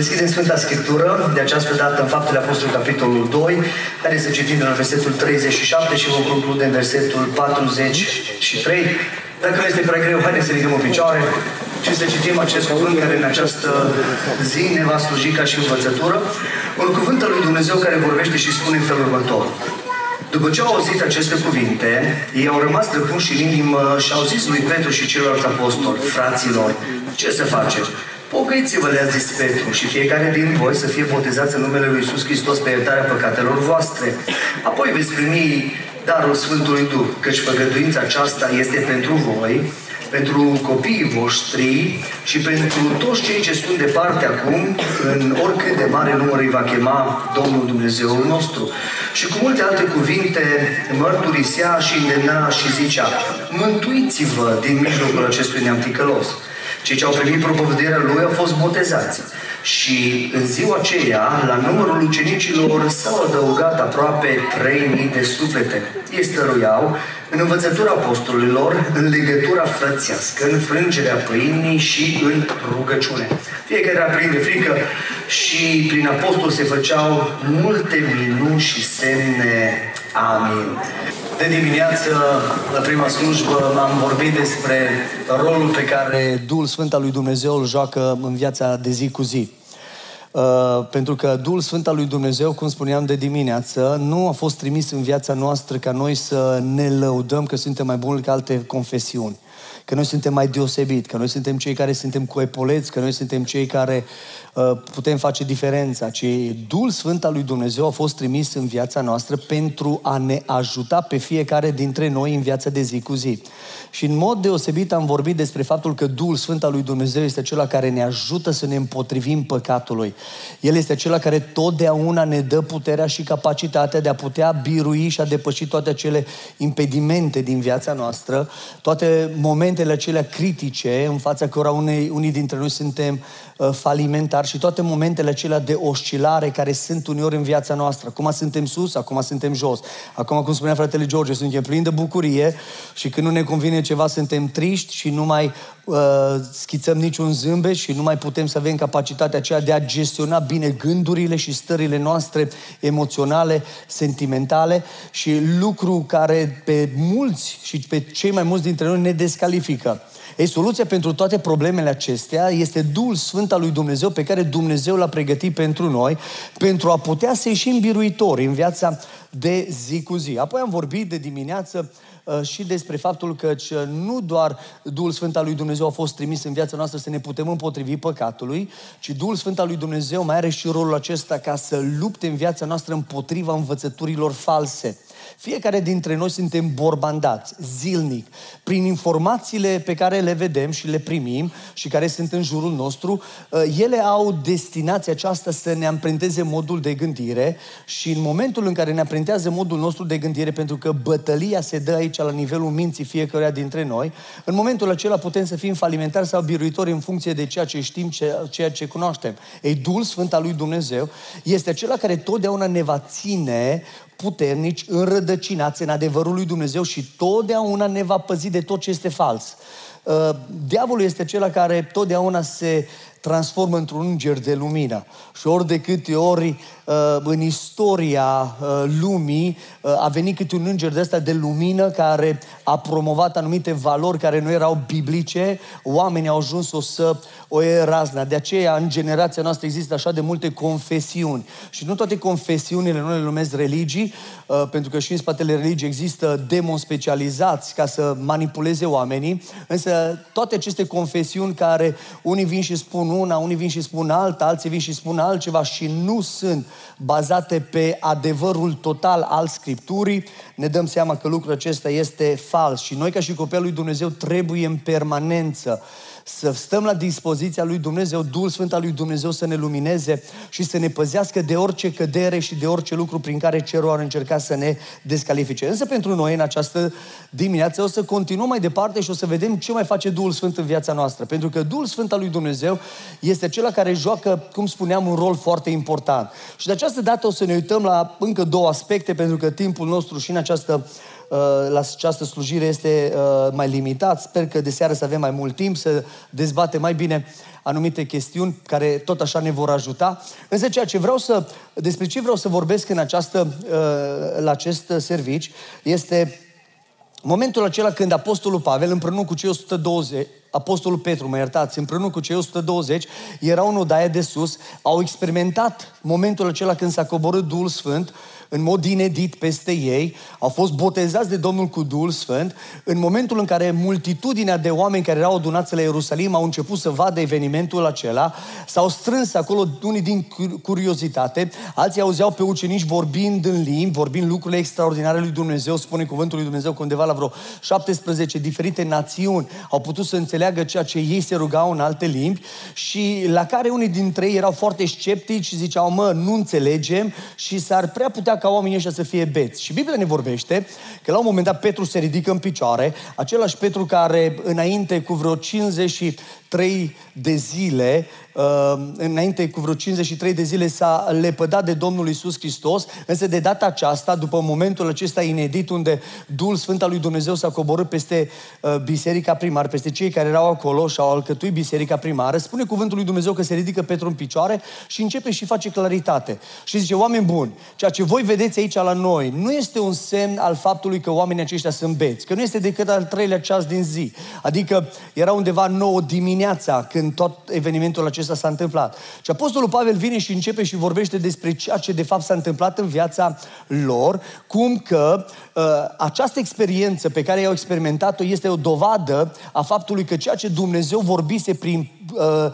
deschidem Sfânta Scriptură, de această dată în Faptele Apostolului, capitolul 2, care se citim de la versetul 37 și vom conclude în versetul 43. Dacă nu este prea greu, haideți să ridicăm în picioare și să citim acest cuvânt care în această zi ne va sluji ca și învățătură. Un cuvânt al lui Dumnezeu care vorbește și spune în felul următor. După ce au auzit aceste cuvinte, ei au rămas răpuși în inimă și au zis lui Petru și celorlalți apostoli, fraților, ce să facem? Pocăiți-vă, le-a zis Petru, și fiecare din voi să fie botezați în numele Lui Iisus Hristos pe iertarea păcatelor voastre. Apoi veți primi darul Sfântului Duh, căci făgăduința aceasta este pentru voi, pentru copiii voștri și pentru toți cei ce sunt departe acum, în oricât de mare număr îi va chema Domnul Dumnezeul nostru. Și cu multe alte cuvinte mărturisea și îndemna și zicea, mântuiți-vă din mijlocul acestui neam ticălos. Cei ce au primit propovădirea lui au fost botezați. Și în ziua aceea, la numărul ucenicilor s-au adăugat aproape 3000 de suflete. Ei stăruiau în învățătura apostolilor, în legătura frățească, în frângerea pâinii și în rugăciune. Fiecare era plin de frică și prin apostol se făceau multe minuni și semne. Amin. De dimineață, la prima slujbă, am vorbit despre rolul pe care Duhul Sfânt al lui Dumnezeu îl joacă în viața de zi cu zi. Uh, pentru că Duhul Sfânt al lui Dumnezeu, cum spuneam de dimineață, nu a fost trimis în viața noastră ca noi să ne lăudăm că suntem mai buni ca alte confesiuni că noi suntem mai deosebit, că noi suntem cei care suntem cu epoleți, că noi suntem cei care uh, putem face diferența, ci Duhul Sfânt al lui Dumnezeu a fost trimis în viața noastră pentru a ne ajuta pe fiecare dintre noi în viața de zi cu zi. Și în mod deosebit am vorbit despre faptul că Duhul Sfânt al lui Dumnezeu este acela care ne ajută să ne împotrivim păcatului. El este acela care totdeauna ne dă puterea și capacitatea de a putea birui și a depăși toate acele impedimente din viața noastră, toate momentele acelea critice în fața cărora unei, unii dintre noi suntem uh, falimentari și toate momentele acelea de oscilare care sunt uneori în viața noastră. Acum suntem sus, acum suntem jos. Acum, cum spunea fratele George, suntem plini de bucurie și când nu ne convine ceva, suntem triști și nu mai uh, schițăm niciun zâmbet și nu mai putem să avem capacitatea aceea de a gestiona bine gândurile și stările noastre emoționale, sentimentale și lucru care pe mulți și pe cei mai mulți dintre noi ne descalifică. Ei, soluția pentru toate problemele acestea este Duhul Sfânt al lui Dumnezeu pe care Dumnezeu l-a pregătit pentru noi pentru a putea să ieșim biruitori în viața de zi cu zi. Apoi am vorbit de dimineață Uh, și despre faptul că nu doar Duhul Sfânt al lui Dumnezeu a fost trimis în viața noastră să ne putem împotrivi păcatului, ci Duhul Sfânt al lui Dumnezeu mai are și rolul acesta ca să lupte în viața noastră împotriva învățăturilor false. Fiecare dintre noi suntem borbandați zilnic prin informațiile pe care le vedem și le primim și care sunt în jurul nostru. Uh, ele au destinația aceasta să ne amprenteze modul de gândire și în momentul în care ne amprentează modul nostru de gândire, pentru că bătălia se dă aici la nivelul minții fiecăruia dintre noi, în momentul acela putem să fim falimentari sau biruitori în funcție de ceea ce știm, ceea ce cunoaștem. Ei, Duhul Sfânt al lui Dumnezeu este acela care totdeauna ne va ține puternici, înrădăcinați în adevărul lui Dumnezeu și totdeauna ne va păzi de tot ce este fals. Uh, diavolul este acela care totdeauna se transformă într-un înger de lumină. Și ori de câte ori uh, în istoria uh, lumii a venit câte un înger de ăsta de lumină care a promovat anumite valori care nu erau biblice, oamenii au ajuns o să o e razna. De aceea, în generația noastră există așa de multe confesiuni. Și nu toate confesiunile nu le numesc religii, uh, pentru că și în spatele religii există demoni specializați ca să manipuleze oamenii, însă toate aceste confesiuni care unii vin și spun una, unii vin și spun alta, alții vin și spun altceva și nu sunt bazate pe adevărul total al Scripturii, ne dăm seama că lucrul acesta este fals. Și noi, ca și copilul lui Dumnezeu, trebuie în permanență să stăm la dispoziția lui Dumnezeu, Duhul Sfânt al lui Dumnezeu să ne lumineze și să ne păzească de orice cădere și de orice lucru prin care cerul ar încerca să ne descalifice. Însă pentru noi în această dimineață o să continuăm mai departe și o să vedem ce mai face Duhul Sfânt în viața noastră. Pentru că Duhul Sfânt al lui Dumnezeu este acela care joacă, cum spuneam, un rol foarte important. Și de această dată o să ne uităm la încă două aspecte, pentru că timpul nostru și în această la această slujire este mai limitat. Sper că de seară să avem mai mult timp să dezbatem mai bine anumite chestiuni care tot așa ne vor ajuta. Însă ceea ce vreau să, despre ce vreau să vorbesc în această, la acest servici este momentul acela când Apostolul Pavel împreună cu cei 120, Apostolul Petru, mă iertați, împreună cu cei 120, erau în odaie de sus, au experimentat momentul acela când s-a coborât Duhul Sfânt în mod inedit peste ei, au fost botezați de Domnul cu Duhul Sfânt, în momentul în care multitudinea de oameni care erau adunați la Ierusalim au început să vadă evenimentul acela, s-au strâns acolo unii din curiozitate, alții auzeau pe ucenici vorbind în limbi, vorbind lucrurile extraordinare lui Dumnezeu, spune cuvântul lui Dumnezeu că undeva la vreo 17 diferite națiuni au putut să înțeleagă ceea ce ei se rugau în alte limbi și la care unii dintre ei erau foarte sceptici și ziceau, mă, nu înțelegem. Și s-ar prea putea ca oamenii ăștia să fie beți. Și Biblia ne vorbește că la un moment dat Petru se ridică în picioare, același Petru care înainte cu vreo 53 de zile uh, înainte cu vreo 53 de zile s-a lepădat de Domnul Isus Hristos, însă de data aceasta, după momentul acesta inedit unde Duhul Sfânt al lui Dumnezeu s-a coborât peste uh, biserica primară, peste cei care erau acolo și au alcătuit biserica primară, spune cuvântul lui Dumnezeu că se ridică Petru în picioare și începe și face claritate. Și zice, oameni buni, ceea ce voi vedeți aici la noi nu este un semn al faptului că oamenii aceștia sunt beți, că nu este decât al treilea ceas din zi. Adică era undeva nouă dimineața când tot evenimentul acesta acesta s-a întâmplat. Și Apostolul Pavel vine și începe și vorbește despre ceea ce de fapt s-a întâmplat în viața lor, cum că uh, această experiență pe care i-au experimentat-o este o dovadă a faptului că ceea ce Dumnezeu vorbise prin uh,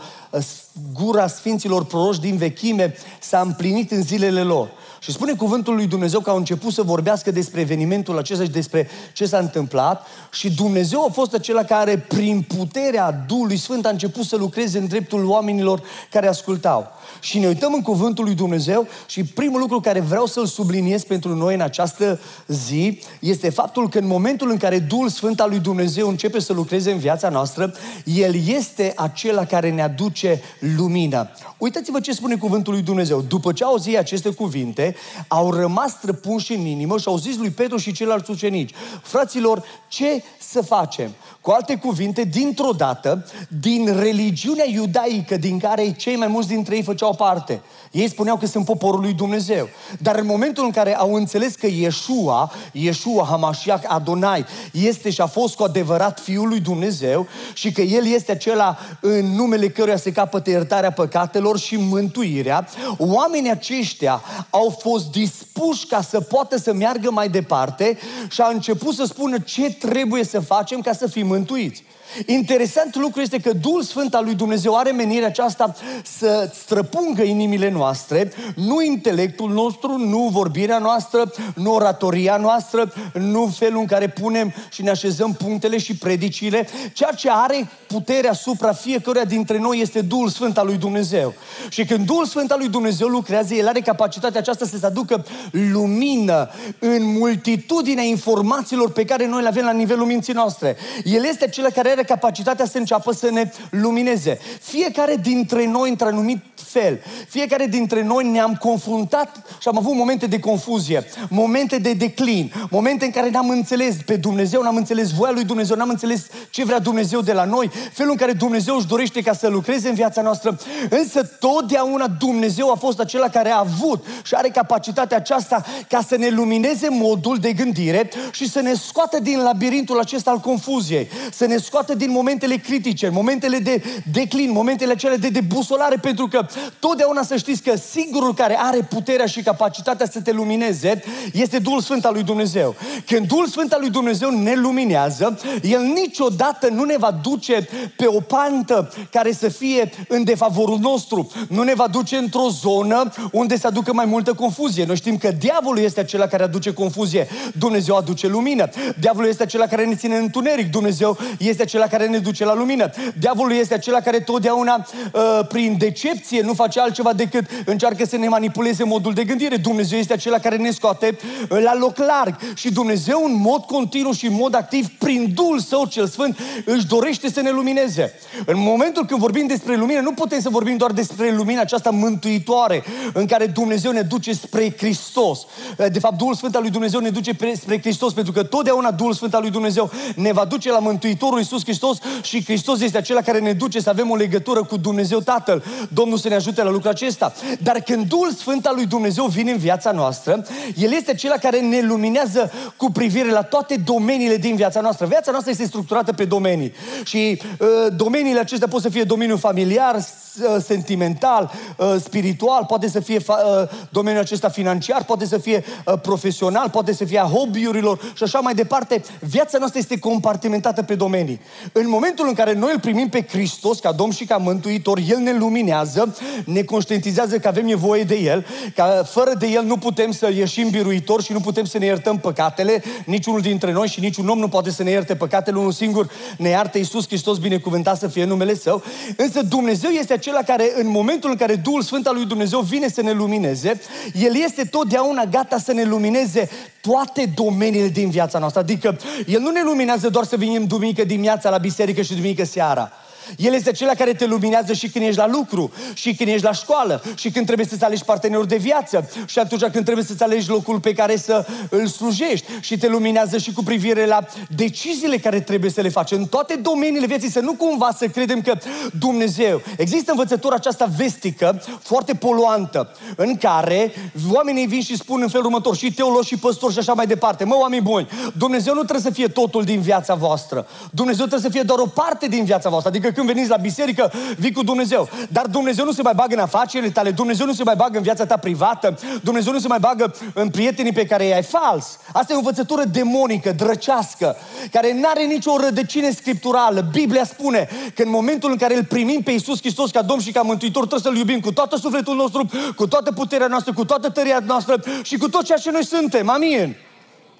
gura Sfinților proroși din vechime s-a împlinit în zilele lor. Și spune cuvântul lui Dumnezeu că au început să vorbească despre evenimentul acesta și despre ce s-a întâmplat și Dumnezeu a fost acela care prin puterea Duhului Sfânt a început să lucreze în dreptul oamenilor care ascultau. Și ne uităm în cuvântul lui Dumnezeu și primul lucru care vreau să-l subliniez pentru noi în această zi este faptul că în momentul în care Duhul Sfânt al lui Dumnezeu începe să lucreze în viața noastră, El este acela care ne aduce lumină. Uitați-vă ce spune cuvântul lui Dumnezeu. După ce au zis aceste cuvinte, au rămas străpunși în inimă și au zis lui Petru și ceilalți ucenici, fraților, ce să facem? Cu alte cuvinte, dintr-o dată, din religiunea iudaică din care cei mai mulți dintre ei făceau parte, ei spuneau că sunt poporul lui Dumnezeu. Dar în momentul în care au înțeles că Iesua, Iesua Hamashiach Adonai, este și a fost cu adevărat Fiul lui Dumnezeu și că El este acela în numele căruia se capătă iertarea păcatelor și mântuirea, oamenii aceștia au fost dispuși ca să poată să meargă mai departe și a început să spună ce trebuie să facem ca să fim mântuiți. Interesant lucru este că Duhul Sfânt al lui Dumnezeu are menirea aceasta să străpungă inimile noastre, nu intelectul nostru, nu vorbirea noastră, nu oratoria noastră, nu felul în care punem și ne așezăm punctele și predicile. Ceea ce are puterea asupra fiecăruia dintre noi este Duhul Sfânt al lui Dumnezeu. Și când Duhul Sfânt al lui Dumnezeu lucrează, El are capacitatea aceasta să se aducă lumină în multitudinea informațiilor pe care noi le avem la nivelul minții noastre. El este acela care are capacitatea să înceapă să ne lumineze. Fiecare dintre noi, într-un anumit fel, fiecare dintre noi ne-am confruntat și am avut momente de confuzie, momente de declin, momente în care n-am înțeles pe Dumnezeu, n-am înțeles voia lui Dumnezeu, n-am înțeles ce vrea Dumnezeu de la noi, felul în care Dumnezeu își dorește ca să lucreze în viața noastră. Însă totdeauna Dumnezeu a fost acela care a avut și are capacitatea aceasta ca să ne lumineze modul de gândire și să ne scoată din labirintul acesta al confuziei, să ne scoată scoată din momentele critice, momentele de declin, momentele acelea de debusolare, pentru că totdeauna să știți că singurul care are puterea și capacitatea să te lumineze este Duhul Sfânt al lui Dumnezeu. Când Duhul Sfânt al lui Dumnezeu ne luminează, El niciodată nu ne va duce pe o pantă care să fie în defavorul nostru. Nu ne va duce într-o zonă unde să aducă mai multă confuzie. Noi știm că diavolul este acela care aduce confuzie. Dumnezeu aduce lumină. Diavolul este acela care ne ține în întuneric. Dumnezeu este acela care ne duce la lumină. Diavolul este acela care totdeauna, uh, prin decepție, nu face altceva decât încearcă să ne manipuleze modul de gândire. Dumnezeu este acela care ne scoate la loc larg. Și Dumnezeu în mod continuu și în mod activ, prin Duhul Său cel Sfânt, își dorește să ne lumineze. În momentul când vorbim despre lumină, nu putem să vorbim doar despre lumina aceasta mântuitoare, în care Dumnezeu ne duce spre Hristos. De fapt, Duhul Sfânt al lui Dumnezeu ne duce spre Hristos, pentru că totdeauna Duhul Sfânt al lui Dumnezeu ne va duce la Mântuitorul Iisus Hristos și Hristos este acela care ne duce să avem o legătură cu Dumnezeu Tatăl. Domnul să ne ajute la lucrul acesta. Dar când Duhul Sfânt al lui Dumnezeu vine în viața noastră, El este acela care ne luminează cu privire la toate domeniile din viața noastră. Viața noastră este structurată pe domenii. Și uh, domeniile acestea pot să fie domeniul familiar, uh, sentimental, uh, spiritual, poate să fie fa- uh, domeniul acesta financiar, poate să fie uh, profesional, poate să fie a hobby-urilor și așa mai departe. Viața noastră este compartimentată pe domenii. În momentul în care noi îl primim pe Hristos ca Domn și ca Mântuitor, El ne luminează, ne conștientizează că avem nevoie de El, că fără de El nu putem să ieșim biruitor și nu putem să ne iertăm păcatele, niciunul dintre noi și niciun om nu poate să ne ierte păcatele, unul singur ne iartă Iisus Hristos, binecuvântat să fie numele Său. Însă Dumnezeu este acela care în momentul în care Duhul Sfânt al lui Dumnezeu vine să ne lumineze, El este totdeauna gata să ne lumineze toate domeniile din viața noastră. Adică El nu ne luminează doar să venim duminică dimineața la biserică și duminică seara. El este acela care te luminează și când ești la lucru, și când ești la școală, și când trebuie să-ți alegi partenerul de viață, și atunci când trebuie să-ți alegi locul pe care să îl slujești, și te luminează și cu privire la deciziile care trebuie să le faci în toate domeniile vieții, să nu cumva să credem că Dumnezeu. Există învățătura aceasta vestică, foarte poluantă, în care oamenii vin și spun în felul următor, și teologi și păstori și așa mai departe, mă, oameni buni, Dumnezeu nu trebuie să fie totul din viața voastră. Dumnezeu trebuie să fie doar o parte din viața voastră. Adică când veniți la biserică, vii cu Dumnezeu. Dar Dumnezeu nu se mai bagă în afacerile tale, Dumnezeu nu se mai bagă în viața ta privată, Dumnezeu nu se mai bagă în prietenii pe care i-ai fals. Asta e o învățătură demonică, drăcească, care nu are nicio rădăcine scripturală. Biblia spune că în momentul în care îl primim pe Iisus Hristos ca Domn și ca Mântuitor, trebuie să-L iubim cu toată sufletul nostru, cu toată puterea noastră, cu toată tăria noastră și cu tot ceea ce noi suntem. Amin.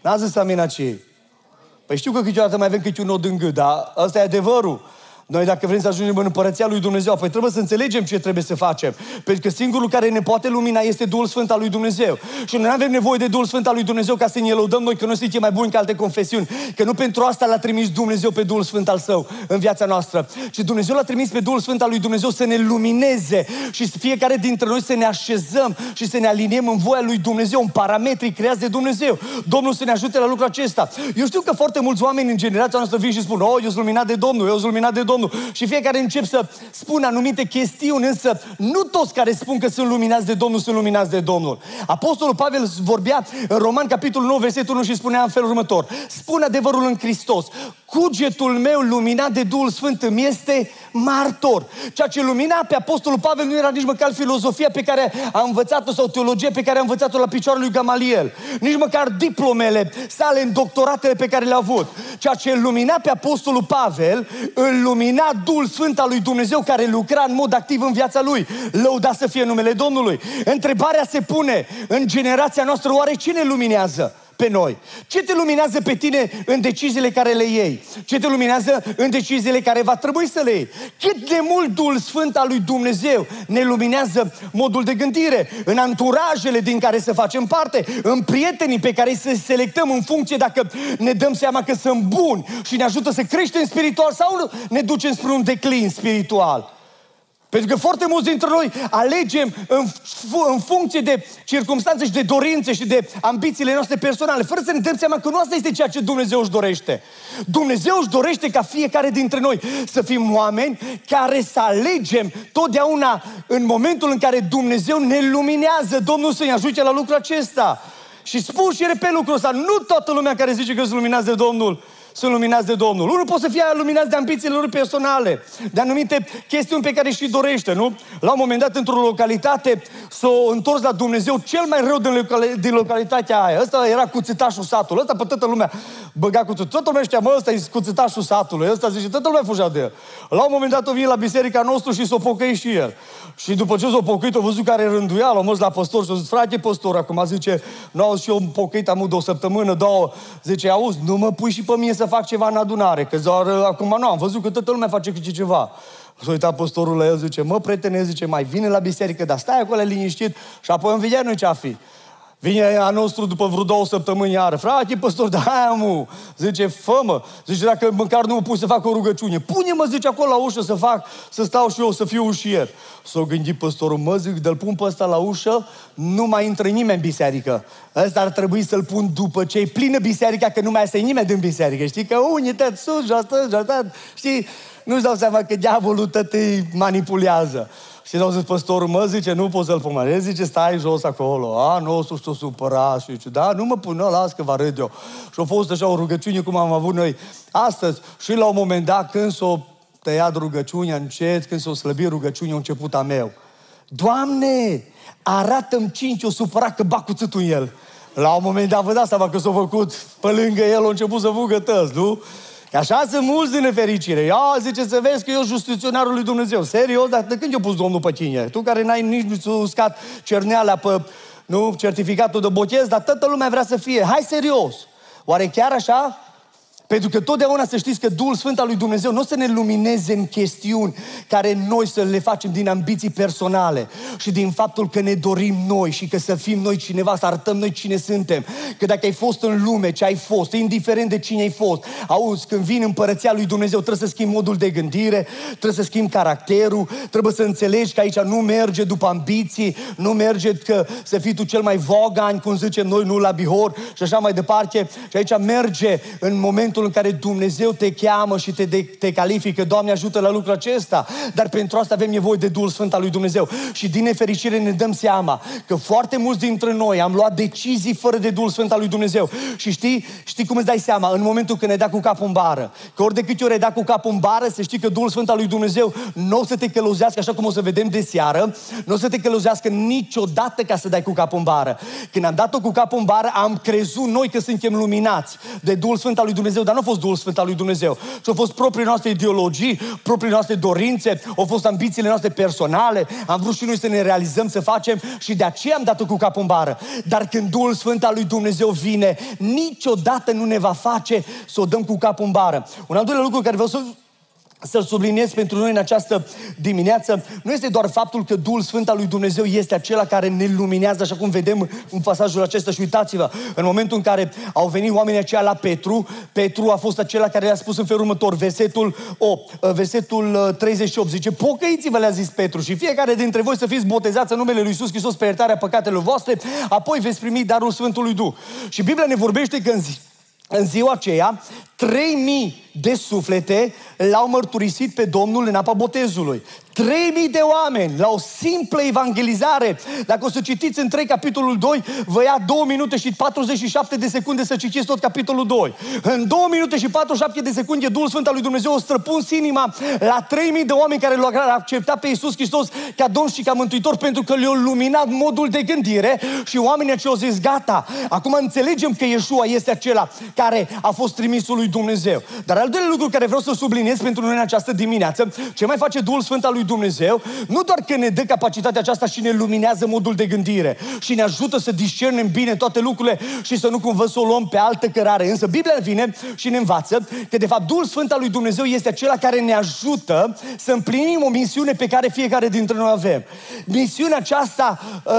N-a zis amin acei. Păi știu că câteodată mai avem câte un nod în gât, dar ăsta e adevărul. Noi dacă vrem să ajungem în împărăția lui Dumnezeu, păi trebuie să înțelegem ce trebuie să facem. Pentru că singurul care ne poate lumina este Duhul Sfânt al lui Dumnezeu. Și noi nu avem nevoie de Duhul Sfânt al lui Dumnezeu ca să ne lăudăm noi că noi suntem mai buni ca alte confesiuni. Că nu pentru asta l-a trimis Dumnezeu pe Duhul Sfânt al Său în viața noastră. Și Dumnezeu l-a trimis pe Duhul Sfânt al lui Dumnezeu să ne lumineze și fiecare dintre noi să ne așezăm și să ne aliniem în voia lui Dumnezeu, în parametrii creați de Dumnezeu. Domnul să ne ajute la lucrul acesta. Eu știu că foarte mulți oameni în generația noastră vin și spun, oh, eu sunt luminat de Domnul, eu sunt luminat de Domnul. Și fiecare încep să spună anumite chestiuni, însă nu toți care spun că sunt luminați de Domnul sunt luminați de Domnul. Apostolul Pavel vorbea în Roman, capitolul 9, versetul 1 și spunea în felul următor. Spune adevărul în Hristos. Cugetul meu luminat de Duhul Sfânt îmi este martor. Ceea ce lumina pe Apostolul Pavel nu era nici măcar filozofia pe care a învățat-o sau teologia pe care a învățat-o la picioarele lui Gamaliel. Nici măcar diplomele sale în doctoratele pe care le-a avut. Ceea ce îl lumina pe Apostolul Pavel, îl lumina Duhul Sfânt al lui Dumnezeu care lucra în mod activ în viața lui. Lăuda să fie numele Domnului. Întrebarea se pune în generația noastră, oare cine luminează? Pe noi? Ce te luminează pe tine în deciziile care le iei? Ce te luminează în deciziile care va trebui să le iei? Cât de mult Duhul Sfânt al lui Dumnezeu ne luminează modul de gândire, în anturajele din care să facem parte, în prietenii pe care să selectăm în funcție dacă ne dăm seama că sunt buni și ne ajută să creștem spiritual sau ne ducem spre un declin spiritual. Pentru că foarte mulți dintre noi alegem în, în funcție de circunstanțe și de dorințe și de ambițiile noastre personale, fără să ne dăm seama că nu asta este ceea ce Dumnezeu își dorește. Dumnezeu își dorește ca fiecare dintre noi să fim oameni care să alegem totdeauna în momentul în care Dumnezeu ne luminează. Domnul să ne ajute la lucrul acesta. Și spun și repet lucrul ăsta, nu toată lumea care zice că se luminează de Domnul sunt luminați de Domnul. Unul poate să fie luminați de ambițiile lor personale, de anumite chestiuni pe care și dorește, nu? La un moment dat, într-o localitate, s-a întors la Dumnezeu cel mai rău din, locali- din localitatea aia. Ăsta era cuțitașul satului. Ăsta pe toată lumea băga cu Toată lumea știa, mă, ăsta e cuțitașul satului. Ăsta zice, toată lumea fugea de el. La un moment dat, o vine la biserica nostru și s-o pocăi și el. Și după ce s-a pocăit, a văzut care rânduială, a mers la păstor și a zis, frate păstor, acum zice, nu auzi și eu pocăit, am de o săptămână, două, zice, auzi, nu mă pui și pe mine să fac ceva în adunare, că doar acum nu, am văzut că toată lumea face câte ceva. S-a uitat păstorul la el, zice, mă, prietene, zice, mai vine la biserică, dar stai acolo liniștit și apoi în vedea noi ce-a fi. Vine a nostru după vreo două săptămâni iară. Frate, păstor, da, aia, mu. Zice, fă Zice, dacă măcar nu mă pui să fac o rugăciune. Pune-mă, zice, acolo la ușă să fac, să stau și eu, să fiu ușier. S-a gândit păstorul, mă, zic, dă-l pun pe ăsta la ușă, nu mai intră nimeni în biserică. Ăsta ar trebui să-l pun după ce e plină biserica, că nu mai este nimeni din biserică. Știi că unii tăt sus, jos, jos, știi? Nu-și dau seama că diavolul tăt îi manipulează. Și au zis păstorul, mă, zice, nu poți să-l pomanezi, zice, stai jos acolo. A, nu, o să s-o supăra. Și zice, da, nu mă pun, las că vă arăt eu. Și a fost așa o rugăciune cum am avut noi astăzi. Și la un moment dat, când s-o tăiat rugăciunea încet, când s-o slăbit rugăciunea, a început a meu. Doamne, arată-mi cinci, o supărat că bag cuțitul în el. La un moment dat vă dați seama că s-a făcut pe lângă el, a început să fugă tăți, nu? Că așa sunt mulți din nefericire. Ia, zice, să vezi că eu justiționarul lui Dumnezeu. Serios? Dar de când eu pus Domnul pe tine? Tu care n-ai nici uscat cerneala pe nu, certificatul de botez, dar toată lumea vrea să fie. Hai serios! Oare chiar așa? Pentru că totdeauna să știți că Duhul Sfânt al lui Dumnezeu nu o să ne lumineze în chestiuni care noi să le facem din ambiții personale și din faptul că ne dorim noi și că să fim noi cineva, să arătăm noi cine suntem. Că dacă ai fost în lume, ce ai fost, indiferent de cine ai fost, auzi, când vin împărăția lui Dumnezeu, trebuie să schimbi modul de gândire, trebuie să schimbi caracterul, trebuie să înțelegi că aici nu merge după ambiții, nu merge că să fii tu cel mai vogan, cum zicem noi, nu la Bihor și așa mai departe. Și aici merge în momentul momentul în care Dumnezeu te cheamă și te, de, te califică, Doamne ajută la lucrul acesta, dar pentru asta avem nevoie de Duhul Sfânt al lui Dumnezeu. Și din nefericire ne dăm seama că foarte mulți dintre noi am luat decizii fără de Duhul Sfânt al lui Dumnezeu. Și știi, știi cum îți dai seama? În momentul când ne dea cu capul în bară. Că ori de câte ori da cu capul în bară, să știi că Duhul Sfânt al lui Dumnezeu nu o să te călăuzească așa cum o să vedem de seară, nu o să te călăuzească niciodată ca să dai cu capul în bară. Când am dat-o cu capul în bară, am crezut noi că suntem luminați de Duhul Sfânt al lui Dumnezeu, dar nu a fost Duhul Sfânt al lui Dumnezeu, ci au fost proprii noastre ideologii, proprii noastre dorințe, au fost ambițiile noastre personale, am vrut și noi să ne realizăm, să facem și de aceea am dat-o cu capul în bară. Dar când Duhul Sfânt al lui Dumnezeu vine, niciodată nu ne va face să o dăm cu capul în bară. Un al doilea lucru care vreau să să-l subliniez pentru noi în această dimineață, nu este doar faptul că Duhul Sfânt al lui Dumnezeu este acela care ne luminează, așa cum vedem în pasajul acesta și uitați-vă, în momentul în care au venit oamenii aceia la Petru, Petru a fost acela care le-a spus în felul următor, versetul 8, uh, versetul 38, uh, zice, pocăiți-vă, le-a zis Petru, și fiecare dintre voi să fiți botezați în numele lui Iisus Hristos pe iertarea păcatelor voastre, apoi veți primi darul Sfântului Duh. Și Biblia ne vorbește că în, zi, în ziua aceea, 3000 de suflete l-au mărturisit pe Domnul în apa botezului. 3000 de oameni la o simplă evangelizare. Dacă o să citiți în 3 capitolul 2, vă ia 2 minute și 47 de secunde să citiți tot capitolul 2. În 2 minute și 47 de secunde, Duhul Sfânt al lui Dumnezeu o străpuns inima la 3000 de oameni care l-au acceptat pe Iisus Hristos ca Domn și ca Mântuitor pentru că le-a luminat modul de gândire și oamenii aceia au zis, gata, acum înțelegem că Iesua este acela care a fost trimisul lui Dumnezeu. Dar al doilea lucru care vreau să subliniez pentru noi în această dimineață, ce mai face Duhul Sfânt al lui Dumnezeu, nu doar că ne dă capacitatea aceasta și ne luminează modul de gândire și ne ajută să discernem bine toate lucrurile și să nu cumva să o luăm pe altă cărare. Însă Biblia vine și ne învață că de fapt Duhul Sfânt al lui Dumnezeu este acela care ne ajută să împlinim o misiune pe care fiecare dintre noi avem. Misiunea aceasta uh,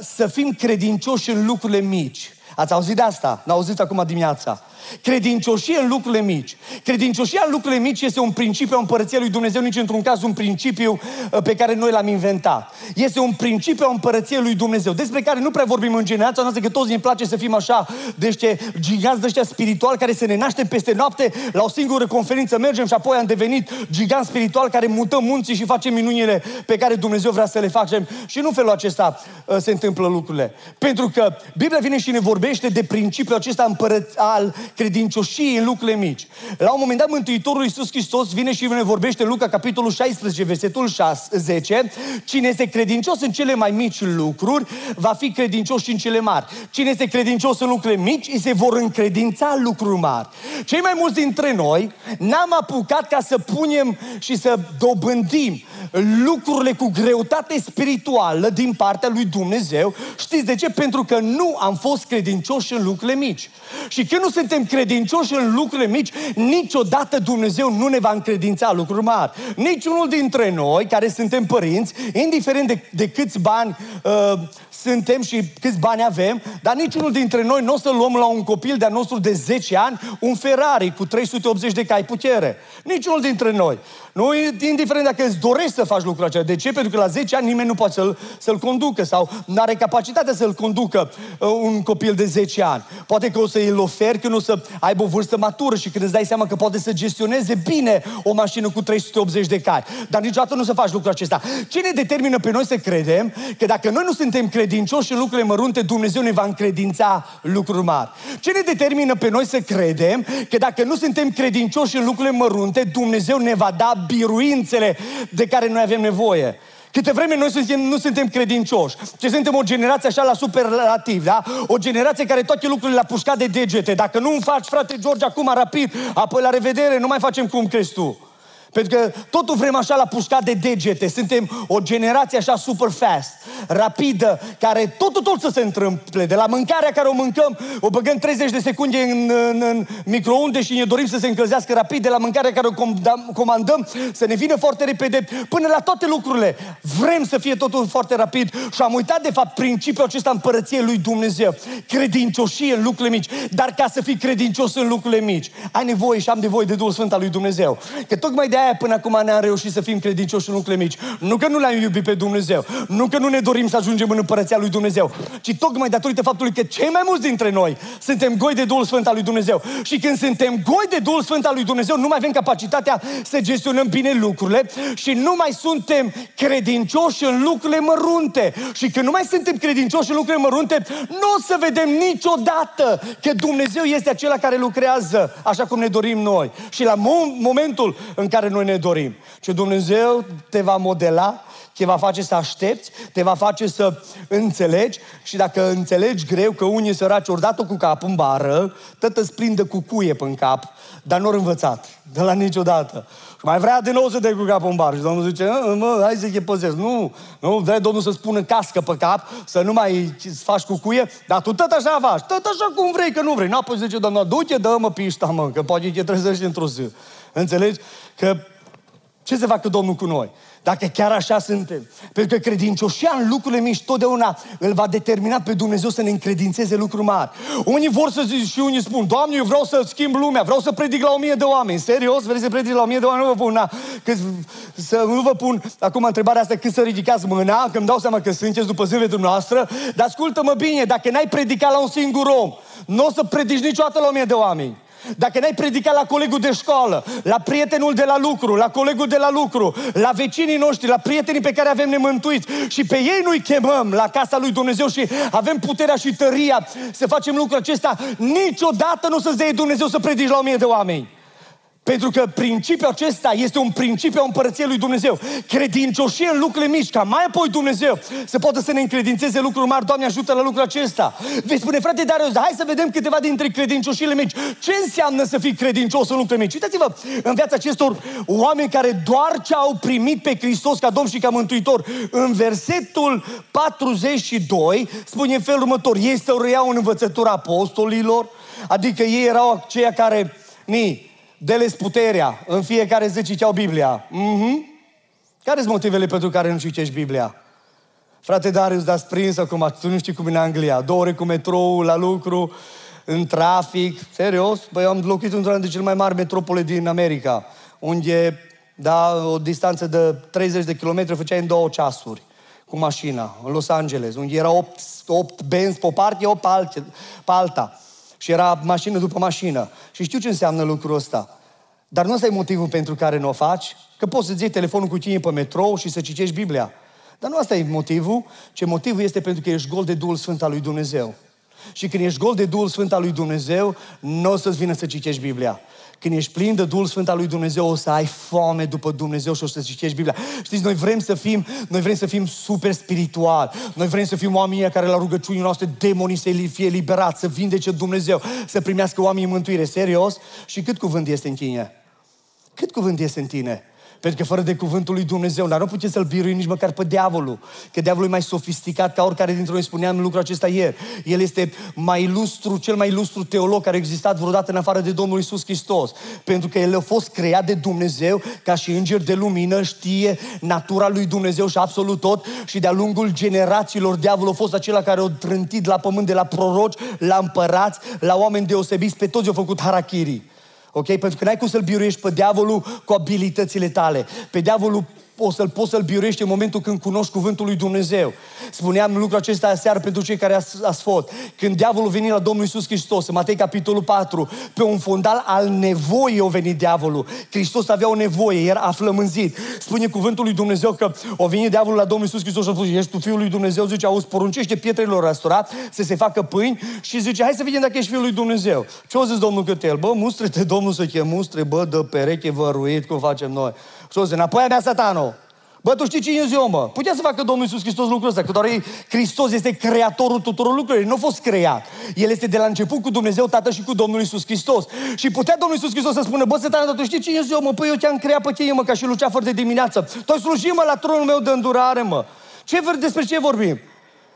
să fim credincioși în lucrurile mici. Ați auzit de asta? N-auziți acum dimineața. Credincioșie în lucrurile mici. Credincioșia în lucrurile mici este un principiu a împărăției lui Dumnezeu, nici într-un caz un principiu uh, pe care noi l-am inventat. Este un principiu a împărăției lui Dumnezeu, despre care nu prea vorbim în generația noastră, că toți ne place să fim așa, de ăștia giganți de ăștia spiritual care se ne naște peste noapte, la o singură conferință mergem și apoi am devenit giganți spiritual care mutăm munții și facem minunile pe care Dumnezeu vrea să le facem. Și nu felul acesta uh, se întâmplă lucrurile. Pentru că Biblia vine și ne vorbește de principiul acesta împărăț- al credincioșie în lucrurile mici. La un moment dat, Mântuitorul Iisus Hristos vine și ne vorbește în Luca, capitolul 16, versetul 6, 10. Cine este credincios în cele mai mici lucruri, va fi credincios și în cele mari. Cine este credincios în lucrurile mici, îi se vor încredința lucruri mari. Cei mai mulți dintre noi n-am apucat ca să punem și să dobândim lucrurile cu greutate spirituală din partea lui Dumnezeu. Știți de ce? Pentru că nu am fost credincioși în lucrurile mici. Și când nu suntem credincioși în lucrurile mici, niciodată Dumnezeu nu ne va încredința lucruri mari. Niciunul dintre noi care suntem părinți, indiferent de, de câți bani uh, suntem și câți bani avem, dar niciunul dintre noi nu o să luăm la un copil de-a nostru de 10 ani un Ferrari cu 380 de cai putere. Niciunul dintre noi. Nu, indiferent dacă îți dorești să faci lucrul acela. De ce? Pentru că la 10 ani nimeni nu poate să-l, să-l conducă sau nu are capacitatea să-l conducă uh, un copil de 10 ani. Poate că o să îl oferi când o să aibă o vârstă matură și când îți dai seama că poate să gestioneze bine o mașină cu 380 de cai. Dar niciodată nu să faci lucrul acesta. Ce ne determină pe noi să credem că dacă noi nu suntem credincioși în lucrurile mărunte, Dumnezeu ne va încredința lucruri mari? Ce ne determină pe noi să credem că dacă nu suntem credincioși în lucrurile mărunte, Dumnezeu ne va da biruințele de care noi avem nevoie. Câte vreme noi suntem, nu suntem credincioși, ce suntem o generație așa la superlativ, da? O generație care toate lucrurile la pușcat de degete. Dacă nu faci, frate George, acum rapid, apoi la revedere, nu mai facem cum crezi tu. Pentru că totul vrem așa la pușcat de degete. Suntem o generație așa super fast, rapidă, care totul tot să se întâmple. De la mâncarea care o mâncăm, o băgăm 30 de secunde în, în, în microunde și ne dorim să se încălzească rapid. De la mâncarea care o comandăm, să ne vină foarte repede, până la toate lucrurile. Vrem să fie totul foarte rapid și am uitat de fapt principiul acesta împărăției lui Dumnezeu. Credincioșie în lucrurile mici. Dar ca să fii credincios în lucrurile mici, ai nevoie și am nevoie de Duhul Sfânt al lui Dumnezeu. Că tocmai de aia până acum ne-am reușit să fim credincioși în lucrurile mici. Nu că nu l-am iubit pe Dumnezeu, nu că nu ne dorim să ajungem în împărăția lui Dumnezeu, ci tocmai datorită faptului că cei mai mulți dintre noi suntem goi de Duhul Sfânt al lui Dumnezeu. Și când suntem goi de Duhul Sfânt al lui Dumnezeu, nu mai avem capacitatea să gestionăm bine lucrurile și nu mai suntem credincioși în lucrurile mărunte. Și când nu mai suntem credincioși în lucrurile mărunte, nu o să vedem niciodată că Dumnezeu este acela care lucrează așa cum ne dorim noi. Și la momentul în care noi ne dorim. Ce Dumnezeu te va modela, te va face să aștepți, te va face să înțelegi și dacă înțelegi greu că unii săraci ori dat-o cu capul în bară, tot îți prindă cu cuie pe cap, dar nu ori învățat, de la niciodată. Și mai vrea din nou să te cu capul în bară. Și Domnul zice, mă, hai să-i păzesc. Nu, nu, vrea Domnul să spună cască pe cap, să nu mai faci cu cuie, dar tu tot așa faci, tot așa cum vrei, că nu vrei. Nu, apoi zice Domnul, du-te, dă-mă pișta, mă, că poate te trezești într-o zi. Înțelegi? Că ce se facă Domnul cu noi? Dacă chiar așa suntem. Pentru că credincioșia în lucrurile mici totdeauna îl va determina pe Dumnezeu să ne încredințeze lucruri mari. Unii vor să zic și unii spun, Doamne, eu vreau să schimb lumea, vreau să predic la o mie de oameni. Serios? Vrei să predic la o mie de oameni? Nu vă pun, na, că, să, nu vă pun acum întrebarea asta când să ridicați mâna, că îmi dau seama că sunteți după zilele dumneavoastră, dar ascultă-mă bine, dacă n-ai predicat la un singur om, nu o să predici niciodată la o mie de oameni. Dacă n-ai predicat la colegul de școală, la prietenul de la lucru, la colegul de la lucru, la vecinii noștri, la prietenii pe care avem nemântuiți și pe ei nu-i chemăm la casa lui Dumnezeu și avem puterea și tăria să facem lucrul acesta, niciodată nu să-ți dea Dumnezeu să predici la o mie de oameni. Pentru că principiul acesta este un principiu a împărăției lui Dumnezeu. Credincioșie în lucrurile mici, ca mai apoi Dumnezeu să poată să ne încredințeze lucruri mari. Doamne, ajută la lucrul acesta. Vei spune, frate Darius, hai să vedem câteva dintre credincioșiile mici. Ce înseamnă să fii credincios în lucrurile mici? Uitați-vă în viața acestor oameni care doar ce au primit pe Hristos ca Domn și ca Mântuitor. În versetul 42 spune în felul următor, ei să reiau în învățătura apostolilor, adică ei erau aceia care, ni, Dele puterea. În fiecare zi citeau Biblia. Mm-hmm. Care sunt motivele pentru care nu citești Biblia? Frate Darius, dar prins acum, tu nu știi cum e în Anglia. Două ore cu metrou la lucru, în trafic. Serios? Păi am locuit într-una dintre cele mai mari metropole din America, unde, da, o distanță de 30 de kilometri făceai în două ceasuri cu mașina, în Los Angeles, unde era 8, 8 benzi pe o parte, 8 pe, pe alta. Și era mașină după mașină. Și știu ce înseamnă lucrul ăsta. Dar nu ăsta e motivul pentru care nu o faci. Că poți să-ți iei telefonul cu tine pe metrou și să citești Biblia. Dar nu asta e motivul, ce motivul este pentru că ești gol de Duhul Sfânt al lui Dumnezeu. Și când ești gol de Duhul Sfânt al lui Dumnezeu, nu o să-ți vină să citești Biblia. Când ești plin de Duhul Sfânt al lui Dumnezeu, o să ai foame după Dumnezeu și o să citești Biblia. Știți, noi vrem să fim, noi vrem să fim super spiritual. Noi vrem să fim oamenii care la rugăciunii noastre demonii să fie liberați, să vindece Dumnezeu, să primească oamenii mântuire. Serios? Și cât cuvânt este în tine? Cât cuvânt este în tine? Pentru că fără de cuvântul lui Dumnezeu, dar nu puteți să-l birui nici măcar pe diavolul. Că diavolul e mai sofisticat ca oricare dintre noi spuneam lucrul acesta ieri. El este mai ilustru, cel mai ilustru teolog care a existat vreodată în afară de Domnul Isus Hristos. Pentru că el a fost creat de Dumnezeu ca și înger de lumină, știe natura lui Dumnezeu și absolut tot. Și de-a lungul generațiilor, diavolul a fost acela care a trântit la pământ de la proroci, la împărați, la oameni deosebiți, pe toți au făcut harakiri. Ok? Pentru că n-ai cum să-l biruiești pe diavolul cu abilitățile tale. Pe diavolul o să-l poți să-l biurești în momentul când cunoști cuvântul lui Dumnezeu. Spuneam lucrul acesta aseară pentru cei care ați fost. Când diavolul veni la Domnul Isus Hristos, în Matei capitolul 4, pe un fondal al nevoii a venit diavolul. Hristos avea o nevoie, era aflămânzit. Spune cuvântul lui Dumnezeu că o venit diavolul la Domnul Isus Hristos și a spus, ești tu Fiul lui Dumnezeu? Zice, auzi, poruncește pietrelor răstura să se facă pâini și zice, hai să vedem dacă ești Fiul lui Dumnezeu. Ce-o zis Domnul Cătel? Bă, mustre-te, Domnul să chem mustre, bă, dă pereche văruit, cum facem noi. Și o zi, înapoi a mea satanul. Bă, tu știi cine e eu, mă? Putea să facă Domnul Iisus Hristos lucrul ăsta, că doar ei, Hristos este creatorul tuturor lucrurilor, nu a fost creat. El este de la început cu Dumnezeu Tatăl și cu Domnul Iisus Hristos. Și putea Domnul Iisus Hristos să spună, bă, să tu știi cine e eu, mă? Păi eu te-am creat pe tine, mă, ca și Luceafăr de dimineață. Tu ai slujit, mă, la tronul meu de îndurare, mă. Ce, despre ce vorbim?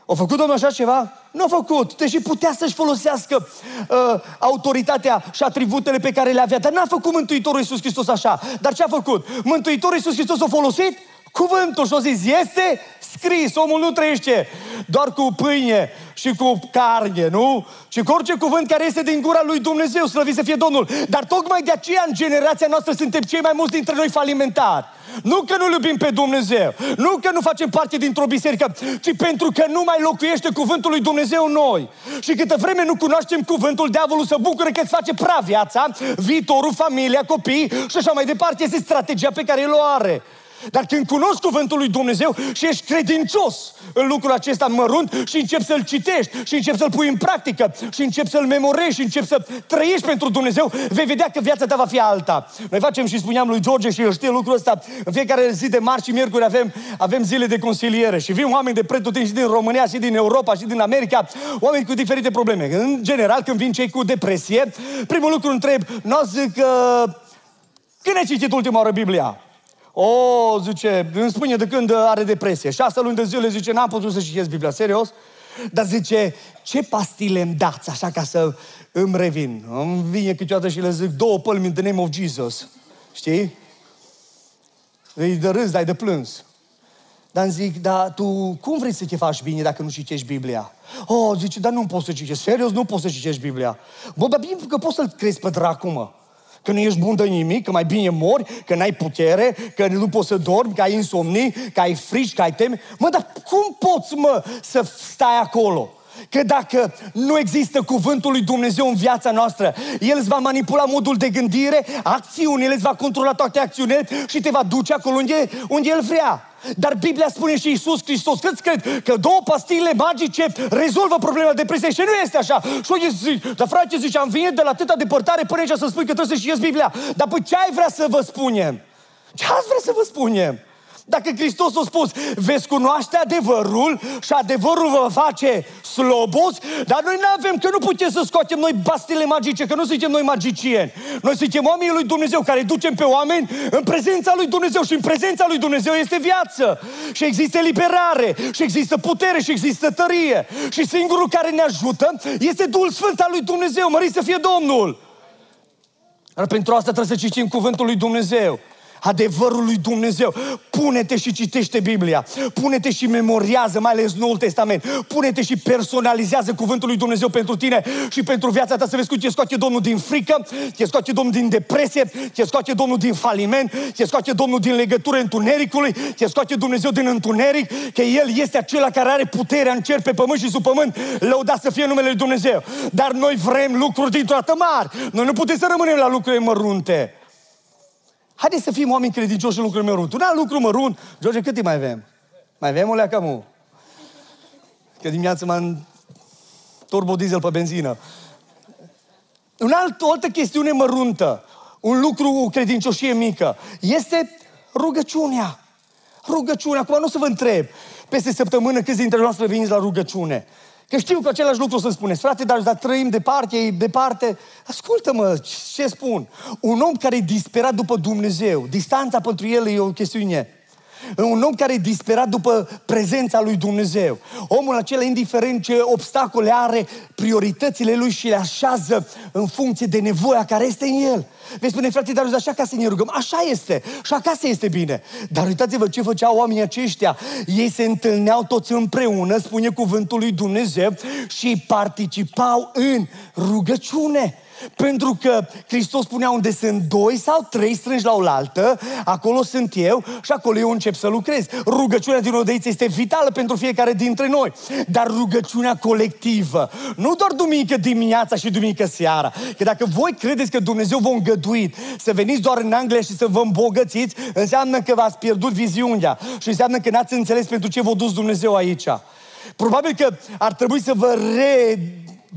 A făcut Domnul așa ceva? Nu a făcut, deși putea să-și folosească uh, autoritatea și atributele pe care le avea, dar n-a făcut Mântuitorul Iisus Hristos așa. Dar ce a făcut? Mântuitorul Iisus Hristos a folosit cuvântul și a zis, este scris, omul nu trăiește doar cu pâine și cu carne, nu? Și cu orice cuvânt care este din gura lui Dumnezeu, slăvit să fie Domnul. Dar tocmai de aceea în generația noastră suntem cei mai mulți dintre noi falimentari. Nu că nu iubim pe Dumnezeu, nu că nu facem parte dintr-o biserică, ci pentru că nu mai locuiește cuvântul lui Dumnezeu în noi. Și câtă vreme nu cunoaștem cuvântul, diavolul să bucură că îți face pra viața, viitorul, familia, copii și așa mai departe. Este strategia pe care el o are. Dar când cunoști cuvântul lui Dumnezeu și ești credincios în lucrul acesta mărunt și începi să-l citești și începi să-l pui în practică și începi să-l memorezi și începi să trăiești pentru Dumnezeu, vei vedea că viața ta va fi alta. Noi facem și spuneam lui George și el știe lucrul ăsta. În fiecare zi de marți și miercuri avem, avem zile de consiliere și vin oameni de pretutini și din România și din Europa și din America, oameni cu diferite probleme. În general, când vin cei cu depresie, primul lucru întreb, nu zic că... Când ai citit ultima oară Biblia? O, zice, îmi spune de când are depresie. Șase luni de zile, zice, n-am putut să citesc Biblia, serios? Dar zice, ce pastile îmi dați așa ca să îmi revin? Îmi vine câteodată și le zic, două pălmi in the name of Jesus. Știi? Îi de râs, dar de plâns. Dar îmi zic, dar tu cum vrei să te faci bine dacă nu citești Biblia? Oh, zice, dar nu poți să citești. Serios, nu poți să citești Biblia. Bă, dar bine că poți să-l crezi pe dracu, mă că nu ești bun de nimic, că mai bine mori, că n-ai putere, că nu poți să dormi, că ai insomnii, că ai frici, că ai teme. Mă, dar cum poți, mă, să stai acolo? Că dacă nu există cuvântul lui Dumnezeu în viața noastră, El îți va manipula modul de gândire, acțiunile, îți va controla toate acțiunile și te va duce acolo unde, unde El vrea. Dar Biblia spune și Iisus Hristos, câți cred că două pastile magice rezolvă problema depresiei și nu este așa. Și eu zic, dar frate, zice, am venit de la atâta depărtare până aici să spui că trebuie să știți Biblia. Dar păi ce ai vrea să vă spunem? Ce ați vrea să vă spunem? Dacă Hristos a spus, veți cunoaște adevărul și adevărul vă face slobos, dar noi nu avem, că nu putem să scoatem noi bastile magice, că nu suntem noi magicieni. Noi suntem oamenii lui Dumnezeu care ducem pe oameni în prezența lui Dumnezeu și în prezența lui Dumnezeu este viață. Și există liberare, și există putere, și există tărie. Și singurul care ne ajută este Duhul Sfânt al lui Dumnezeu. Mărit să fie Domnul! Dar pentru asta trebuie să citim cuvântul lui Dumnezeu adevărul lui Dumnezeu. Pune-te și citește Biblia. Pune-te și memoriază, mai ales Noul Testament. Pune-te și personalizează cuvântul lui Dumnezeu pentru tine și pentru viața ta să vezi cum te scoate Domnul din frică, te scoate Domnul din depresie, te scoate Domnul din faliment, te scoate Domnul din legătură întunericului, te scoate Dumnezeu din întuneric, că El este acela care are puterea în cer, pe pământ și sub pământ. Lăudat să fie numele lui Dumnezeu. Dar noi vrem lucruri dintr-o dată mari. Noi nu putem să rămânem la lucruri mărunte. Haideți să fim oameni credincioși în lucruri mărunt. Un alt lucru mărunt. George, cât timp mai avem? Mai avem o leacă Că dimineața m-am turbo diesel pe benzină. Un alt, o altă chestiune măruntă, un lucru, o credincioșie mică, este rugăciunea. Rugăciunea. Acum nu o să vă întreb, peste săptămână câți dintre noastre veniți la rugăciune. Că știu că același lucru să spuneți, frate, dar, dar trăim departe, e departe. Ascultă-mă ce spun. Un om care e disperat după Dumnezeu, distanța pentru el e o chestiune un om care e disperat după prezența lui Dumnezeu. Omul acela, indiferent ce obstacole are, prioritățile lui și le așează în funcție de nevoia care este în el. Vei spune, frate, dar așa ca să ne rugăm. Așa este. Și acasă este bine. Dar uitați-vă ce făceau oamenii aceștia. Ei se întâlneau toți împreună, spune cuvântul lui Dumnezeu, și participau în rugăciune. Pentru că Hristos spunea unde sunt doi sau trei strângi la oaltă, acolo sunt eu și acolo eu încep să lucrez. Rugăciunea din odeiță este vitală pentru fiecare dintre noi. Dar rugăciunea colectivă, nu doar duminică dimineața și duminică seara. Că dacă voi credeți că Dumnezeu vă îngăduit să veniți doar în Anglia și să vă îmbogățiți, înseamnă că v-ați pierdut viziunea și înseamnă că n-ați înțeles pentru ce vă dus Dumnezeu aici. Probabil că ar trebui să vă re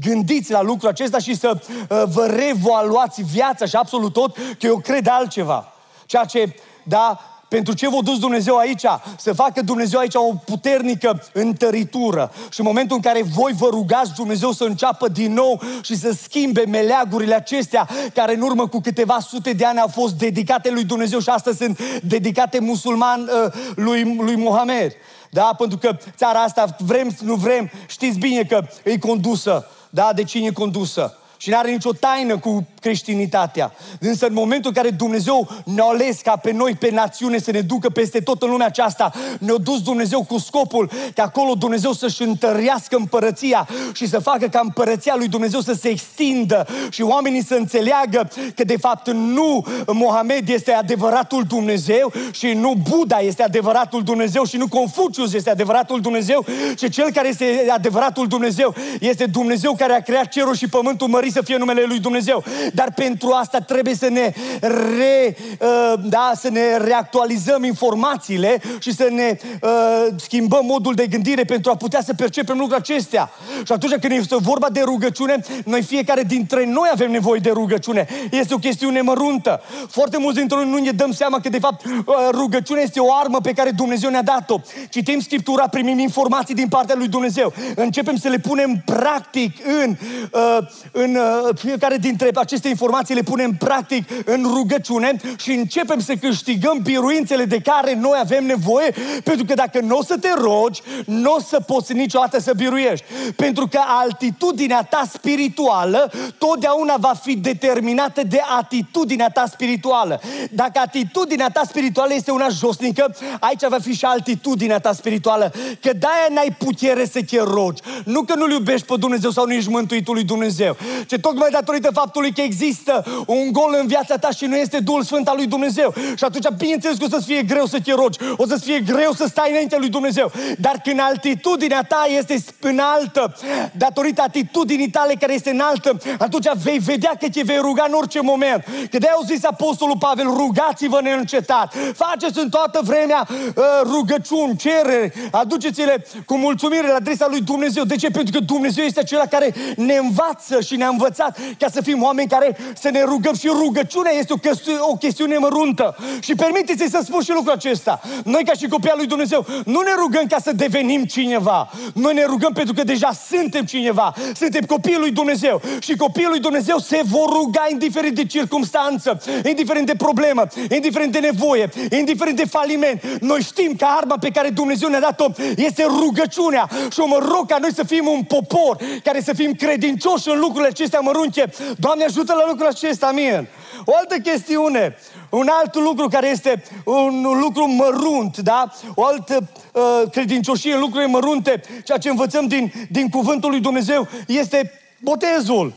gândiți la lucrul acesta și să uh, vă revaluați viața și absolut tot, că eu cred altceva. Ceea ce, da, pentru ce v-a dus Dumnezeu aici? Să facă Dumnezeu aici o puternică întăritură. Și în momentul în care voi vă rugați Dumnezeu să înceapă din nou și să schimbe meleagurile acestea care în urmă cu câteva sute de ani au fost dedicate lui Dumnezeu și astăzi sunt dedicate musulman uh, lui, lui Mohamed. Da? Pentru că țara asta, vrem, nu vrem, știți bine că e condusă da, de cine e condusă. Și nu are nicio taină cu creștinitatea. Însă în momentul în care Dumnezeu ne-a ales ca pe noi, pe națiune, să ne ducă peste tot în lumea aceasta, ne-a dus Dumnezeu cu scopul ca acolo Dumnezeu să-și întărească împărăția și să facă ca împărăția lui Dumnezeu să se extindă și oamenii să înțeleagă că de fapt nu Mohamed este adevăratul Dumnezeu și nu Buddha este adevăratul Dumnezeu și nu Confucius este adevăratul Dumnezeu, ci cel care este adevăratul Dumnezeu este Dumnezeu care a creat cerul și pământul mărit să fie numele lui Dumnezeu. Dar pentru asta trebuie să ne, re, uh, da, să ne reactualizăm informațiile și să ne uh, schimbăm modul de gândire pentru a putea să percepem lucrurile acestea. Și atunci când este vorba de rugăciune, noi fiecare dintre noi avem nevoie de rugăciune. Este o chestiune măruntă. Foarte mulți dintre noi nu ne dăm seama că de fapt uh, rugăciunea este o armă pe care Dumnezeu ne-a dat-o. Citim Scriptura, primim informații din partea lui Dumnezeu. Începem să le punem practic în, uh, în uh, fiecare dintre aceste informații le punem practic în rugăciune și începem să câștigăm biruințele de care noi avem nevoie, pentru că dacă nu o să te rogi, nu o să poți niciodată să biruiești. Pentru că altitudinea ta spirituală totdeauna va fi determinată de atitudinea ta spirituală. Dacă atitudinea ta spirituală este una josnică, aici va fi și altitudinea ta spirituală. Că de-aia n-ai putere să te rogi. Nu că nu-L iubești pe Dumnezeu sau nu ești mântuitul lui Dumnezeu, ce tocmai datorită faptului că există un gol în viața ta și nu este Duhul Sfânt al lui Dumnezeu. Și atunci, bineînțeles că o să-ți fie greu să te rogi, o să-ți fie greu să stai înainte lui Dumnezeu. Dar când altitudinea ta este înaltă, datorită atitudinii tale care este înaltă, atunci vei vedea că te vei ruga în orice moment. Că de-aia au zis Apostolul Pavel, rugați-vă neîncetat. Faceți în toată vremea uh, rugăciuni, cereri, aduceți-le cu mulțumire la adresa lui Dumnezeu. De ce? Pentru că Dumnezeu este acela care ne învață și ne-a învățat ca să fim oameni care să ne rugăm și rugăciunea este o chestiune, o chestiune măruntă. Și permiteți-i să spun și lucrul acesta. Noi ca și copii al lui Dumnezeu nu ne rugăm ca să devenim cineva. Noi ne rugăm pentru că deja suntem cineva. Suntem copiii lui Dumnezeu. Și copiii lui Dumnezeu se vor ruga indiferent de circunstanță, indiferent de problemă, indiferent de nevoie, indiferent de faliment. Noi știm că arma pe care Dumnezeu ne-a dat-o este rugăciunea. Și o mă rog ca noi să fim un popor care să fim credincioși în lucrurile acestea mărunte. Doamne ajută la lucrul acesta, amin. O altă chestiune, un alt lucru care este un lucru mărunt, da? O altă uh, credincioșie în lucrurile mărunte, ceea ce învățăm din, din cuvântul lui Dumnezeu, este botezul.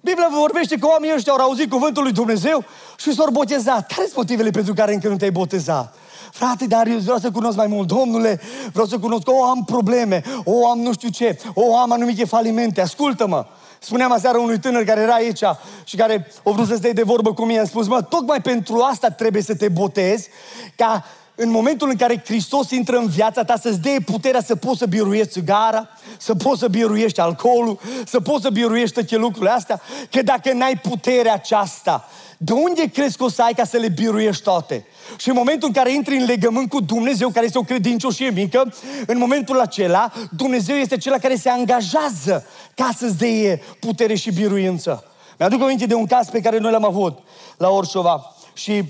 Biblia vorbește că oamenii ăștia au auzit cuvântul lui Dumnezeu și s-au botezat. Care sunt motivele pentru care încă nu te-ai botezat? Frate, dar eu vreau să cunosc mai mult. Domnule, vreau să cunosc. O, am probleme. O, am nu știu ce. O, am anumite falimente. Ascultă-mă. Spuneam aseară unui tânăr care era aici și care a vrut să stai de vorbă cu mine. A spus, mă, tocmai pentru asta trebuie să te botezi, ca în momentul în care Hristos intră în viața ta, să-ți dea puterea să poți să biruiești țigara, să poți să biruiești alcoolul, să poți să biruiești toate lucrurile astea, că dacă n-ai puterea aceasta, de unde crezi că o să ai ca să le biruiești toate? Și în momentul în care intri în legământ cu Dumnezeu, care este o credincioșie mică, în momentul acela, Dumnezeu este cel care se angajează ca să-ți dea putere și biruință. Mi-aduc aminte de un caz pe care noi l-am avut la Orșova. Și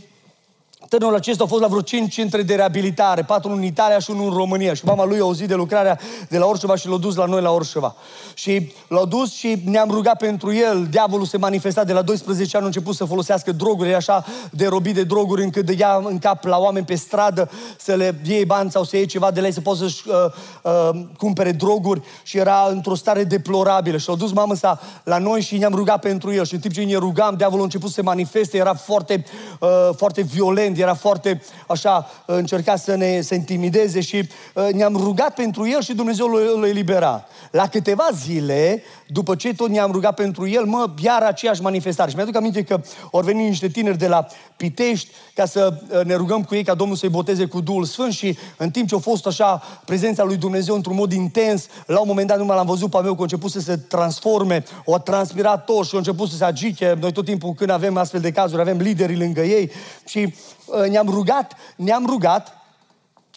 Tânărul acesta a fost la vreo 5 centre de reabilitare, patru în Italia și unul în România. Și mama lui a auzit de lucrarea de la Orșova și l-a dus la noi la Orșova. Și l-a dus și ne-am rugat pentru el. Diavolul se manifesta de la 12 ani, a început să folosească droguri, era așa de robit de droguri încât de ia în cap la oameni pe stradă să le iei bani sau să iei ceva de la ei, să poată să-și uh, uh, cumpere droguri și era într-o stare deplorabilă. Și l-a dus mama sa la noi și ne-am rugat pentru el. Și în timp ce ne rugam, diavolul a început să se manifeste, era foarte, uh, foarte violent, era foarte așa, încerca să ne să intimideze și uh, ne-am rugat pentru el și Dumnezeu l-a eliberat. La câteva zile, după ce tot ne-am rugat pentru el, mă, iar aceeași manifestare. Și mi-aduc aminte că au venit niște tineri de la Pitești ca să uh, ne rugăm cu ei ca Domnul să-i boteze cu Duhul Sfânt și în timp ce a fost așa prezența lui Dumnezeu într-un mod intens, la un moment dat numai l-am văzut pe meu că a început să se transforme, o a transpirat tot și a început să se agite. Noi tot timpul când avem astfel de cazuri, avem liderii lângă ei și uh, ne-am rugat, ne-am rugat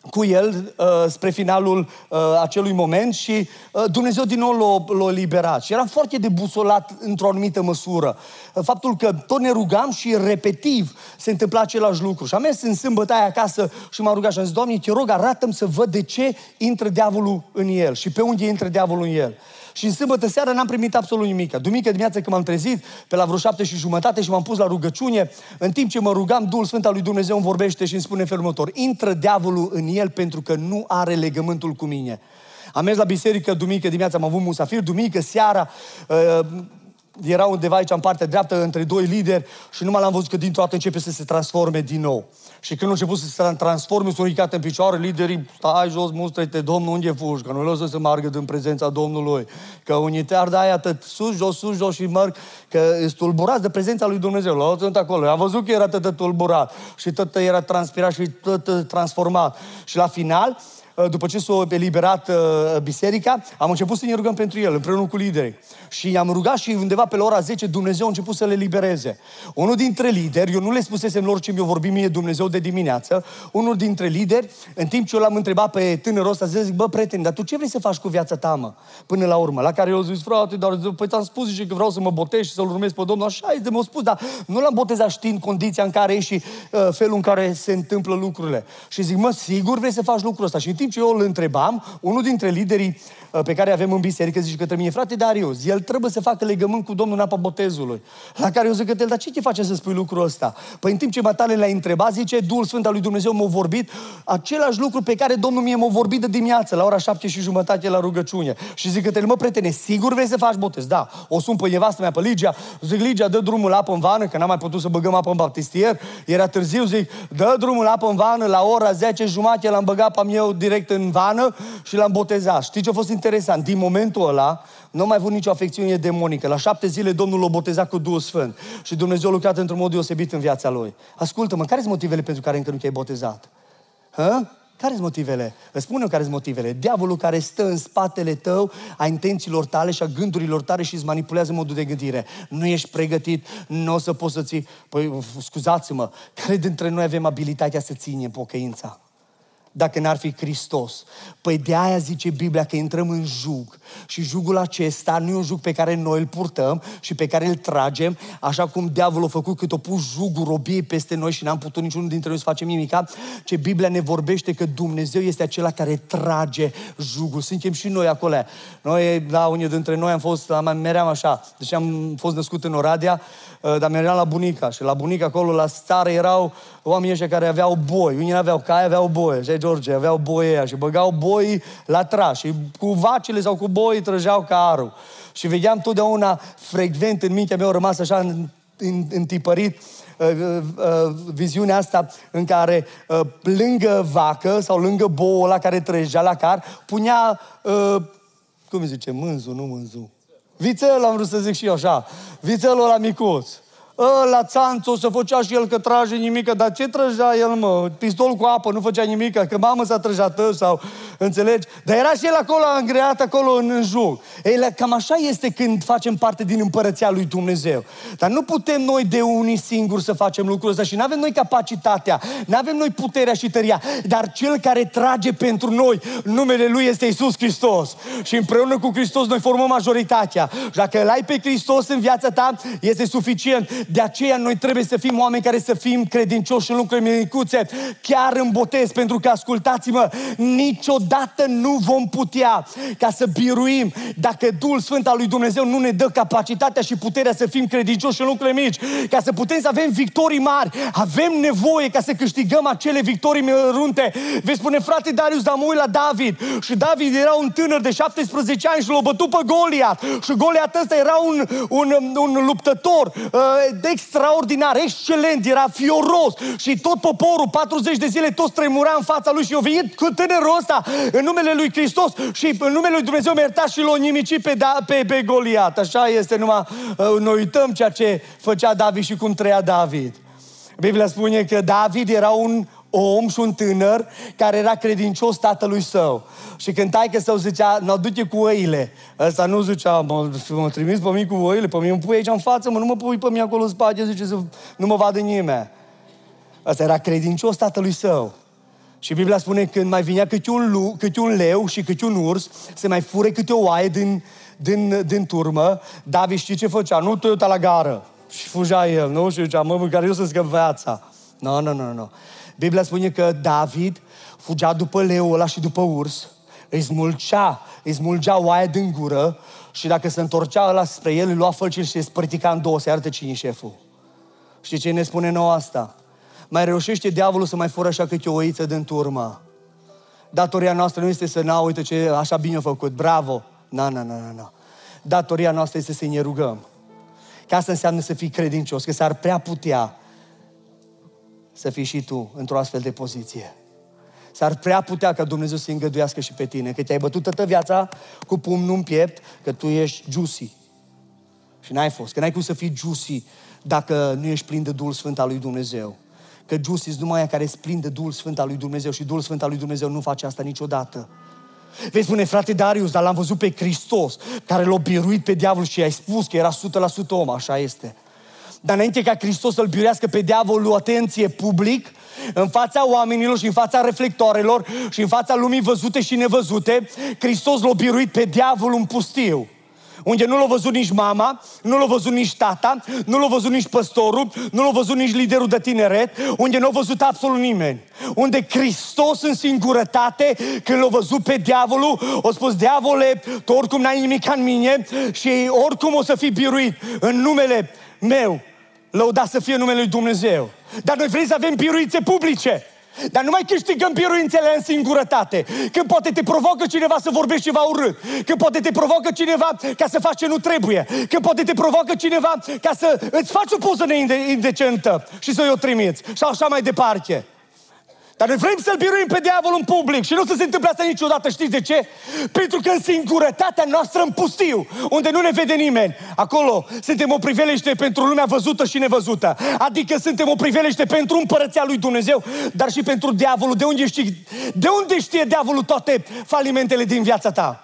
cu el uh, spre finalul uh, acelui moment și uh, Dumnezeu din nou l-a, l-a liberat. Și eram foarte debusolat într-o anumită măsură. Uh, faptul că tot ne rugam și repetiv se întâmpla același lucru. Și am mers în sâmbătă aia acasă și m-am rugat și am zis, Doamne, te rog, arată să văd de ce intră diavolul în el și pe unde intră diavolul în el. Și în sâmbătă seara n-am primit absolut nimic. Duminică dimineața când m-am trezit, pe la vreo șapte și jumătate și m-am pus la rugăciune, în timp ce mă rugam, Duhul Sfânt al lui Dumnezeu îmi vorbește și îmi spune în felul următor, intră diavolul în el pentru că nu are legământul cu mine. Am mers la biserică duminică dimineața, am avut musafir, duminică seara, uh, era undeva aici în partea dreaptă între doi lideri și numai l-am văzut că dintr-o dată începe să se transforme din nou. Și când a început să se transforme, s-au ridicat în picioare, liderii, stai jos, mustră-te, Domnul, unde fugi? Că nu lăsă să meargă din prezența Domnului. Că unitar de aia tot sus, jos, sus, jos și merg, că sunt tulburați de prezența lui Dumnezeu. L-au sunt acolo. Am văzut că era tot tulburat și tot era transpirat și tot transformat. Și la final, Uh, după ce s-a eliberat uh, biserica, am început să ne rugăm pentru el, împreună cu liderii. Și i-am rugat și undeva pe la ora 10 Dumnezeu a început să le libereze. Unul dintre lideri, eu nu le spusesem lor ce mi-a vorbit mie Dumnezeu de dimineață, unul dintre lideri, în timp ce eu l-am întrebat pe tânărul ăsta, zic, bă, prieten, dar tu ce vrei să faci cu viața ta, mă, până la urmă? La care eu zis, frate, dar păi ți-am spus și că vreau să mă botez și să-L urmez pe Domnul. Așa este, mi-a spus, dar nu l-am botezat știind condiția în care e și uh, felul în care se întâmplă lucrurile. Și zic, mă, sigur vrei să faci lucrul ăsta? Și în timp ce eu îl întrebam, unul dintre liderii uh, pe care avem în biserică zice către mine, frate Darius, el trebuie să facă legământ cu Domnul în apa botezului. La care eu zic că el, dar ce te face să spui lucrul ăsta? Păi în timp ce Matale le-a întrebat, zice, Duhul Sfânt al lui Dumnezeu m-a vorbit același lucru pe care Domnul mie m-a vorbit de dimineață, la ora șapte și jumătate la rugăciune. Și zic că mă, prietene, sigur vrei să faci botez? Da. O sun pe nevastă mea, pe Ligia, zic, Ligia, dă drumul la apă în vană, că n-am mai putut să băgăm apă în baptistier, era târziu, zic, dă drumul la apă în vană, la ora 10 jumate l-am băgat pe meu direct în vană și l-am botezat. Știi ce a fost interesant? Din momentul ăla, nu am mai avut nicio afecțiune demonică. La șapte zile Domnul l-a botezat cu Duhul Sfânt. Și Dumnezeu a lucrat într-un mod deosebit în viața lui. Ascultă-mă, care sunt motivele pentru care încă nu te-ai botezat? Hă? Care sunt motivele? Îți spune care sunt motivele. Diavolul care stă în spatele tău a intențiilor tale și a gândurilor tale și îți manipulează modul de gândire. Nu ești pregătit, nu o să poți să ții... Păi, scuzați-mă, care dintre noi avem abilitatea să ținem pocăința? Dacă n-ar fi Hristos. Păi de aia zice Biblia că intrăm în jug. Și jugul acesta nu e un jug pe care noi îl purtăm și pe care îl tragem, așa cum diavolul a făcut cât o pus jugul robiei peste noi și n-am putut niciunul dintre noi să facem nimica, ce Biblia ne vorbește că Dumnezeu este acela care trage jugul. Suntem și noi acolo. Noi, la unii dintre noi am fost, am, meream așa, deci am fost născut în Oradea, uh, dar meream la bunica și la bunica acolo, la stare, erau oamenii ăștia care aveau boi. Unii aveau cai, aveau boi. Și George, aveau boi aia și băgau boi la traș. Și cu vacile sau cu boi trăgeau carul. Și vedeam totdeauna frecvent în mintea mea, au rămas așa întipărit uh, uh, uh, viziunea asta în care uh, lângă vacă sau lângă boul la care trăgea la car, punea, uh, cum zice, mânzu, nu mânzu. Vițel, am vrut să zic și eu așa. Vițelul ăla micuț. Ăla țanțo să făcea și el că trage nimică, dar ce trăgea el, mă? Pistol cu apă, nu făcea nimică, că mamă s-a trăjat sau, înțelegi? Dar era și el acolo îngreat, acolo în, în joc. Ei, cam așa este când facem parte din împărăția lui Dumnezeu. Dar nu putem noi de unii singuri să facem lucrul ăsta și nu avem noi capacitatea, nu avem noi puterea și tăria, dar cel care trage pentru noi, numele lui este Isus Hristos. Și împreună cu Hristos noi formăm majoritatea. Și dacă îl ai pe Hristos în viața ta, este suficient. De aceea noi trebuie să fim oameni care să fim credincioși în lucruri micuțe, chiar în botez, pentru că, ascultați-mă, niciodată nu vom putea ca să biruim dacă Duhul Sfânt al lui Dumnezeu nu ne dă capacitatea și puterea să fim credincioși în lucrurile mici, ca să putem să avem victorii mari. Avem nevoie ca să câștigăm acele victorii mărunte. Vei spune, frate Darius, dar mă uit la David. Și David era un tânăr de 17 ani și l-a bătut pe Goliat. Și Goliat ăsta era un, un, un luptător uh, extraordinar, excelent, era fioros și tot poporul, 40 de zile, tot tremura în fața lui și a venit cu tânărul ăsta în numele lui Hristos și în numele lui Dumnezeu mi și l-a nimicit pe, da, pe, pe Goliat. Așa este, numai uh, noi uităm ceea ce făcea David și cum trăia David. Biblia spune că David era un om și un tânăr care era credincios tatălui său. Și când taică său zicea, nu duce cu oile. Ăsta nu zicea, mă, mă trimis pe mine cu oile, pe mine îmi pui aici în față, mă, nu mă pui pe mine acolo în spate, zice să nu mă vadă nimeni. Ăsta era credincios tatălui său. Și Biblia spune că când mai vinea câte un, lu, câte un leu și câte un urs, se mai fure câte o oaie din, din, din turmă, David știi ce făcea? Nu te uita la gară. Și fugea el, nu? Și zicea, mă, care eu să scăp viața. Nu, nu, nu, nu. Biblia spune că David fugea după leul ăla și după urs, îi smulcea, îi smulgea oaia din gură și dacă se întorcea ăla spre el, îi lua fălcil și îi spărtica în două, să arată cine șeful. Știi ce ne spune nou asta? Mai reușește diavolul să mai fură așa câte o oiță din turmă. Datoria noastră nu este să, na, uite ce așa bine făcut, bravo. Na, na, na, na, na. Datoria noastră este să ne rugăm. Că asta înseamnă să fii credincios, că s-ar prea putea să fii și tu într-o astfel de poziție. S-ar prea putea ca Dumnezeu să îngăduiască și pe tine, că te-ai bătut toată viața cu pumnul în piept, că tu ești juicy. Și n-ai fost, că n-ai cum să fii juicy dacă nu ești plin de Duhul Sfânt al lui Dumnezeu. Că juicy sunt numai aia care sunt plin de Duhul Sfânt al lui Dumnezeu și Duhul Sfânt al lui Dumnezeu nu face asta niciodată. Vei spune, frate Darius, dar l-am văzut pe Hristos, care l-a biruit pe diavol și i-ai spus că era 100% om, așa este. Dar înainte ca Hristos să-l biurească pe diavolul, atenție, public, în fața oamenilor și în fața reflectoarelor și în fața lumii văzute și nevăzute, Hristos l-a biruit pe diavolul în pustiu unde nu l-a văzut nici mama, nu l-a văzut nici tata, nu l-a văzut nici păstorul, nu l-a văzut nici liderul de tineret, unde nu a văzut absolut nimeni. Unde Hristos în singurătate, când l-a văzut pe diavolul, a spus, diavole, tu oricum n-ai nimic în mine și oricum o să fii biruit în numele meu Lăuda să fie numele lui Dumnezeu. Dar noi vrem să avem biruințe publice. Dar nu mai câștigăm biruințele în singurătate. Când poate te provocă cineva să vorbești ceva urât. Când poate te provocă cineva ca să faci ce nu trebuie. Când poate te provocă cineva ca să îți faci o poză indecentă și să o trimiți. Și așa mai departe. Dar noi vrem să-l biruim pe diavol în public și nu să se întâmple asta niciodată. Știți de ce? Pentru că în singurătatea noastră în pustiu, unde nu ne vede nimeni, acolo suntem o priveliște pentru lumea văzută și nevăzută. Adică suntem o priveliște pentru împărăția lui Dumnezeu, dar și pentru diavolul. De unde, știi, de unde știe diavolul toate falimentele din viața ta?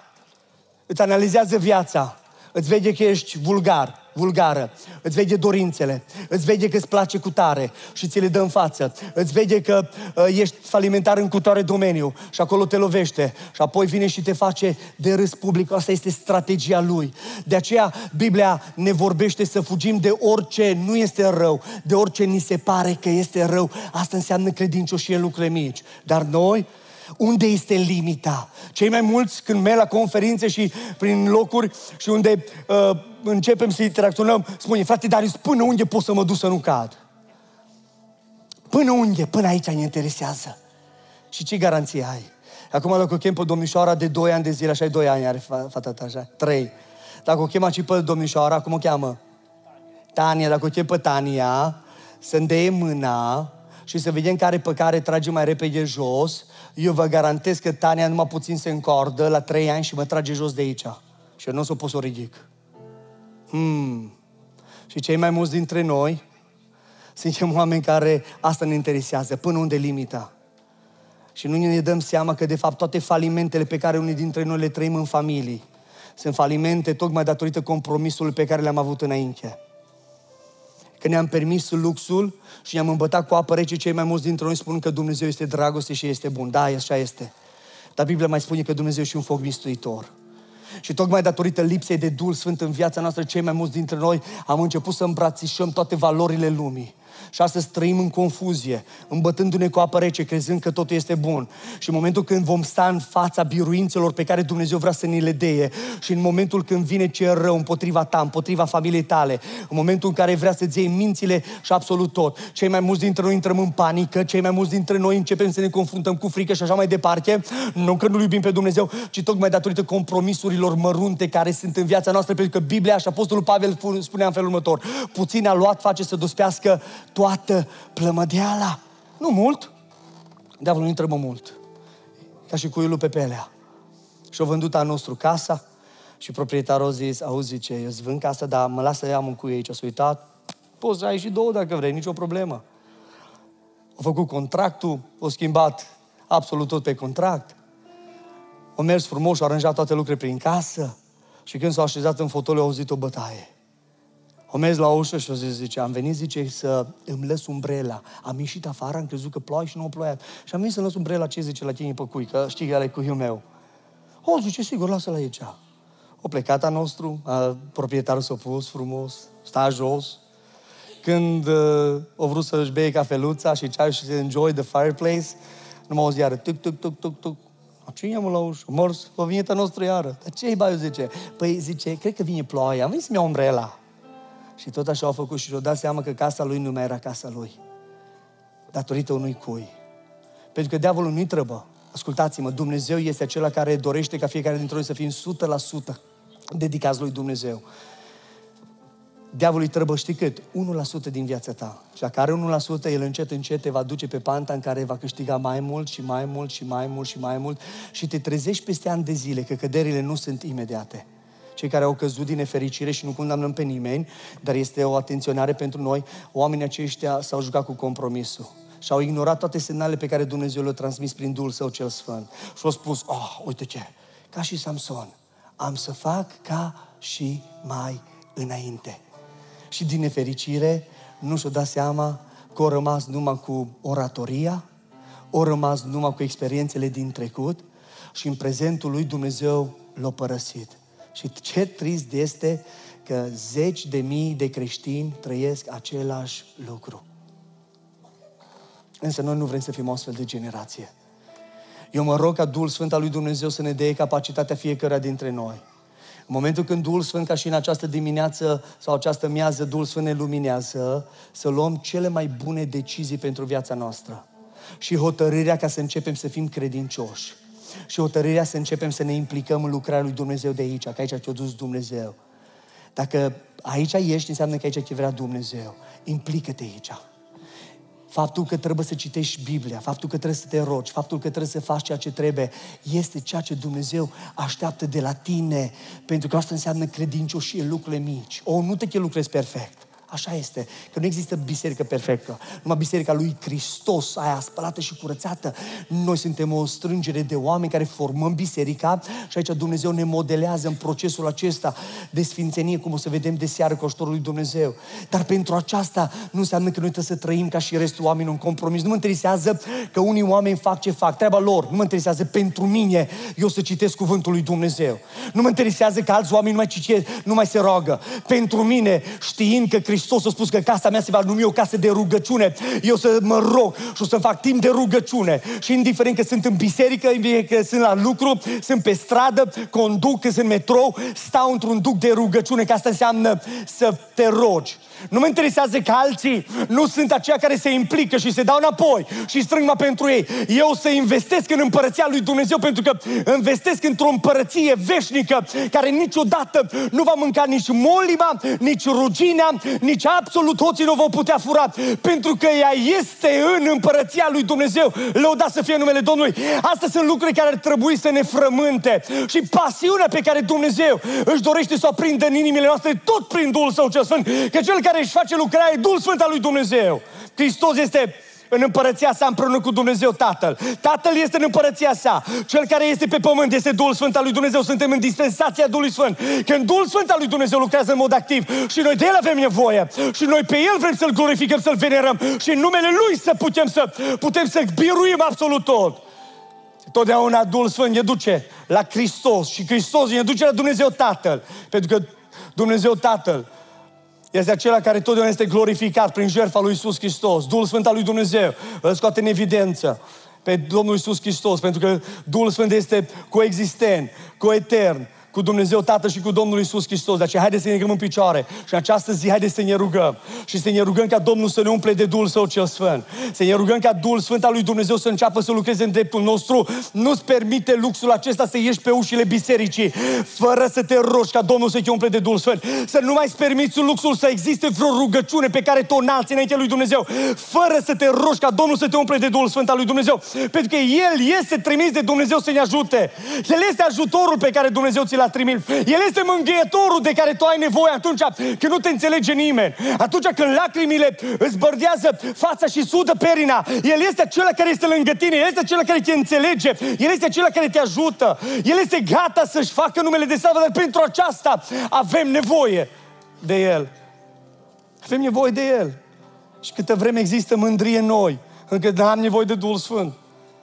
Îți analizează viața, îți vede că ești vulgar, vulgară, îți vede dorințele, îți vede că îți place cu tare și ți le dă în față, îți vede că uh, ești falimentar în cutare domeniu și acolo te lovește și apoi vine și te face de râs public. Asta este strategia lui. De aceea Biblia ne vorbește să fugim de orice nu este rău, de orice ni se pare că este rău. Asta înseamnă credincioșie în lucrurile mici. Dar noi unde este limita? Cei mai mulți când merg la conferințe și prin locuri și unde uh, începem să interacționăm, spune, frate Darius, până unde pot să mă duc să nu cad? Până unde? Până aici ne interesează. Și ce garanție ai? Acum dacă o chem pe domnișoara de 2 ani de zile, așa 2 ani are fata ta, așa, 3. Dacă o chem și pe domnișoara, cum o cheamă? Tania. Dacă o chem pe Tania, să îndeie mâna și să vedem care pe care trage mai repede jos, eu vă garantez că Tania numai puțin se încordă la 3 ani și mă trage jos de aici. Și eu nu o să pot să o ridic. Hmm. Și cei mai mulți dintre noi suntem oameni care asta ne interesează, până unde limita. Și nu ne dăm seama că, de fapt, toate falimentele pe care unii dintre noi le trăim în familii sunt falimente tocmai datorită compromisului pe care le-am avut înainte. Că ne-am permis luxul și ne-am îmbătat cu apă rece, cei mai mulți dintre noi spun că Dumnezeu este dragoste și este bun. Da, așa este. Dar Biblia mai spune că Dumnezeu și un foc mistuitor. Și tocmai datorită lipsei de Duh Sfânt în viața noastră, cei mai mulți dintre noi am început să îmbrățișăm toate valorile lumii. Și astăzi trăim în confuzie, îmbătându-ne cu apă rece, crezând că totul este bun. Și în momentul când vom sta în fața biruințelor pe care Dumnezeu vrea să ni le deie și în momentul când vine ce rău împotriva ta, împotriva familiei tale, în momentul în care vrea să-ți iei mințile și absolut tot, cei mai mulți dintre noi intrăm în panică, cei mai mulți dintre noi începem să ne confruntăm cu frică și așa mai departe, nu că nu iubim pe Dumnezeu, ci tocmai datorită compromisurilor mărunte care sunt în viața noastră, pentru că Biblia și Apostolul Pavel spunea în felul următor, puțin a luat face să dospească toată plămădeala. Nu mult, diavolul nu întrebă mult. Ca și cuiul pe pelea. Și au vândut a nostru casa și proprietarul a zis, auzi, zice, eu îți vând casa, dar mă lasă să iau un cui aici. O să uitat, poți să ai și două dacă vrei, nicio problemă. Au făcut contractul, au schimbat absolut tot pe contract. Au mers frumos și au aranjat toate lucrurile prin casă. Și când s-au așezat în fotoliu, au auzit o bătaie. O mers la ușă și o zis, zice, am venit, zice, să îmi lăs umbrela. Am ieșit afară, am crezut că ploaie și nu a ploiat. Și am venit să lăs umbrela, ce zice la tine pe cui, că știi că ăla e cuiul meu. O, zice, sigur, lasă-l aici. O plecat a nostru, a, proprietarul s-a pus frumos, sta jos. Când uh, o vrut să-și bea cafeluța și ceai și să enjoy the fireplace, nu m-a auzit iară, tuc, tuc, tuc, tuc, tuc. Cine am la ușă? Mors, o vinietă noastră iară. Dar ce-i bai, zice? Păi zice, cred că vine ploaia, am venit să-mi iau umbrela. Și tot așa au făcut și și-au dat seama că casa lui nu mai era casa lui. Datorită unui cui. Pentru că diavolul nu-i trăbă. Ascultați-mă, Dumnezeu este acela care dorește ca fiecare dintre noi să fim 100% dedicați lui Dumnezeu. Diavolul îi trăbă, știi cât? 1% din viața ta. Și dacă are 1%, el încet, încet te va duce pe panta în care va câștiga mai mult și mai mult și mai mult și mai mult și te trezești peste ani de zile că căderile nu sunt imediate cei care au căzut din nefericire și nu condamnăm pe nimeni, dar este o atenționare pentru noi, oamenii aceștia s-au jucat cu compromisul și au ignorat toate semnalele pe care Dumnezeu le-a transmis prin Duhul Său cel Sfânt. Și au spus, oh, uite ce, ca și Samson, am să fac ca și mai înainte. Și din nefericire nu și-o dat seama că au rămas numai cu oratoria, au rămas numai cu experiențele din trecut și în prezentul lui Dumnezeu l-a părăsit. Și ce trist este că zeci de mii de creștini trăiesc același lucru. Însă noi nu vrem să fim o astfel de generație. Eu mă rog ca Duhul Sfânt al lui Dumnezeu să ne dea capacitatea fiecăruia dintre noi. În momentul când Duhul Sfânt, ca și în această dimineață sau această miază, Duhul Sfânt ne luminează, să luăm cele mai bune decizii pentru viața noastră. Și hotărârea ca să începem să fim credincioși și hotărârea să începem să ne implicăm în lucrarea lui Dumnezeu de aici, că aici te-a dus Dumnezeu. Dacă aici ești, înseamnă că aici te vrea Dumnezeu. Implică-te aici. Faptul că trebuie să citești Biblia, faptul că trebuie să te rogi, faptul că trebuie să faci ceea ce trebuie, este ceea ce Dumnezeu așteaptă de la tine. Pentru că asta înseamnă credincioșie, lucrurile mici. O, nu te lucrezi perfect. Așa este, că nu există biserică perfectă. Numai biserica lui Hristos, aia spălată și curățată. Noi suntem o strângere de oameni care formăm biserica și aici Dumnezeu ne modelează în procesul acesta de sfințenie, cum o să vedem de seară cu ajutorul lui Dumnezeu. Dar pentru aceasta nu înseamnă că noi trebuie să trăim ca și restul oamenilor în compromis. Nu mă interesează că unii oameni fac ce fac, treaba lor. Nu mă interesează pentru mine eu să citesc cuvântul lui Dumnezeu. Nu mă interesează că alți oameni nu mai, citesc, nu mai se roagă. Pentru mine, știind că Hristos Hristos a spus că casa mea se va numi o casă de rugăciune. Eu să mă rog și o să fac timp de rugăciune. Și indiferent că sunt în biserică, că sunt la lucru, sunt pe stradă, conduc, că sunt în metrou, stau într-un duc de rugăciune, că asta înseamnă să te rogi. Nu mă interesează că alții nu sunt aceia care se implică și se dau înapoi și strâng mă pentru ei. Eu să investesc în împărăția lui Dumnezeu pentru că investesc într-o împărăție veșnică care niciodată nu va mânca nici molima, nici ruginea, nici absolut hoții nu vă putea fura pentru că ea este în împărăția lui Dumnezeu. Lăuda să fie numele Domnului. Astea sunt lucruri care ar trebui să ne frământe și pasiunea pe care Dumnezeu își dorește să o prindă în inimile noastre tot prin Duhul Său cel Sfânt. Că cel care își face lucrarea e Duhul Sfânt al lui Dumnezeu. Hristos este în împărăția sa împreună cu Dumnezeu Tatăl. Tatăl este în împărăția sa. Cel care este pe pământ este Duhul Sfânt al lui Dumnezeu. Suntem în dispensația Duhului Sfânt. Când Duhul Sfânt al lui Dumnezeu lucrează în mod activ și noi de El avem nevoie și noi pe El vrem să-L glorificăm, să-L venerăm și în numele Lui să putem să, putem să biruim absolut tot. Totdeauna Duhul Sfânt ne duce la Hristos și Hristos ne duce la Dumnezeu Tatăl. Pentru că Dumnezeu Tatăl este acela care totdeauna este glorificat prin jertfa lui Isus Hristos. Duhul Sfânt al lui Dumnezeu îl scoate în evidență pe Domnul Isus Hristos, pentru că Duhul Sfânt este coexistent, coetern, cu Dumnezeu Tatăl și cu Domnul Isus Hristos. De aceea, haideți să ne ridicăm în picioare și în această zi, haideți să ne rugăm și să ne rugăm ca Domnul să ne umple de Duhul Său cel Sfânt. Să ne rugăm ca Duhul Sfânt al lui Dumnezeu să înceapă să lucreze în dreptul nostru. Nu-ți permite luxul acesta să ieși pe ușile bisericii fără să te rogi ca Domnul să te umple de Duhul Sfânt. Să nu mai permiți luxul să existe vreo rugăciune pe care tu o înalți înaintea lui Dumnezeu fără să te rogi ca Domnul să te umple de Duhul Sfânt al lui Dumnezeu. Pentru că El este trimis de Dumnezeu să ne ajute. El este ajutorul pe care Dumnezeu ți l-a trimis. El este mângâietorul de care tu ai nevoie atunci când nu te înțelege nimeni. Atunci când lacrimile îți bărdează fața și sudă perina. El este acela care este lângă tine. El este acela care te înțelege. El este acela care te ajută. El este gata să-și facă numele de slavă, dar pentru aceasta avem nevoie de El. Avem nevoie de El. Și câtă vreme există mândrie în noi, încă nu am nevoie de Duhul Sfânt,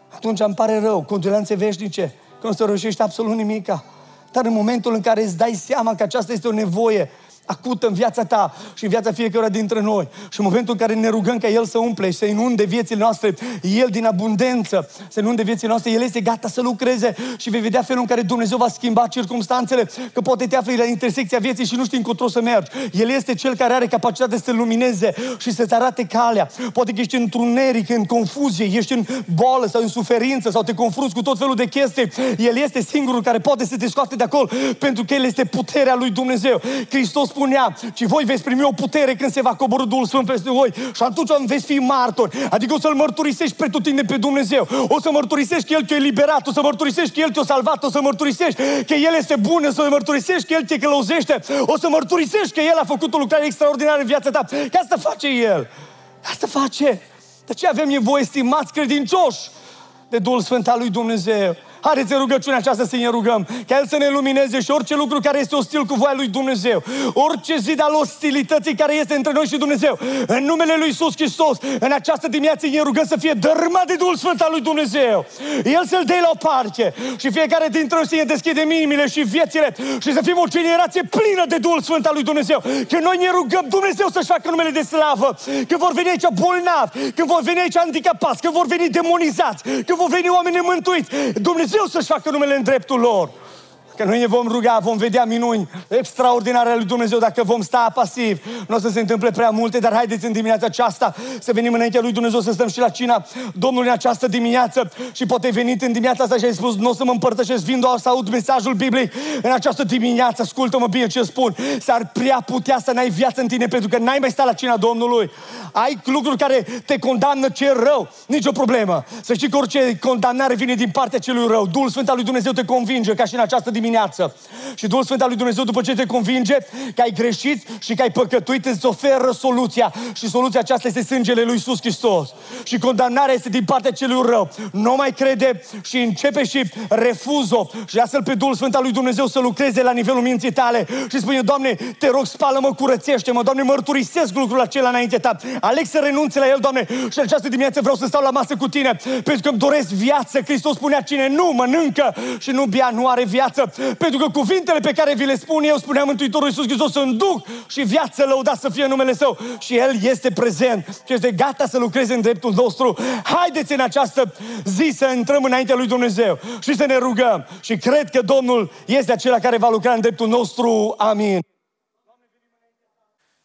atunci îmi pare rău, condulanțe veșnice, că nu se reușește absolut nimica. Dar în momentul în care îți dai seama că aceasta este o nevoie acută în viața ta și în viața fiecare dintre noi. Și în momentul în care ne rugăm ca El să umple și să inunde viețile noastre, El din abundență, să inunde viețile noastre, El este gata să lucreze și vei vedea felul în care Dumnezeu va schimba circumstanțele, că poate te afli la intersecția vieții și nu știi încotro să mergi. El este Cel care are capacitatea să lumineze și să-ți arate calea. Poate că ești într-un neric, în confuzie, ești în boală sau în suferință sau te confrunți cu tot felul de chestii. El este singurul care poate să te scoate de acolo pentru că El este puterea lui Dumnezeu. Hristos spunea, ci voi veți primi o putere când se va coborâ Duhul Sfânt peste voi și atunci veți fi martori. Adică o să-L mărturisești pe tine pe Dumnezeu. O să mărturisești că El te-a eliberat, o să mărturisești că El te-a salvat, o să mărturisești că El este bun, o să mărturisești că El te călăuzește, o să mărturisești că El a făcut o lucrare extraordinară în viața ta. Că asta face El. Asta face. De ce avem nevoie, stimați credincioși, de Duhul Sfânt al lui Dumnezeu. Haideți în rugăciunea aceasta să ne rugăm, ca El să ne lumineze și orice lucru care este ostil cu voia lui Dumnezeu, orice zid al ostilității care este între noi și Dumnezeu, în numele lui Iisus Hristos, în această dimineață ne rugăm să fie dărâmat de Duhul Sfânt al lui Dumnezeu. El să-L dea la o parte și fiecare dintre noi să ne deschidem inimile și viețile și să fim o generație plină de Duhul Sfânt al lui Dumnezeu. Că noi ne rugăm Dumnezeu să-și facă numele de slavă, că vor veni aici bolnavi, că vor veni aici handicapați, că vor veni demonizați, că vor veni oameni nemântuiți. Dumnezeu Dumnezeu să-și facă numele în dreptul lor. Că noi ne vom ruga, vom vedea minuni extraordinare ale lui Dumnezeu dacă vom sta pasiv. Nu o să se întâmple prea multe, dar haideți în dimineața aceasta să venim înaintea lui Dumnezeu să stăm și la cina Domnului în această dimineață și poate venit în dimineața asta și ai spus, nu o să mă împărtășesc, vin doar să aud mesajul Bibliei în această dimineață, ascultă-mă bine ce spun, s-ar prea putea să n-ai viață în tine pentru că n-ai mai stat la cina Domnului. Ai lucruri care te condamnă ce rău, nicio problemă. Să știi că orice condamnare vine din partea celui rău. Duhul Sfânt al lui Dumnezeu te convinge ca și în această dimineață dimineață. Și Duhul Sfânt al lui Dumnezeu, după ce te convinge că ai greșit și că ai păcătuit, îți oferă soluția. Și soluția aceasta este sângele lui Iisus Hristos. Și condamnarea este din partea celui rău. Nu mai crede și începe și refuză și lasă-L pe Duhul Sfânt al lui Dumnezeu să lucreze la nivelul minții tale și spune, Doamne, te rog, spală-mă, curățește-mă, Doamne, mărturisesc lucrul acela înainte ta. Aleg să renunțe la el, Doamne, și în această dimineață vreau să stau la masă cu tine, pentru că îmi doresc viață. Hristos spunea, cine nu mănâncă și nu bea, nu are viață. Pentru că cuvintele pe care vi le spun eu, spunea Mântuitorul Iisus Hristos, sunt duc și viață lăuda să fie numele Său. Și El este prezent și este gata să lucreze în dreptul nostru. Haideți în această zi să intrăm înaintea lui Dumnezeu și să ne rugăm. Și cred că Domnul este acela care va lucra în dreptul nostru. Amin.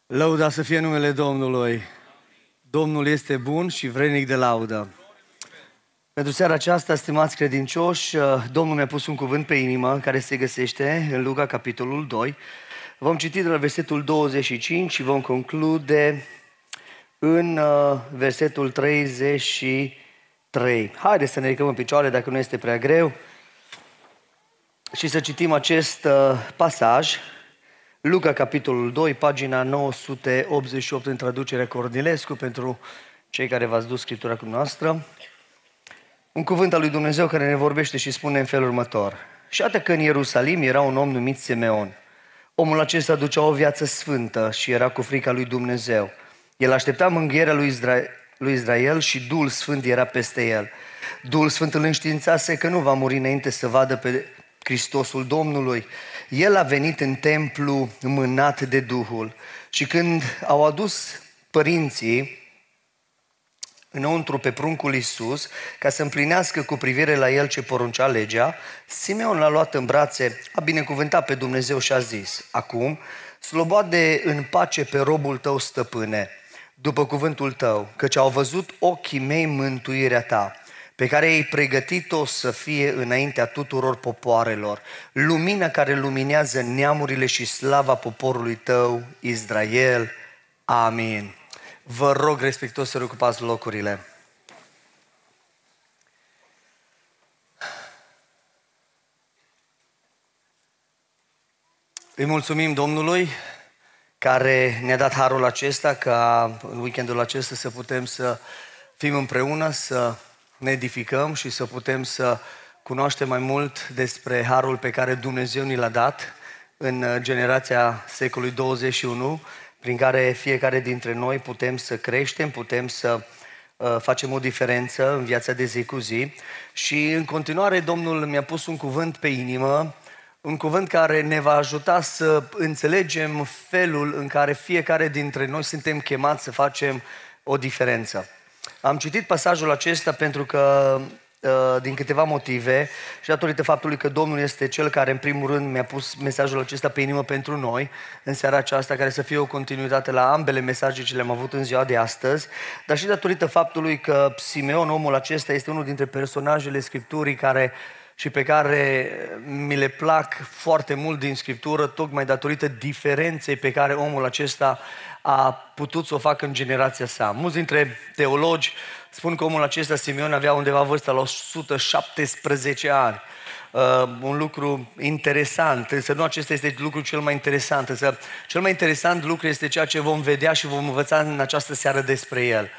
Lăuda să fie numele Domnului. Domnul este bun și vrenic de laudă. Pentru seara aceasta, stimați credincioși, Domnul mi-a pus un cuvânt pe inimă care se găsește în Luca, capitolul 2. Vom citi de la versetul 25 și vom conclude în uh, versetul 33. Haideți să ne ridicăm în picioare dacă nu este prea greu și să citim acest uh, pasaj Luca, capitolul 2, pagina 988 în traducerea Cornilescu pentru cei care v-ați dus scriptura cu noastră. Un cuvânt al lui Dumnezeu care ne vorbește și spune în felul următor. Și atât că în Ierusalim era un om numit Simeon. Omul acesta ducea o viață sfântă și era cu frica lui Dumnezeu. El aștepta mângâierea lui, Isra- lui Israel și Duhul Sfânt era peste el. Duhul Sfânt îl înștiințase că nu va muri înainte să vadă pe Hristosul Domnului. El a venit în templu mânat de Duhul și când au adus părinții înăuntru pe pruncul Iisus, ca să împlinească cu privire la el ce poruncea legea, Simeon l-a luat în brațe, a binecuvântat pe Dumnezeu și a zis, Acum, sloboade în pace pe robul tău, stăpâne, după cuvântul tău, căci au văzut ochii mei mântuirea ta pe care ai pregătit-o să fie înaintea tuturor popoarelor, lumina care luminează neamurile și slava poporului tău, Israel. Amin. Vă rog respectuos să ocupați locurile. Îi mulțumim Domnului care ne-a dat harul acesta ca în weekendul acesta să putem să fim împreună, să ne edificăm și să putem să cunoaștem mai mult despre harul pe care Dumnezeu ni l-a dat în generația secolului 21, prin care fiecare dintre noi putem să creștem, putem să uh, facem o diferență în viața de zi cu zi. Și în continuare Domnul mi-a pus un cuvânt pe inimă, un cuvânt care ne va ajuta să înțelegem felul în care fiecare dintre noi suntem chemați să facem o diferență. Am citit pasajul acesta pentru că uh, din câteva motive și datorită faptului că Domnul este Cel care în primul rând mi-a pus mesajul acesta pe inimă pentru noi în seara aceasta, care să fie o continuitate la ambele mesaje ce le-am avut în ziua de astăzi, dar și datorită faptului că Simeon, omul acesta, este unul dintre personajele Scripturii care și pe care mi le plac foarte mult din Scriptură, tocmai datorită diferenței pe care omul acesta a putut să o facă în generația sa. Mulți dintre teologi spun că omul acesta, Simeon, avea undeva vârsta la 117 ani. Uh, un lucru interesant, însă nu acesta este lucrul cel mai interesant, însă cel mai interesant lucru este ceea ce vom vedea și vom învăța în această seară despre el.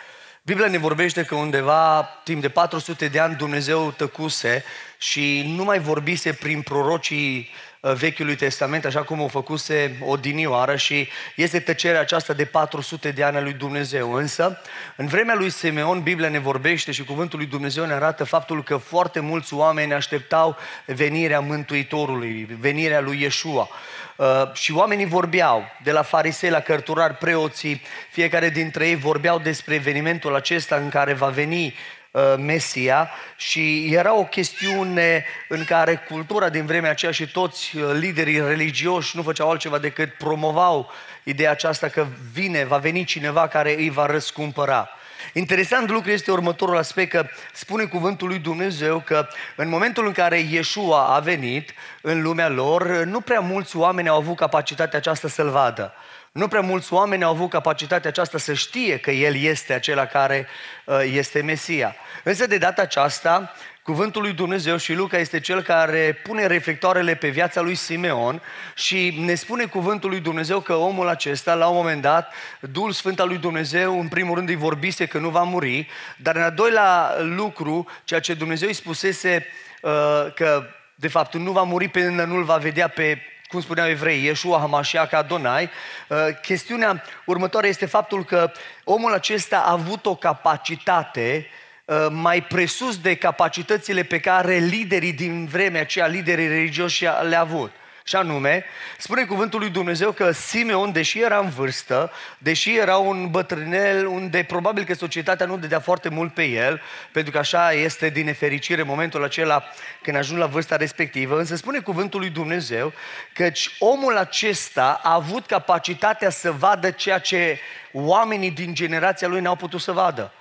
Biblia ne vorbește că undeva, timp de 400 de ani, Dumnezeu tăcuse și nu mai vorbise prin prorocii Uh, Vechiului Testament, așa cum o făcuse odinioară și este tăcerea aceasta de 400 de ani a lui Dumnezeu. Însă, în vremea lui Simeon, Biblia ne vorbește și cuvântul lui Dumnezeu ne arată faptul că foarte mulți oameni așteptau venirea Mântuitorului, venirea lui Iesua. Uh, și oamenii vorbeau, de la farisei la cărturari, preoții, fiecare dintre ei vorbeau despre evenimentul acesta în care va veni Uh, Mesia și era o chestiune în care cultura din vremea aceea și toți uh, liderii religioși nu făceau altceva decât promovau ideea aceasta că vine, va veni cineva care îi va răscumpăra. Interesant lucru este următorul aspect că spune cuvântul lui Dumnezeu că în momentul în care Iesua a venit în lumea lor, nu prea mulți oameni au avut capacitatea aceasta să-L vadă. Nu prea mulți oameni au avut capacitatea aceasta să știe că El este acela care uh, este Mesia. Însă de data aceasta, cuvântul lui Dumnezeu și Luca este cel care pune reflectoarele pe viața lui Simeon și ne spune cuvântul lui Dumnezeu că omul acesta, la un moment dat, Duhul Sfânt al lui Dumnezeu, în primul rând îi vorbise că nu va muri, dar în al doilea lucru, ceea ce Dumnezeu îi spusese uh, că de fapt nu va muri până nu-l va vedea pe cum spuneau evrei, Iesua Hamashiach Adonai, uh, chestiunea următoare este faptul că omul acesta a avut o capacitate uh, mai presus de capacitățile pe care liderii din vremea aceea, liderii religioși le-a avut. Și anume, spune cuvântul lui Dumnezeu că Simeon, deși era în vârstă, deși era un bătrânel unde probabil că societatea nu dădea foarte mult pe el, pentru că așa este din nefericire momentul acela când ajung la vârsta respectivă, însă spune cuvântul lui Dumnezeu căci omul acesta a avut capacitatea să vadă ceea ce oamenii din generația lui n-au putut să vadă.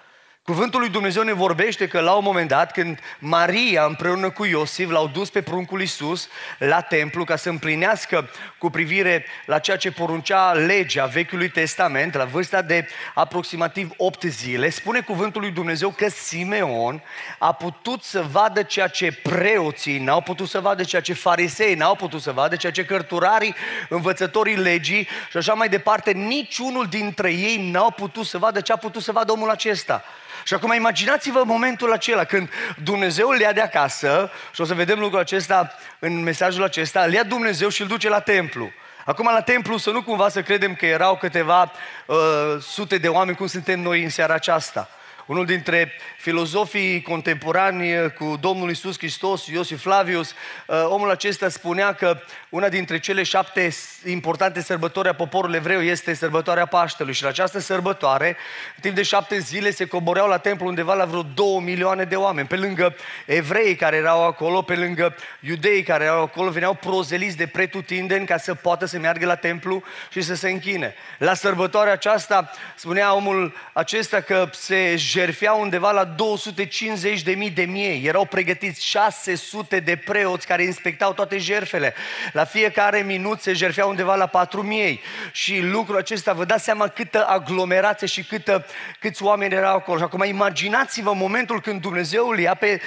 Cuvântul lui Dumnezeu ne vorbește că la un moment dat, când Maria împreună cu Iosif l-au dus pe pruncul Iisus la templu ca să împlinească cu privire la ceea ce poruncea legea Vechiului Testament, la vârsta de aproximativ 8 zile, spune cuvântul lui Dumnezeu că Simeon a putut să vadă ceea ce preoții n-au putut să vadă, ceea ce farisei n-au putut să vadă, ceea ce cărturarii, învățătorii legii și așa mai departe, niciunul dintre ei n-au putut să vadă ce a putut să vadă omul acesta. Și acum imaginați-vă momentul acela când Dumnezeu îl ia de acasă, și o să vedem lucrul acesta în mesajul acesta, îl ia Dumnezeu și îl duce la templu. Acum la templu să nu cumva să credem că erau câteva uh, sute de oameni cum suntem noi în seara aceasta. Unul dintre filozofii contemporani cu Domnul Isus Hristos, Iosif Flavius, uh, omul acesta spunea că una dintre cele șapte importante sărbători a poporului evreu este sărbătoarea Paștelui și la această sărbătoare, în timp de șapte zile, se coboreau la templu undeva la vreo două milioane de oameni. Pe lângă evrei care erau acolo, pe lângă iudei care erau acolo, veneau prozeliți de pretutindeni ca să poată să meargă la templu și să se închine. La sărbătoarea aceasta, spunea omul acesta că se jerfeau undeva la 250 de mii de miei. Erau pregătiți 600 de preoți care inspectau toate jerfele. La fiecare minut se jerfeau undeva la 4 miei. Și lucrul acesta, vă dați seama câtă aglomerație și câtă, câți oameni erau acolo. Și acum imaginați-vă momentul când Dumnezeu îl ia pe,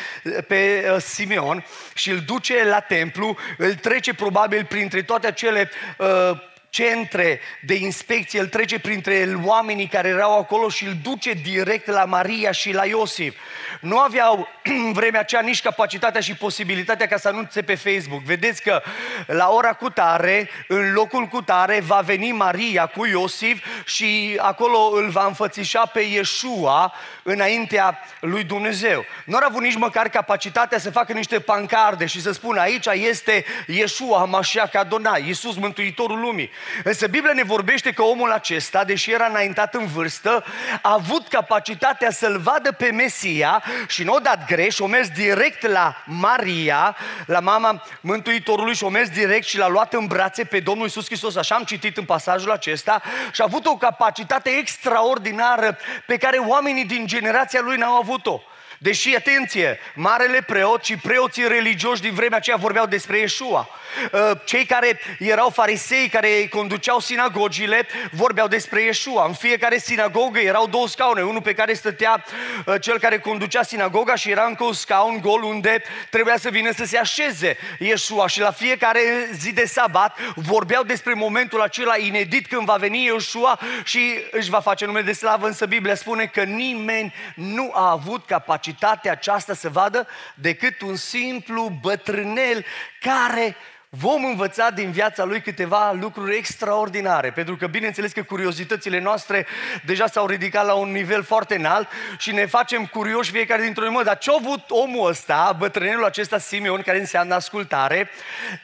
pe uh, Simeon și îl duce la templu, îl trece probabil printre toate acele uh, centre de inspecție, îl trece printre oamenii care erau acolo și îl duce direct la Maria și la Iosif. Nu aveau în vremea aceea nici capacitatea și posibilitatea ca să anunțe pe Facebook. Vedeți că la ora cu tare, în locul cu tare, va veni Maria cu Iosif și acolo îl va înfățișa pe Iesua înaintea lui Dumnezeu. Nu au avut nici măcar capacitatea să facă niște pancarde și să spună aici este Iesua, Mașia Adonai, Iisus Mântuitorul Lumii. Însă Biblia ne vorbește că omul acesta, deși era înaintat în vârstă, a avut capacitatea să-l vadă pe Mesia și nu o dat greș, o mers direct la Maria, la mama Mântuitorului și o mers direct și l-a luat în brațe pe Domnul Iisus Hristos, așa am citit în pasajul acesta, și a avut o capacitate extraordinară pe care oamenii din generația lui n-au avut-o. Deși, atenție, marele preot și preoții religioși din vremea aceea vorbeau despre Iesua. Uh, cei care erau farisei, care conduceau sinagogile, vorbeau despre Iesua. În fiecare sinagogă erau două scaune, unul pe care stătea uh, cel care conducea sinagoga și era încă un scaun gol unde trebuia să vină să se așeze Iesua. Și la fiecare zi de sabat vorbeau despre momentul acela inedit când va veni Iesua și își va face numele de slavă, însă Biblia spune că nimeni nu a avut capacitatea aceasta să vadă decât un simplu bătrânel care vom învăța din viața lui câteva lucruri extraordinare, pentru că bineînțeles că curiozitățile noastre deja s-au ridicat la un nivel foarte înalt și ne facem curioși fiecare dintre noi, mă, dar ce-a avut omul ăsta, bătrânelul acesta Simeon, care înseamnă ascultare,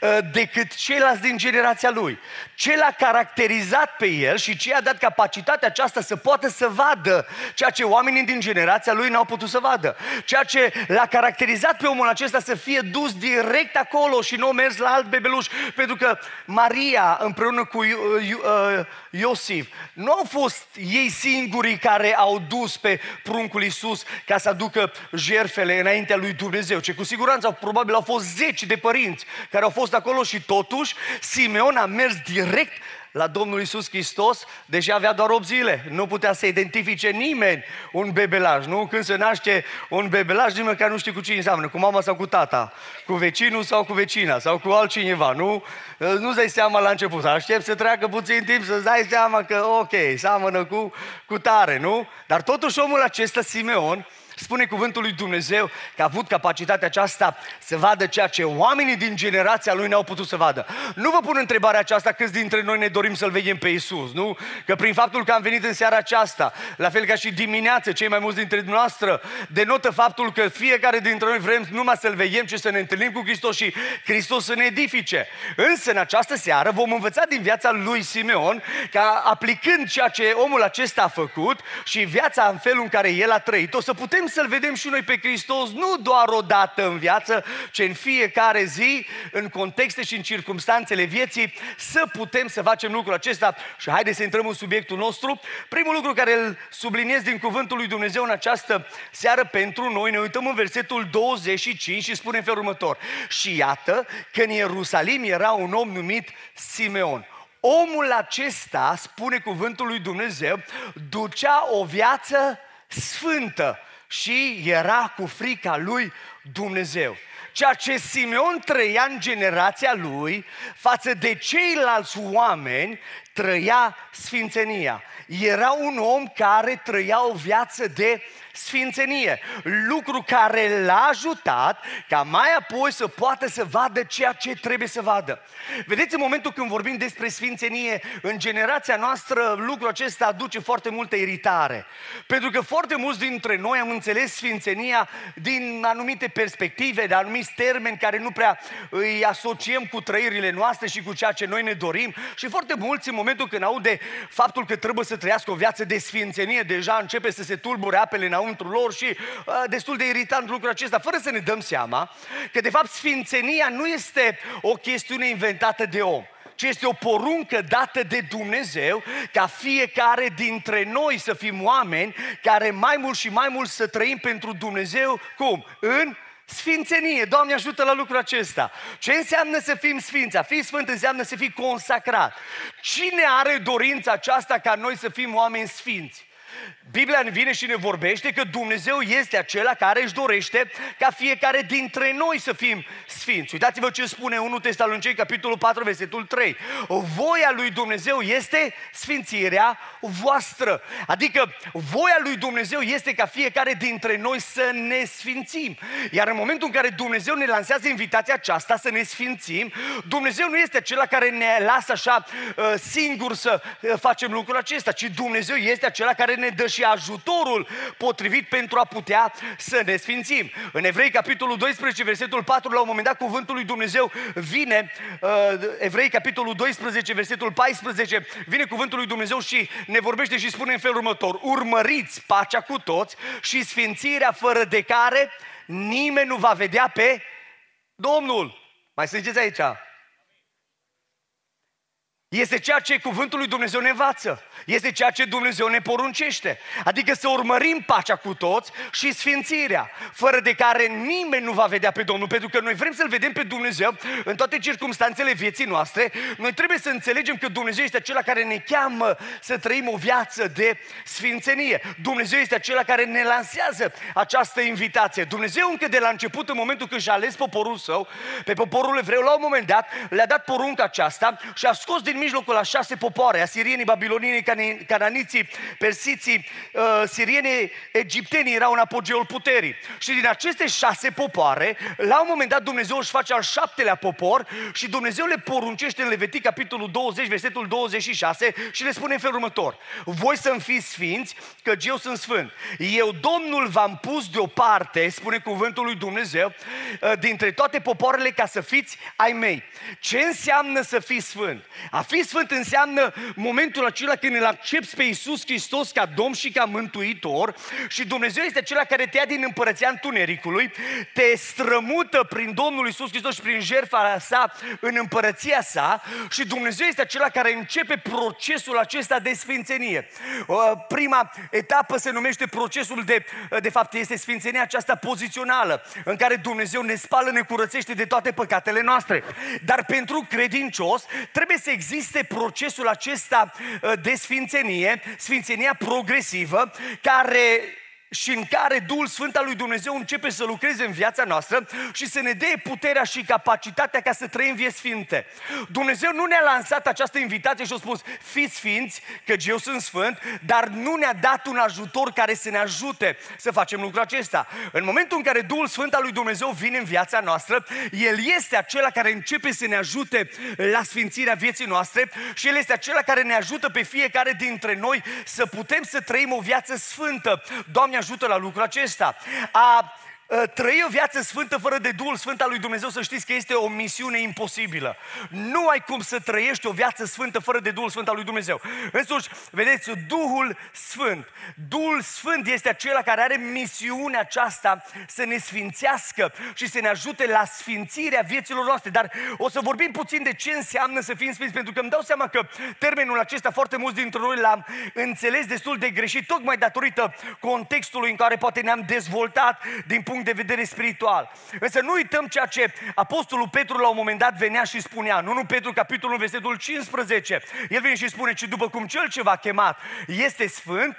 ă, decât ceilalți din generația lui? Ce l-a caracterizat pe el și ce a dat capacitatea aceasta să poată să vadă ceea ce oamenii din generația lui n-au putut să vadă? Ceea ce l-a caracterizat pe omul acesta să fie dus direct acolo și nu mers la alt bebeluș, pentru că Maria împreună cu uh, Iosif nu au fost ei singurii care au dus pe pruncul Iisus ca să aducă jerfele înaintea lui Dumnezeu, ce cu siguranță probabil au fost zeci de părinți care au fost acolo și totuși Simeon a mers direct la Domnul Isus Hristos, deși avea doar 8 zile. Nu putea să identifice nimeni un bebelaj, nu? Când se naște un bebelaj, nimeni care nu știe cu cine înseamnă, cu mama sau cu tata, cu vecinul sau cu vecina, sau cu altcineva, nu? Nu-ți dai seama la început, aștept să treacă puțin timp să-ți dai seama că, ok, seamănă cu, cu tare, nu? Dar totuși omul acesta, Simeon, Spune cuvântul lui Dumnezeu că a avut capacitatea aceasta să vadă ceea ce oamenii din generația lui n-au putut să vadă. Nu vă pun întrebarea aceasta câți dintre noi ne dorim să-L vedem pe Isus, nu? Că prin faptul că am venit în seara aceasta, la fel ca și dimineață, cei mai mulți dintre noastre, denotă faptul că fiecare dintre noi vrem numai să-L vedem și să ne întâlnim cu Hristos și Hristos să ne edifice. Însă în această seară vom învăța din viața lui Simeon ca aplicând ceea ce omul acesta a făcut și viața în felul în care el a trăit, o să putem să-L vedem și noi pe Hristos nu doar o dată în viață, ci în fiecare zi, în contexte și în circunstanțele vieții, să putem să facem lucrul acesta. Și haideți să intrăm în subiectul nostru. Primul lucru care îl subliniez din cuvântul lui Dumnezeu în această seară pentru noi, ne uităm în versetul 25 și spune în felul următor. Și iată că în Ierusalim era un om numit Simeon. Omul acesta, spune cuvântul lui Dumnezeu, ducea o viață sfântă și era cu frica lui Dumnezeu. Ceea ce Simeon trăia în generația lui, față de ceilalți oameni, trăia sfințenia. Era un om care trăia o viață de sfințenie. Lucru care l-a ajutat ca mai apoi să poată să vadă ceea ce trebuie să vadă. Vedeți, în momentul când vorbim despre sfințenie, în generația noastră lucrul acesta aduce foarte multă iritare. Pentru că foarte mulți dintre noi am înțeles sfințenia din anumite perspective, de anumiți termeni care nu prea îi asociem cu trăirile noastre și cu ceea ce noi ne dorim. Și foarte mulți, în momentul când aude faptul că trebuie să trăiască o viață de sfințenie, deja începe să se tulbure apele în înăuntru lor și uh, destul de irritant lucrul acesta, fără să ne dăm seama că de fapt sfințenia nu este o chestiune inventată de om ci este o poruncă dată de Dumnezeu ca fiecare dintre noi să fim oameni care mai mult și mai mult să trăim pentru Dumnezeu, cum? În Sfințenie, Doamne ajută la lucrul acesta. Ce înseamnă să fim sfinți? A fi sfânt înseamnă să fii consacrat. Cine are dorința aceasta ca noi să fim oameni sfinți? Biblia ne vine și ne vorbește că Dumnezeu este acela care își dorește ca fiecare dintre noi să fim sfinți. Uitați-vă ce spune 1 Tesalonicei, capitolul 4, versetul 3. Voia lui Dumnezeu este sfințirea voastră. Adică voia lui Dumnezeu este ca fiecare dintre noi să ne sfințim. Iar în momentul în care Dumnezeu ne lansează invitația aceasta să ne sfințim, Dumnezeu nu este acela care ne lasă așa uh, singur să uh, facem lucrul acesta, ci Dumnezeu este acela care ne dă și ajutorul potrivit pentru a putea să ne sfințim. În Evrei, capitolul 12, versetul 4, la un moment dat cuvântul lui Dumnezeu vine, uh, Evrei, capitolul 12, versetul 14, vine cuvântul lui Dumnezeu și ne vorbește și spune în felul următor, urmăriți pacea cu toți și sfințirea fără de care nimeni nu va vedea pe Domnul. Mai sunteți aici? Este ceea ce cuvântul lui Dumnezeu ne învață. Este ceea ce Dumnezeu ne poruncește. Adică să urmărim pacea cu toți și sfințirea, fără de care nimeni nu va vedea pe Domnul. Pentru că noi vrem să-L vedem pe Dumnezeu în toate circunstanțele vieții noastre. Noi trebuie să înțelegem că Dumnezeu este acela care ne cheamă să trăim o viață de sfințenie. Dumnezeu este acela care ne lansează această invitație. Dumnezeu încă de la început, în momentul când și-a ales poporul său, pe poporul evreu, la un moment dat, le-a dat porunca aceasta și a scos din mijlocul a șase popoare, asirienii, babilonienii, cananiții, persiții, uh, sirienii, egiptenii erau în apogeul puterii. Și din aceste șase popoare, la un moment dat Dumnezeu își face al șaptelea popor și Dumnezeu le poruncește în Levitic, capitolul 20, versetul 26 și le spune în felul următor. Voi să-mi fiți sfinți, că eu sunt sfânt. Eu, Domnul, v-am pus deoparte, spune cuvântul lui Dumnezeu, uh, dintre toate popoarele ca să fiți ai mei. Ce înseamnă să fii sfânt? A fi sfânt înseamnă momentul acela când îl accepti pe Iisus Hristos ca Domn și ca Mântuitor și Dumnezeu este acela care te ia din împărăția întunericului, te strămută prin Domnul Iisus Hristos și prin jertfa sa în împărăția sa și Dumnezeu este acela care începe procesul acesta de sfințenie. Prima etapă se numește procesul de, de fapt, este sfințenia aceasta pozițională, în care Dumnezeu ne spală, ne curățește de toate păcatele noastre. Dar pentru credincios trebuie să existe procesul acesta uh, de sfințenie, sfințenia progresivă, care și în care Duhul Sfânt al lui Dumnezeu începe să lucreze în viața noastră și să ne dea puterea și capacitatea ca să trăim vieți sfinte. Dumnezeu nu ne-a lansat această invitație și a spus, fiți sfinți, că eu sunt sfânt, dar nu ne-a dat un ajutor care să ne ajute să facem lucrul acesta. În momentul în care Duhul Sfânt al lui Dumnezeu vine în viața noastră, El este acela care începe să ne ajute la sfințirea vieții noastre și El este acela care ne ajută pe fiecare dintre noi să putem să trăim o viață sfântă. Doamne ajută la lucrul acesta. A trăi o viață sfântă fără de Duhul Sfânt al lui Dumnezeu, să știți că este o misiune imposibilă. Nu ai cum să trăiești o viață sfântă fără de Duhul Sfânt al lui Dumnezeu. Însuși, vedeți, Duhul Sfânt. Duhul Sfânt este acela care are misiunea aceasta să ne sfințească și să ne ajute la sfințirea vieților noastre. Dar o să vorbim puțin de ce înseamnă să fim sfinți, pentru că îmi dau seama că termenul acesta foarte mulți dintre noi l-am înțeles destul de greșit, tocmai datorită contextului în care poate ne-am dezvoltat din punct punct de vedere spiritual. Însă nu uităm ceea ce Apostolul Petru la un moment dat venea și spunea. Nu, nu Petru, capitolul versetul 15. El vine și spune, ci după cum cel ce v-a chemat este sfânt,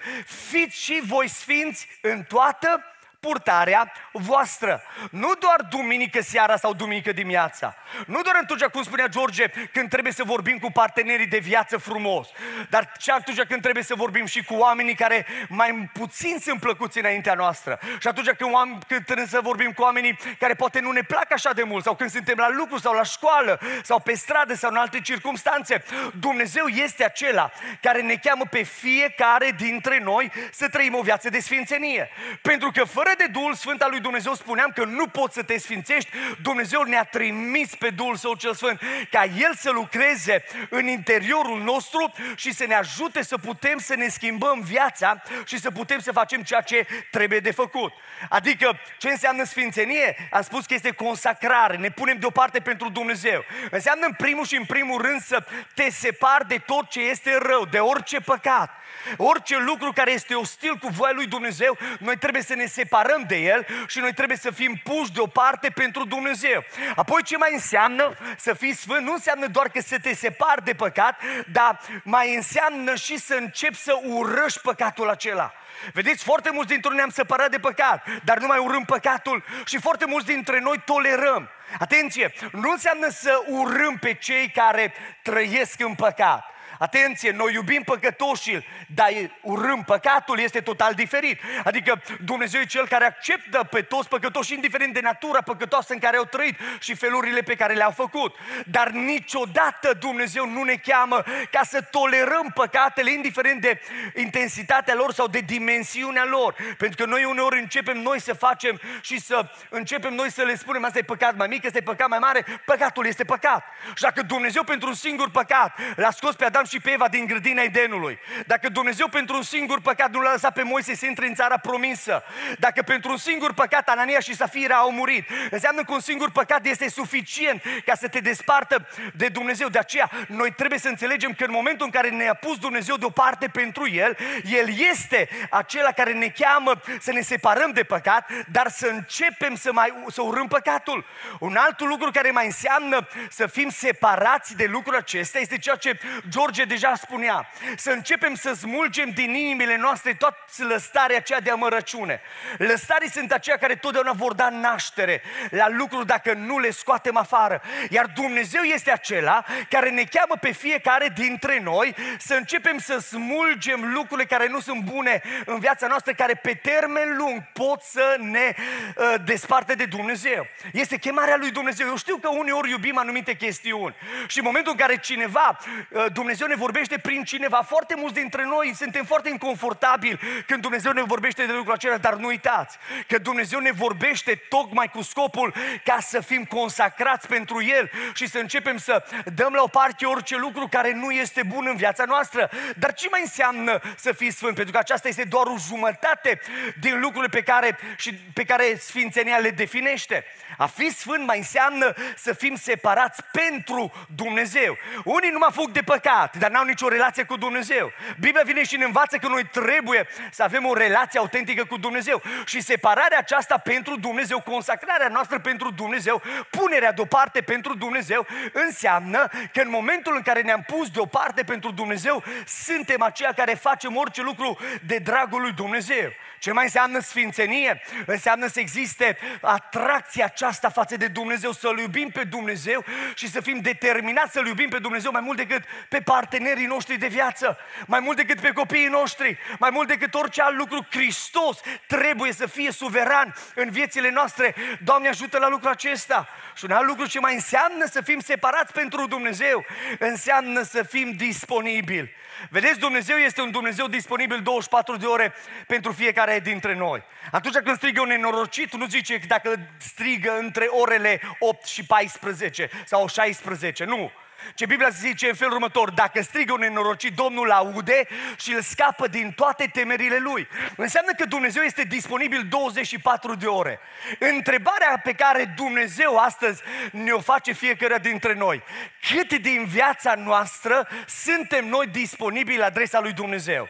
fiți și voi sfinți în toată purtarea voastră. Nu doar duminică seara sau duminică dimineața. Nu doar atunci, cum spunea George, când trebuie să vorbim cu partenerii de viață frumos, dar și atunci când trebuie să vorbim și cu oamenii care mai puțin sunt plăcuți înaintea noastră. Și atunci când, oameni, când trebuie să vorbim cu oamenii care poate nu ne plac așa de mult, sau când suntem la lucru sau la școală, sau pe stradă sau în alte circunstanțe. Dumnezeu este acela care ne cheamă pe fiecare dintre noi să trăim o viață de sfințenie. Pentru că fără de Duhul Sfânt al lui Dumnezeu spuneam că nu poți să te sfințești, Dumnezeu ne-a trimis pe Duhul Său cel Sfânt ca El să lucreze în interiorul nostru și să ne ajute să putem să ne schimbăm viața și să putem să facem ceea ce trebuie de făcut. Adică, ce înseamnă sfințenie? Am spus că este consacrare, ne punem deoparte pentru Dumnezeu. Înseamnă în primul și în primul rând să te separi de tot ce este rău, de orice păcat. Orice lucru care este ostil cu voia lui Dumnezeu, noi trebuie să ne separăm de el și noi trebuie să fim puși deoparte pentru Dumnezeu. Apoi ce mai înseamnă să fii sfânt? Nu înseamnă doar că să te separi de păcat, dar mai înseamnă și să începi să urăști păcatul acela. Vedeți, foarte mulți dintre noi ne-am separat de păcat, dar nu mai urâm păcatul și foarte mulți dintre noi tolerăm. Atenție, nu înseamnă să urâm pe cei care trăiesc în păcat. Atenție, noi iubim păcătoșii, dar urâm păcatul este total diferit. Adică Dumnezeu e Cel care acceptă pe toți păcătoși, indiferent de natura păcătoasă în care au trăit și felurile pe care le-au făcut. Dar niciodată Dumnezeu nu ne cheamă ca să tolerăm păcatele, indiferent de intensitatea lor sau de dimensiunea lor. Pentru că noi uneori începem noi să facem și să începem noi să le spunem, asta e păcat mai mic, asta e păcat mai mare, păcatul este păcat. Și dacă Dumnezeu pentru un singur păcat l-a scos pe Adam Adam și pe Eva din grădina Edenului. Dacă Dumnezeu pentru un singur păcat nu l-a lăsat pe Moise să intre în țara promisă, dacă pentru un singur păcat Anania și Safira au murit, înseamnă că un singur păcat este suficient ca să te despartă de Dumnezeu. De aceea, noi trebuie să înțelegem că în momentul în care ne-a pus Dumnezeu deoparte pentru El, El este acela care ne cheamă să ne separăm de păcat, dar să începem să, mai, să urâm păcatul. Un alt lucru care mai înseamnă să fim separați de lucrul acesta este ceea ce George George deja spunea, să începem să smulgem din inimile noastre toată lăstarea aceea de amărăciune. Lăstarii sunt aceia care totdeauna vor da naștere la lucruri dacă nu le scoatem afară. Iar Dumnezeu este acela care ne cheamă pe fiecare dintre noi să începem să smulgem lucrurile care nu sunt bune în viața noastră, care pe termen lung pot să ne uh, desparte de Dumnezeu. Este chemarea lui Dumnezeu. Eu știu că uneori iubim anumite chestiuni și în momentul în care cineva, uh, Dumnezeu Dumnezeu ne vorbește prin cineva. Foarte mulți dintre noi suntem foarte inconfortabili când Dumnezeu ne vorbește de lucrul acela, dar nu uitați că Dumnezeu ne vorbește tocmai cu scopul ca să fim consacrați pentru El și să începem să dăm la o parte orice lucru care nu este bun în viața noastră. Dar ce mai înseamnă să fii sfânt? Pentru că aceasta este doar o jumătate din lucrurile pe care, și pe care Sfințenia le definește. A fi sfânt mai înseamnă să fim separați pentru Dumnezeu. Unii nu mă fug de păcat, contact, dar n-au nicio relație cu Dumnezeu. Biblia vine și ne învață că noi trebuie să avem o relație autentică cu Dumnezeu. Și separarea aceasta pentru Dumnezeu, consacrarea noastră pentru Dumnezeu, punerea deoparte pentru Dumnezeu, înseamnă că în momentul în care ne-am pus deoparte pentru Dumnezeu, suntem aceia care facem orice lucru de dragul lui Dumnezeu. Ce mai înseamnă sfințenie? Înseamnă să existe atracția aceasta față de Dumnezeu, să-L iubim pe Dumnezeu și să fim determinați să-L iubim pe Dumnezeu mai mult decât pe partenerii noștri de viață, mai mult decât pe copiii noștri, mai mult decât orice alt lucru. Hristos trebuie să fie suveran în viețile noastre. Doamne ajută la lucrul acesta. Și un alt lucru ce mai înseamnă să fim separați pentru Dumnezeu, înseamnă să fim disponibili. Vedeți, Dumnezeu este un Dumnezeu disponibil 24 de ore pentru fiecare dintre noi. Atunci când strigă un nenorocit, nu zice dacă strigă între orele 8 și 14 sau 16, nu. Ce Biblia zice în felul următor, dacă strigă un nenorocit, Domnul aude și îl scapă din toate temerile lui. Înseamnă că Dumnezeu este disponibil 24 de ore. Întrebarea pe care Dumnezeu astăzi ne-o face fiecare dintre noi, cât din viața noastră suntem noi disponibili la adresa lui Dumnezeu?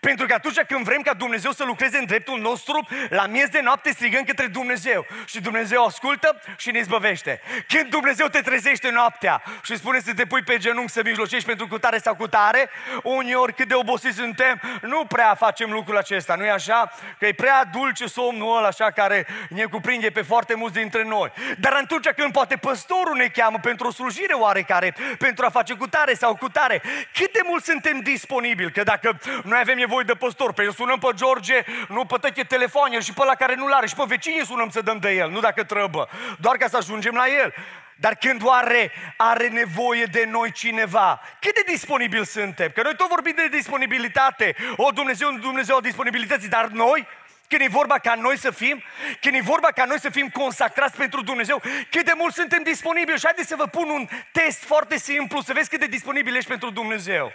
Pentru că atunci când vrem ca Dumnezeu să lucreze în dreptul nostru, la miez de noapte strigăm către Dumnezeu și Dumnezeu ascultă și ne izbăvește. Când Dumnezeu te trezește noaptea și spune să te pui pe genunchi să mijlocești pentru cutare sau cutare, uneori cât de obosiți suntem, nu prea facem lucrul acesta, nu e așa? Că e prea dulce somnul ăla așa care ne cuprinde pe foarte mulți dintre noi. Dar atunci când poate păstorul ne cheamă pentru o slujire oarecare, pentru a face cutare sau cutare, cât de mult suntem disponibili? Că dacă noi avem nevoie de păstor. Pe sunăm pe George, nu pe tăche telefoane și pe la care nu-l are și pe vecinii sunăm să dăm de el, nu dacă trebuie, doar ca să ajungem la el. Dar când oare are nevoie de noi cineva, cât de disponibil suntem? Că noi tot vorbim de disponibilitate. O, Dumnezeu, Dumnezeu a disponibilității, dar noi, când e vorba ca noi să fim, când e vorba ca noi să fim consacrați pentru Dumnezeu, cât de mult suntem disponibili. Și haideți să vă pun un test foarte simplu, să vezi cât de disponibil ești pentru Dumnezeu.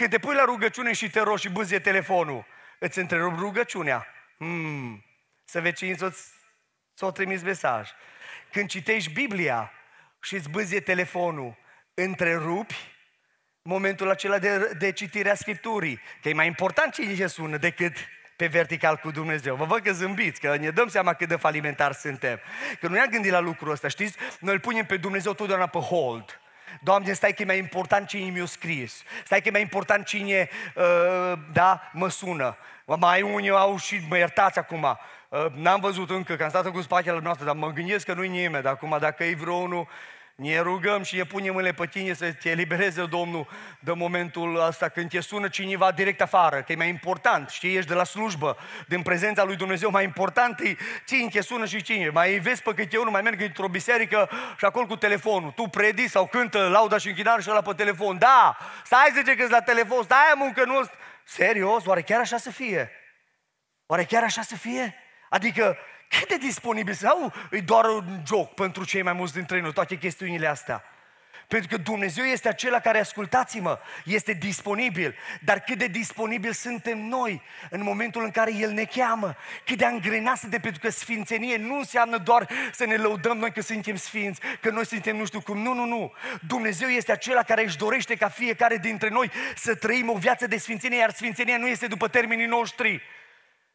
Când te pui la rugăciune și te rogi și bâzie telefonul, îți întrerup rugăciunea. Hmm, să vecinii să-ți, să trimis mesaj. Când citești Biblia și îți bâzie telefonul, întrerupi momentul acela de, de citire a Scripturii. Că e mai important ce sună decât pe vertical cu Dumnezeu. Vă văd că zâmbiți, că ne dăm seama cât de falimentar suntem. Că nu ne-am gândit la lucrul ăsta, știți? Noi îl punem pe Dumnezeu totdeauna pe hold. Doamne, stai că e mai important cine mi-a scris. Stai că e mai important cine, uh, da, mă sună. Mai unii au și, mă iertați acum, uh, n-am văzut încă, că am stat cu spatele noastre, dar mă gândesc că nu-i nimeni. Dar acum, dacă e vreo unul, ne rugăm și ne punem mâinile pe tine să te elibereze Domnul de momentul ăsta când te sună cineva direct afară, că e mai important, știi, ești de la slujbă, din prezența lui Dumnezeu, mai important e cine te sună și cine. Mai vezi pe câte unul, mai merg într-o biserică și acolo cu telefonul. Tu predi sau cântă lauda și închinare și ăla pe telefon. Da, stai zice că la telefon, stai mă că nu Serios? Oare chiar așa să fie? Oare chiar așa să fie? Adică cât de disponibil sau e doar un joc pentru cei mai mulți dintre noi, toate chestiunile astea? Pentru că Dumnezeu este acela care, ascultați-mă, este disponibil. Dar cât de disponibil suntem noi în momentul în care El ne cheamă. Cât de angrenați de pentru că sfințenie nu înseamnă doar să ne lăudăm noi că suntem sfinți, că noi suntem nu știu cum. Nu, nu, nu. Dumnezeu este acela care își dorește ca fiecare dintre noi să trăim o viață de sfințenie, iar sfințenia nu este după termenii noștri.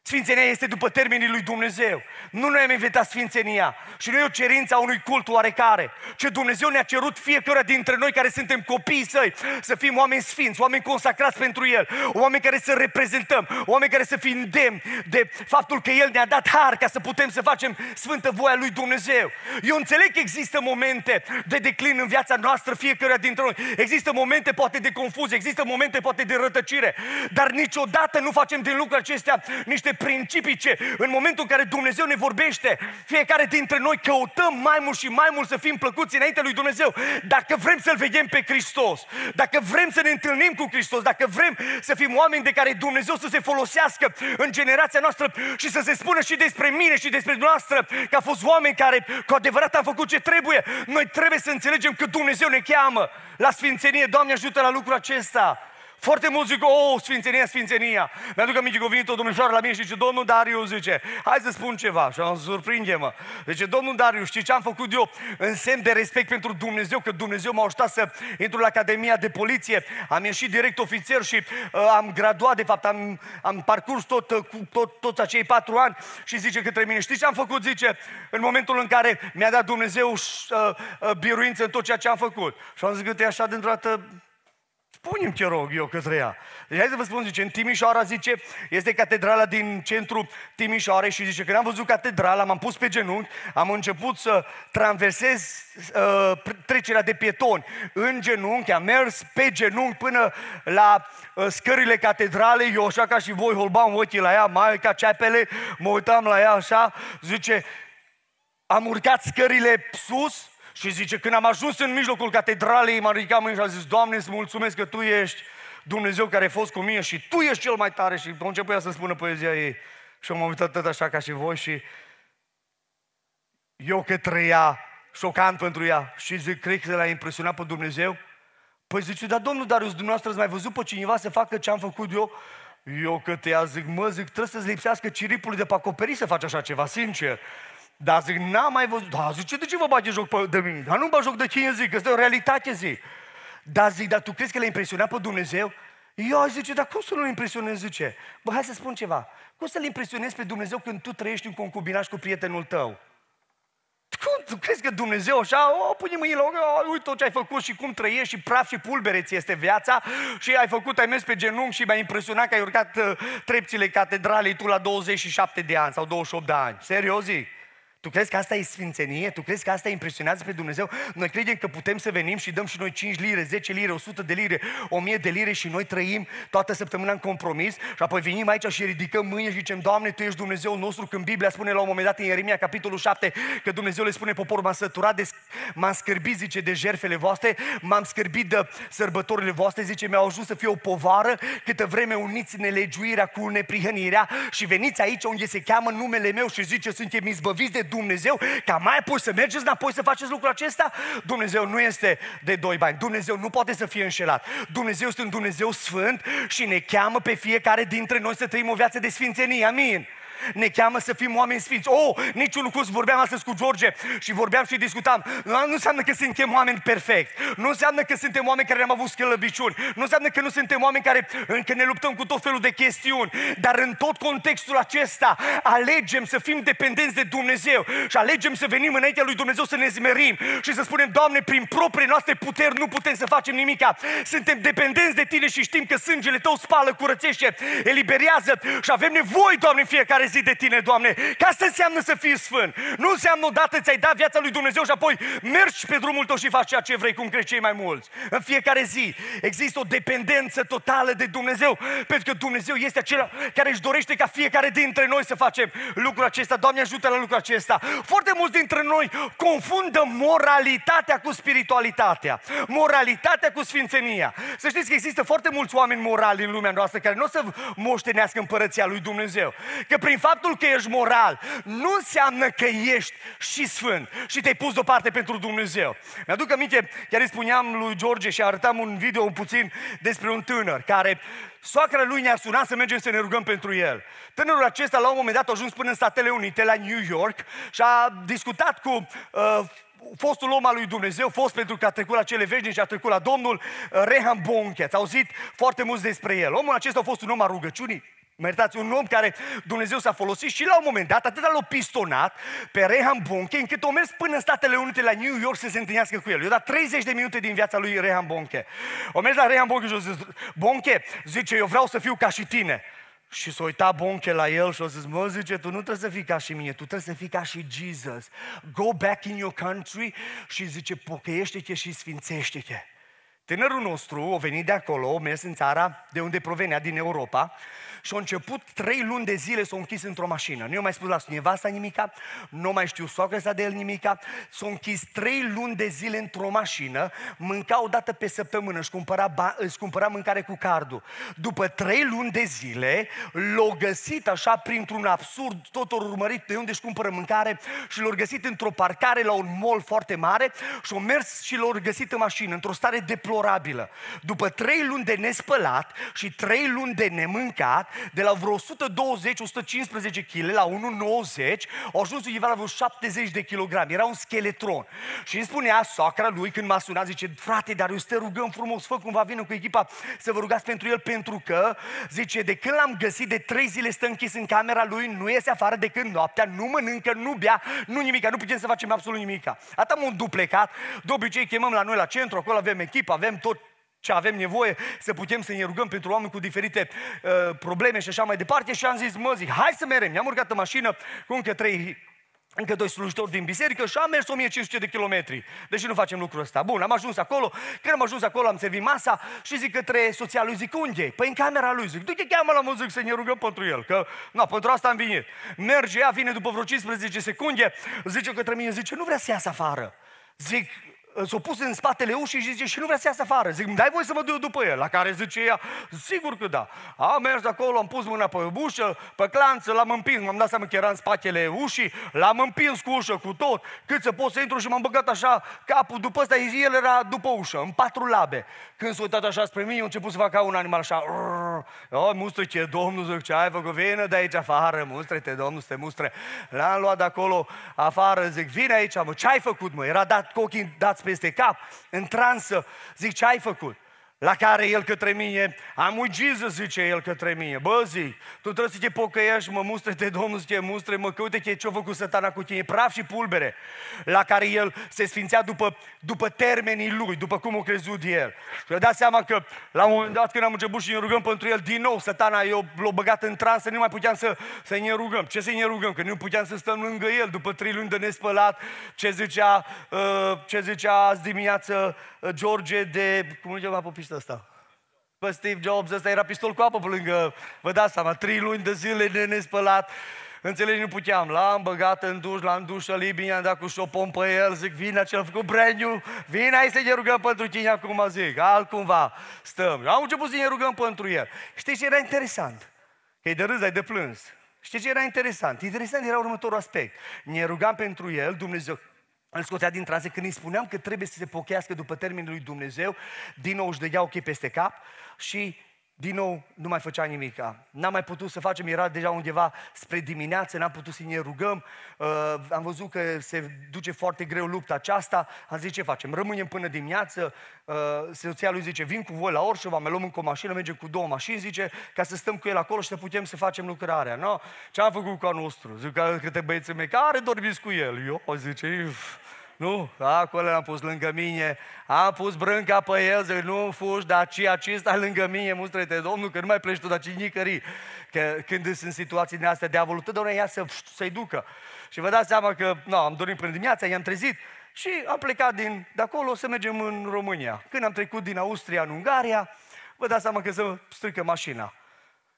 Sfințenia este după termenii lui Dumnezeu. Nu noi am inventat sfințenia și nu e o cerință a unui cult oarecare, ce Dumnezeu ne-a cerut fiecare dintre noi care suntem copii săi să fim oameni sfinți, oameni consacrați pentru El, oameni care să reprezentăm, oameni care să fim demni de faptul că El ne-a dat har ca să putem să facem sfântă voia lui Dumnezeu. Eu înțeleg că există momente de declin în viața noastră fiecare dintre noi. Există momente poate de confuzie, există momente poate de rătăcire, dar niciodată nu facem din lucrurile acestea niște principii ce în momentul în care Dumnezeu ne vorbește, fiecare dintre noi căutăm mai mult și mai mult să fim plăcuți înainte lui Dumnezeu. Dacă vrem să-L vedem pe Hristos, dacă vrem să ne întâlnim cu Hristos, dacă vrem să fim oameni de care Dumnezeu să se folosească în generația noastră și să se spună și despre mine și despre noastră că a fost oameni care cu adevărat am făcut ce trebuie, noi trebuie să înțelegem că Dumnezeu ne cheamă la sfințenie. Doamne ajută la lucrul acesta. Foarte mulți zic, oh, sfințenia, sfințenia. Mi-aduc aminte că a venit o domnișoară la mine și zice, domnul Dariu, zice, hai să spun ceva. Și am surprinde-mă. Zice, domnul Dariu, știi ce am făcut eu în semn de respect pentru Dumnezeu, că Dumnezeu m-a ajutat să intru la Academia de Poliție. Am ieșit direct ofițer și uh, am graduat, de fapt, am, am parcurs tot, uh, cu tot, toți acei patru ani și zice către mine, știi ce am făcut? Zice, în momentul în care mi-a dat Dumnezeu uh, uh, biruință în tot ceea ce am făcut. Și am zis că e așa dintr-o dată, spune-mi ce rog eu către ea. Deci hai să vă spun, zice, în Timișoara, zice, este catedrala din centru Timișoare și zice, când am văzut catedrala, m-am pus pe genunchi, am început să traversez uh, trecerea de pietoni în genunchi, am mers pe genunchi până la uh, scările catedralei, eu așa ca și voi holbam ochii la ea, mai ca ceapele, mă uitam la ea așa, zice, am urcat scările sus, și zice, când am ajuns în mijlocul catedralei, m-am ridicat mâini și am zis, Doamne, îți mulțumesc că Tu ești Dumnezeu care a fost cu mine și Tu ești cel mai tare. Și a început să spună poezia ei. Și am uitat tot așa ca și voi și eu că trăia șocant pentru ea. Și zic, cred că l-a impresionat pe Dumnezeu. Păi zice, dar domnul Darius, dumneavoastră ați mai văzut pe cineva să facă ce am făcut eu? Eu că te ia zic, mă, zic, trebuie să-ți lipsească ciripul de pe acoperiș să faci așa ceva, sincer. Dar zic, n-am mai văzut. Da, zice, de ce vă bage joc de mine? Dar nu mă joc de cine zic, că este o realitate, zic. Dar zic, dar tu crezi că l-a impresionat pe Dumnezeu? Eu zice, dar cum să nu-l impresionezi, zice? Bă, hai să spun ceva. Cum să-l impresionezi pe Dumnezeu când tu trăiești în concubinaj cu prietenul tău? Cum tu crezi că Dumnezeu așa, o, pune mâinile, o, uite tot ce ai făcut și cum trăiești și praf și pulbere ți este viața și ai făcut, ai mers pe genunchi și m-ai impresionat că ai urcat uh, trepțile catedralei tu la 27 de ani sau 28 de ani. Serios zic? Tu crezi că asta e sfințenie? Tu crezi că asta impresionează pe Dumnezeu? Noi credem că putem să venim și dăm și noi 5 lire, 10 lire, 100 de lire, 1000 de lire și noi trăim toată săptămâna în compromis și apoi venim aici și ridicăm mâini și zicem, Doamne, Tu ești Dumnezeu nostru, când Biblia spune la un moment dat în Ieremia, capitolul 7, că Dumnezeu le spune poporul, m-am săturat de, m-am scârbit, zice, de jerfele voastre, m-am scârbit de sărbătorile voastre, zice, mi-au ajuns să fie o povară, câtă vreme uniți nelegiuirea cu neprihănirea și veniți aici unde se cheamă numele meu și zice, suntem izbăviți de Dumnezeu ca mai apoi să mergeți înapoi să faceți lucrul acesta? Dumnezeu nu este de doi bani. Dumnezeu nu poate să fie înșelat. Dumnezeu este un Dumnezeu sfânt și ne cheamă pe fiecare dintre noi să trăim o viață de sfințenie. Amin. Ne cheamă să fim oameni sfinți. Oh, niciun curs vorbeam astăzi cu George și vorbeam și discutam. Nu înseamnă că suntem oameni perfecti. Nu înseamnă că suntem oameni care am avut scălăbiciuni. Nu înseamnă că nu suntem oameni care încă ne luptăm cu tot felul de chestiuni. Dar în tot contextul acesta alegem să fim dependenți de Dumnezeu și alegem să venim înaintea lui Dumnezeu să ne zmerim și să spunem, Doamne, prin propriile noastre puteri nu putem să facem nimica. Suntem dependenți de Tine și știm că sângele Tău spală, curățește, eliberează și avem nevoie, Doamne, în fiecare zi de tine, Doamne. Ca asta înseamnă să fii sfânt. Nu înseamnă odată ți-ai dat viața lui Dumnezeu și apoi mergi pe drumul tău și faci ceea ce vrei, cum crezi cei mai mulți. În fiecare zi există o dependență totală de Dumnezeu, pentru că Dumnezeu este acela care își dorește ca fiecare dintre noi să facem lucrul acesta. Doamne, ajută la lucrul acesta. Foarte mulți dintre noi confundă moralitatea cu spiritualitatea, moralitatea cu sfințenia. Să știți că există foarte mulți oameni morali în lumea noastră care nu o să moștenească împărăția lui Dumnezeu. Că prin faptul că ești moral nu înseamnă că ești și sfânt și te-ai pus deoparte pentru Dumnezeu. Mi-aduc aminte, chiar îi spuneam lui George și arătam un video un puțin despre un tânăr care soacra lui ne-a sunat să mergem să ne rugăm pentru el. Tânărul acesta la un moment dat a ajuns până în Statele Unite, la New York și a discutat cu uh, fostul om al lui Dumnezeu, fost pentru că a trecut la cele veșnice și a trecut la Domnul uh, Reham Bonke. Ați auzit foarte mult despre el. Omul acesta a fost un om al rugăciunii, Mă iertați, un om care Dumnezeu s-a folosit și la un moment dat atât l-a pistonat pe Rehan Bonke încât o mers până în Statele Unite la New York să se întâlnească cu el. Eu dat 30 de minute din viața lui Rehan Bonke. O mers la Rehan Bonke și a zis, Bonke, zice, eu vreau să fiu ca și tine. Și s-a uitat Bonche la el și a zis, mă, zice, tu nu trebuie să fii ca și mine, tu trebuie să fii ca și Jesus. Go back in your country și zice, pocăiește-te și sfințește-te. Tânărul nostru a venit de acolo, a mers în țara de unde provenea, din Europa, și a început trei luni de zile s-a închis într-o mașină. Nu i mai spus la nevasta nimica, nu mai știu soacră sa de el nimica, s-a închis trei luni de zile într-o mașină, mânca o dată pe săptămână, își cumpăra, ba- își cumpăra mâncare cu cardul. După trei luni de zile, l-a găsit așa printr-un absurd, tot o urmărit de unde își cumpără mâncare și l-a găsit într-o parcare la un mall foarte mare și a mers și l-a găsit în mașină, într-o stare deplorabilă. După trei luni de nespălat și trei luni de nemâncat, de la vreo 120-115 kg la 1,90, au ajuns undeva la vreo 70 de kilograme. Era un scheletron. Și îmi spunea soacra lui când m-a sunat, zice, frate, dar eu să te rugăm frumos, fă cumva vină cu echipa să vă rugați pentru el, pentru că, zice, de când l-am găsit, de trei zile stă închis în camera lui, nu iese afară decât noaptea, nu mănâncă, nu bea, nu nimica, nu putem să facem absolut nimica. Atât am un duplecat, de obicei chemăm la noi la centru, acolo avem echipă, avem tot ce avem nevoie să putem să ne rugăm pentru oameni cu diferite uh, probleme și așa mai departe și am zis, mă zic, hai să merem. Ne-am urcat în mașină cu încă trei încă doi slujitori din biserică și am mers 1500 de kilometri. Deci nu facem lucrul ăsta. Bun, am ajuns acolo, când am ajuns acolo am servit masa și zic către soția lui, zic, unde Păi în camera lui, zic, du-te cheamă la muzic să ne rugăm pentru el, că, na, pentru asta am venit. Merge, ea vine după vreo 15 secunde, zice către mine, zice, nu vrea să iasă afară. Zic, s-a pus în spatele ușii și zice, și nu vrea să iasă afară. Zic, dai voi să mă duc după el. La care zice ea, sigur că da. Am mers acolo, am pus mâna pe ușă, pe clanță, l-am împins, m-am dat seama că era în spatele ușii, l-am împins cu ușă, cu tot, cât să pot să intru și m-am băgat așa capul după ăsta, el era după ușă, în patru labe. Când s-a uitat așa spre mine, a început să facă un animal așa, o, mustră ce domnul, zic, ce ai făcut, vină de aici afară, mustre-te, domnul, să te mustre. L-am luat de acolo afară, zic, vine aici, mă, ce ai făcut, mă? Era dat cu ochii dați peste cap, în transă. Zic, ce ai făcut? La care el către mine, am uit Jesus, zice el către mine. Bă, zic, tu trebuie să te pocăiești, mă mustre-te, Domnul zice, mustre, mă, că uite că ce-a făcut satana cu tine, praf și pulbere. La care el se sfințea după, după termenii lui, după cum a crezut el. Și a dat seama că la un moment dat când am început și ne rugăm pentru el, din nou satana eu l-a băgat în transă, nu mai puteam să, să ne rugăm. Ce să ne rugăm? Că nu puteam să stăm lângă el după trei luni de nespălat. Ce zicea, uh, ce zicea azi dimineață uh, George de, cum îl chema pe pistă asta? Pe Steve Jobs, ăsta era pistol cu apă pe lângă, vă dați seama, trei luni de zile de nespălat. Înțelegi, nu puteam. L-am băgat în duș, l-am duș, li bine, am dat cu șopon pe el, zic, vine acel făcut brand new, vine hai să ne rugăm pentru tine acum, zic, altcumva, stăm. Am început să ne rugăm pentru el. Știi ce era interesant? Că e de râs, ai de plâns. Știi ce era interesant? Interesant era următorul aspect. Ne rugam pentru el, Dumnezeu îl scotea din transe. Când îi spuneam că trebuie să se pochească după termenul lui Dumnezeu, din nou își dădea ochii peste cap și din nou nu mai făcea nimic. N-am mai putut să facem, era deja undeva spre dimineață, n-am putut să ne rugăm. Uh, am văzut că se duce foarte greu lupta aceasta. Am zis ce facem? Rămânem până dimineață. Uh, soția lui zice, vin cu voi la Orșova, mai luăm încă o mașină, mergem cu două mașini, zice, ca să stăm cu el acolo și să putem să facem lucrarea. No? Ce am făcut cu al nostru? Zic că câte băieții mei, care dormiți cu el? Eu, zice, Uf. Nu, acolo l-am pus lângă mine, am pus brânca pe el, zic, nu fugi, dar ceea ce stai lângă mine, mustră-te, Domnul, că nu mai pleci tu, dar ce nicări. Că când sunt situații din astea, diavolul totdeauna ia să, să-i ducă. Și vă dați seama că, nu, am dormit până dimineața, i-am trezit și am plecat din, de acolo să mergem în România. Când am trecut din Austria în Ungaria, vă dați seama că se strică mașina.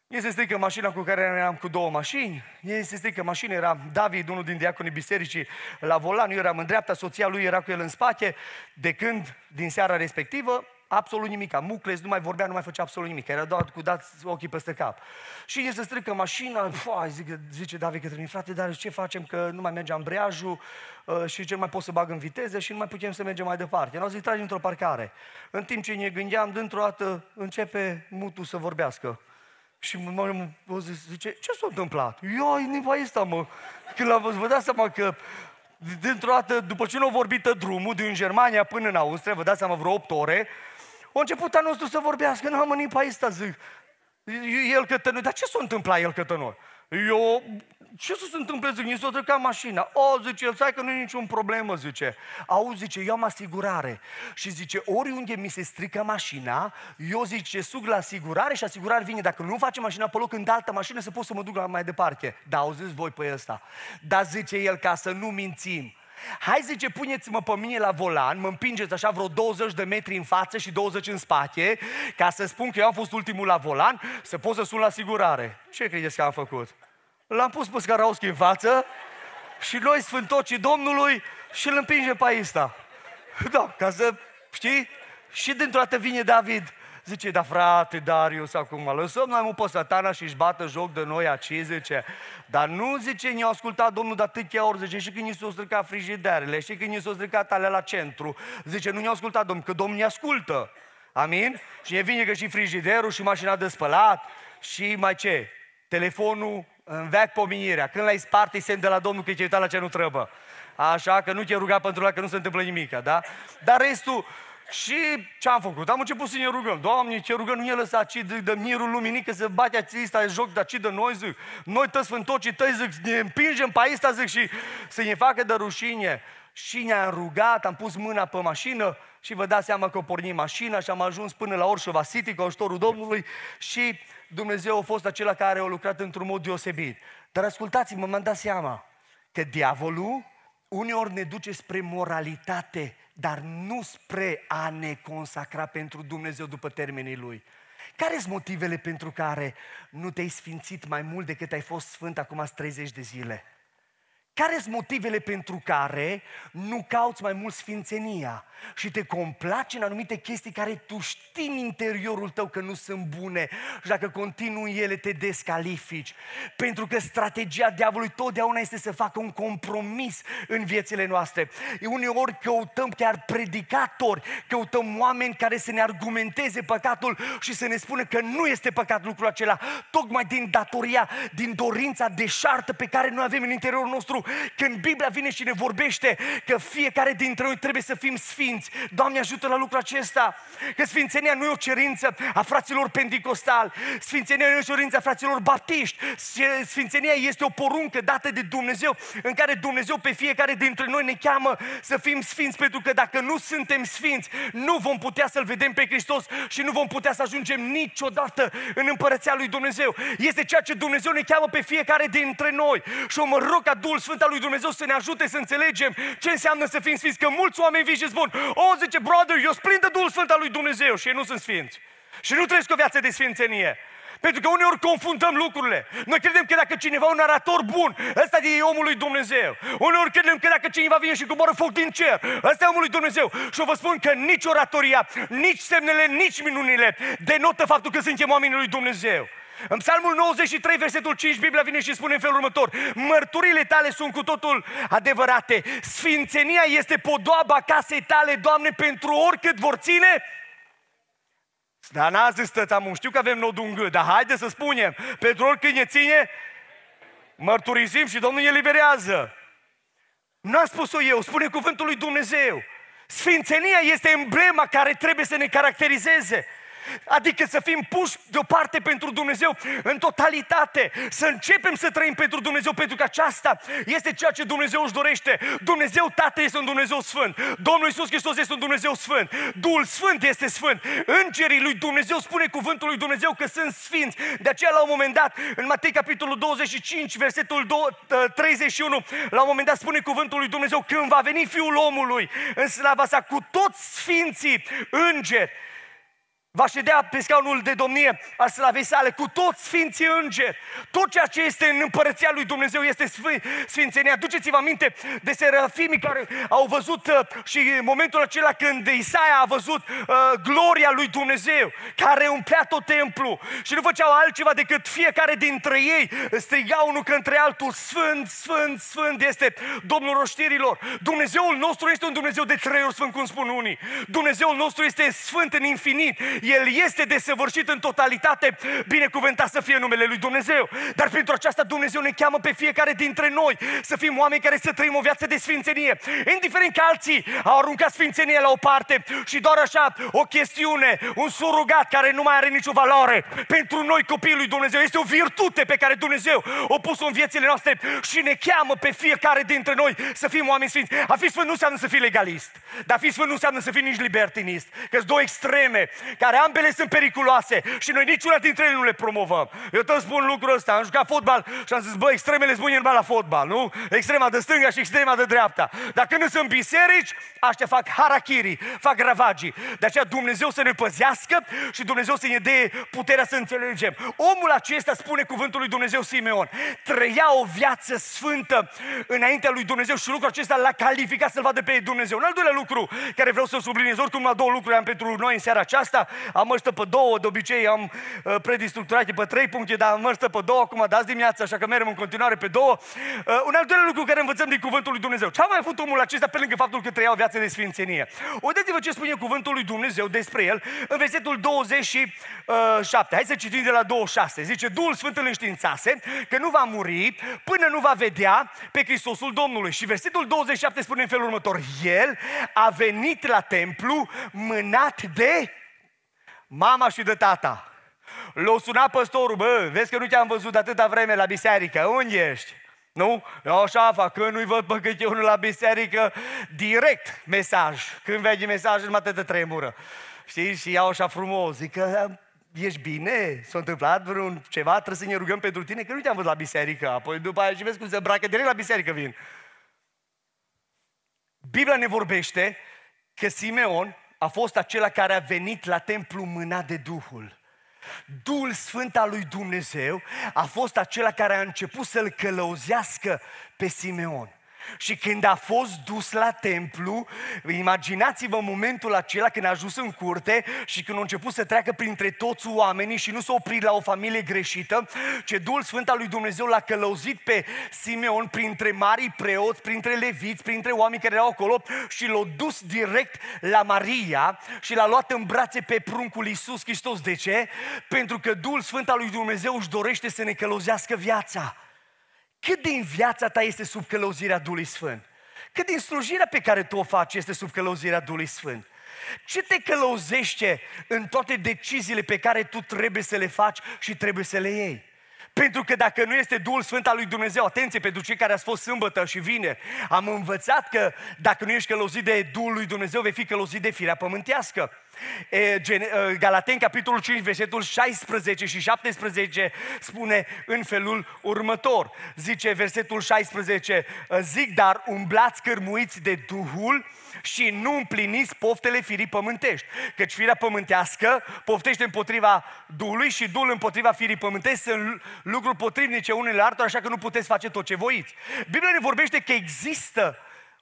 Ei se strică mașina cu care eram cu două mașini, ei se strică mașina, era David, unul din diaconii bisericii, la volan, eu eram în dreapta, soția lui era cu el în spate, de când, din seara respectivă, absolut nimic. Mucles nu mai vorbea, nu mai făcea absolut nimic. Era doar cu dați ochii peste cap. Și el se strică mașina, fua, zice, zice David către mine, frate, dar ce facem că nu mai merge ambreiajul uh, și ce mai pot să bag în viteză și nu mai putem să mergem mai departe. Nu zic, tragi într-o parcare. În timp ce ne gândeam, dintr-o dată începe mutul să vorbească. Și mă, mă zice, ce s-a întâmplat? Eu, niva asta, mă. Când l-am văzut, vă dați seama că dintr-o dată, după ce nu a vorbit drumul din Germania până în Austria, vă dați seama vreo 8 ore, a început a nostru să vorbească, nu am nipa asta, zic. El către noi, dar ce s-a întâmplat el către noi? Eu, ce să se întâmple, zic, ni s-a trecut mașina. O, zice el, stai că nu e niciun problemă, zice. Auzi, zice, eu am asigurare. Și zice, oriunde mi se strică mașina, eu zice, sug la asigurare și asigurare vine. Dacă nu face mașina pe loc în altă mașină, să pot să mă duc la mai departe. Da, auziți voi pe ăsta. Dar zice el, ca să nu mințim, Hai zice, puneți-mă pe mine la volan, mă împingeți așa vreo 20 de metri în față și 20 în spate, ca să spun că eu am fost ultimul la volan, să pot să sun la asigurare. Ce credeți că am făcut? L-am pus pe Scarauschi în față și noi, sfântocii Domnului, și îl împingem pe aista. Da, ca să, știi? Și dintr-o dată vine David, zice, da frate Darius, acum lăsăm noi mu pe satana și își bată joc de noi aci, zice. Dar nu zice, ne-a ascultat Domnul de atâtea ori, zice, și când ni s-au stricat frigiderele, și când ni s-au stricat alea la centru, zice, nu ne-a ascultat Domnul, că Domnul ne ascultă. Amin? Și ne vine că și frigiderul, și mașina de spălat, și mai ce? Telefonul în veac pomenirea. Când l-ai spart, îi semn de la Domnul că e uitat la ce nu trebuie. Așa că nu te ruga pentru la că nu se întâmplă nimic, da? Dar restul, și ce am făcut? Am început să ne rugăm. Doamne, ce rugăm, nu ne lăsa ci de, de mirul luminii, că se bate ațista joc de aci de noi, zic. Noi tăți fântocii tăi, zic, ne împingem pe aista, zic, și să ne facă de rușine. Și ne-am rugat, am pus mâna pe mașină și vă dați seama că o pornim mașina și am ajuns până la Orșova City cu ajutorul Domnului și Dumnezeu a fost acela care a lucrat într-un mod deosebit. Dar ascultați-mă, m-am dat seama că diavolul uneori ne duce spre moralitate, dar nu spre a ne consacra pentru Dumnezeu după termenii Lui. Care sunt motivele pentru care nu te-ai sfințit mai mult decât ai fost sfânt acum 30 de zile? Care sunt motivele pentru care nu cauți mai mult sfințenia și te complaci în anumite chestii care tu știi în interiorul tău că nu sunt bune și dacă continui ele te descalifici? Pentru că strategia diavolului totdeauna este să facă un compromis în viețile noastre. Uneori căutăm chiar predicatori, căutăm oameni care să ne argumenteze păcatul și să ne spună că nu este păcat lucrul acela, tocmai din datoria, din dorința deșartă pe care noi avem în interiorul nostru când Biblia vine și ne vorbește că fiecare dintre noi trebuie să fim sfinți. Doamne ajută la lucrul acesta. Că sfințenia nu e o cerință a fraților pentecostali. Sfințenia nu e o cerință a fraților baptiști. Sfințenia este o poruncă dată de Dumnezeu în care Dumnezeu pe fiecare dintre noi ne cheamă să fim sfinți pentru că dacă nu suntem sfinți, nu vom putea să-L vedem pe Hristos și nu vom putea să ajungem niciodată în împărăția lui Dumnezeu. Este ceea ce Dumnezeu ne cheamă pe fiecare dintre noi. Și o mă rog ca Duhul Sfânt al lui Dumnezeu să ne ajute să înțelegem ce înseamnă să fim sfinți. Că mulți oameni vin și spun, o, zice, brother, eu splin de Duhul Sfânt al lui Dumnezeu și ei nu sunt sfinți. Și nu trăiesc o viață de sfințenie. Pentru că uneori confundăm lucrurile. Noi credem că dacă cineva e un narator bun, ăsta e omul lui Dumnezeu. Uneori credem că dacă cineva vine și coboară foc din cer, ăsta e omul lui Dumnezeu. Și vă spun că nici oratoria, nici semnele, nici minunile denotă faptul că suntem oamenii lui Dumnezeu. În Psalmul 93, versetul 5, Biblia vine și spune în felul următor. Mărturile tale sunt cu totul adevărate. Sfințenia este podoaba casei tale, Doamne, pentru oricât vor ține. Dar n-a zis tățamu, știu că avem nodul în gât, dar haide să spunem, pentru oricât ne ține, mărturisim și Domnul ne eliberează. Nu a spus-o eu, spune cuvântul lui Dumnezeu. Sfințenia este emblema care trebuie să ne caracterizeze. Adică să fim puși deoparte pentru Dumnezeu în totalitate. Să începem să trăim pentru Dumnezeu, pentru că aceasta este ceea ce Dumnezeu își dorește. Dumnezeu Tată este un Dumnezeu Sfânt. Domnul Iisus Hristos este un Dumnezeu Sfânt. Duhul Sfânt este Sfânt. Îngerii lui Dumnezeu spune cuvântul lui Dumnezeu că sunt sfinți. De aceea, la un moment dat, în Matei capitolul 25, versetul 31, la un moment dat spune cuvântul lui Dumnezeu când va veni Fiul omului în slava sa cu toți sfinții îngeri va ședea pe scaunul de domnie al slavei sale cu toți sfinții îngeri. Tot ceea ce este în împărăția lui Dumnezeu este sfințenia. Aduceți-vă aminte de serafimii care au văzut uh, și în momentul acela când Isaia a văzut uh, gloria lui Dumnezeu care umplea tot templu și nu făceau altceva decât fiecare dintre ei striga unul către altul Sfânt, Sfânt, Sfânt este Domnul roștirilor. Dumnezeul nostru este un Dumnezeu de trei ori sfânt, cum spun unii. Dumnezeul nostru este sfânt în infinit. El este desăvârșit în totalitate, binecuvântat să fie numele Lui Dumnezeu. Dar pentru aceasta Dumnezeu ne cheamă pe fiecare dintre noi să fim oameni care să trăim o viață de sfințenie. Indiferent că alții au aruncat sfințenie la o parte și doar așa o chestiune, un surugat care nu mai are nicio valoare. Pentru noi copiii lui Dumnezeu este o virtute pe care Dumnezeu o pus în viețile noastre și ne cheamă pe fiecare dintre noi să fim oameni sfinți. A fi sfânt nu înseamnă să fii legalist, dar a fi sfânt nu înseamnă să fii nici libertinist. Că sunt două extreme care ambele sunt periculoase și noi niciuna dintre ele nu le promovăm. Eu tot spun lucrul ăsta, am jucat fotbal și am zis, bă, extremele sunt bune la fotbal, nu? Extrema de stânga și extrema de dreapta. Dacă nu sunt biserici, aștia fac harakiri, fac ravagii. De aceea Dumnezeu să ne păzească și Dumnezeu să ne dea puterea să înțelegem. Omul acesta, spune cuvântul lui Dumnezeu Simeon, trăia o viață sfântă înaintea lui Dumnezeu și lucrul acesta l-a calificat să-L vadă pe Dumnezeu. Un al doilea lucru care vreau să subliniez, oricum la două lucruri am pentru noi în seara aceasta, am ăștia pe două, de obicei am uh, predistructurate pe trei puncte, dar am ăștia pe două acum, dați dimineața, așa că mergem în continuare pe două. Uh, un al doilea lucru care învățăm din cuvântul lui Dumnezeu. Ce a mai făcut omul acesta pe lângă faptul că trăia o viață de sfințenie? Uitați-vă ce spune cuvântul lui Dumnezeu despre el în versetul 27. Hai să citim de la 26. Zice, Duhul Sfânt îl înștiințase că nu va muri până nu va vedea pe Hristosul Domnului. Și versetul 27 spune în felul următor. El a venit la templu mânat de mama și de tata. L-a sunat păstorul, bă, vezi că nu te-am văzut atâta vreme la biserică, unde ești? Nu? Eu așa fac, când nu-i văd pe câte unul la biserică, direct mesaj. Când vede mesaj, în de tremură. Știi? Și iau așa frumos, zic că ești bine? S-a întâmplat vreun ceva? Trebuie să ne rugăm pentru tine? Că nu te-am văzut la biserică. Apoi după aia și vezi cum se îmbracă, direct la biserică vin. Biblia ne vorbește că Simeon a fost acela care a venit la templu mânat de Duhul. Duhul Sfânt al lui Dumnezeu a fost acela care a început să-l călăuzească pe Simeon. Și când a fost dus la templu, imaginați-vă momentul acela când a ajuns în curte și când a început să treacă printre toți oamenii și nu s-a oprit la o familie greșită, ce Duhul Sfânt al lui Dumnezeu l-a călăuzit pe Simeon printre marii preoți, printre leviți, printre oameni care erau acolo și l-a dus direct la Maria și l-a luat în brațe pe pruncul Iisus Hristos. De ce? Pentru că Duhul Sfânt al lui Dumnezeu își dorește să ne călăuzească viața. Cât din viața ta este sub călăuzirea Duhului Sfânt? Cât din slujirea pe care tu o faci este sub călăuzirea Duhului Sfânt? Ce te călăuzește în toate deciziile pe care tu trebuie să le faci și trebuie să le iei? Pentru că dacă nu este Duhul Sfânt al lui Dumnezeu, atenție pentru cei care ați fost sâmbătă și vine, am învățat că dacă nu ești călăuzit de Duhul lui Dumnezeu, vei fi călăuzit de firea pământească. Galaten, capitolul 5, versetul 16 și 17 spune în felul următor. Zice versetul 16, zic dar umblați cărmuiți de Duhul și nu împliniți poftele firii pământești. Căci firea pământească poftește împotriva Duhului și Duhul împotriva firii pământești sunt lucruri potrivnice unele altora, așa că nu puteți face tot ce voiți. Biblia ne vorbește că există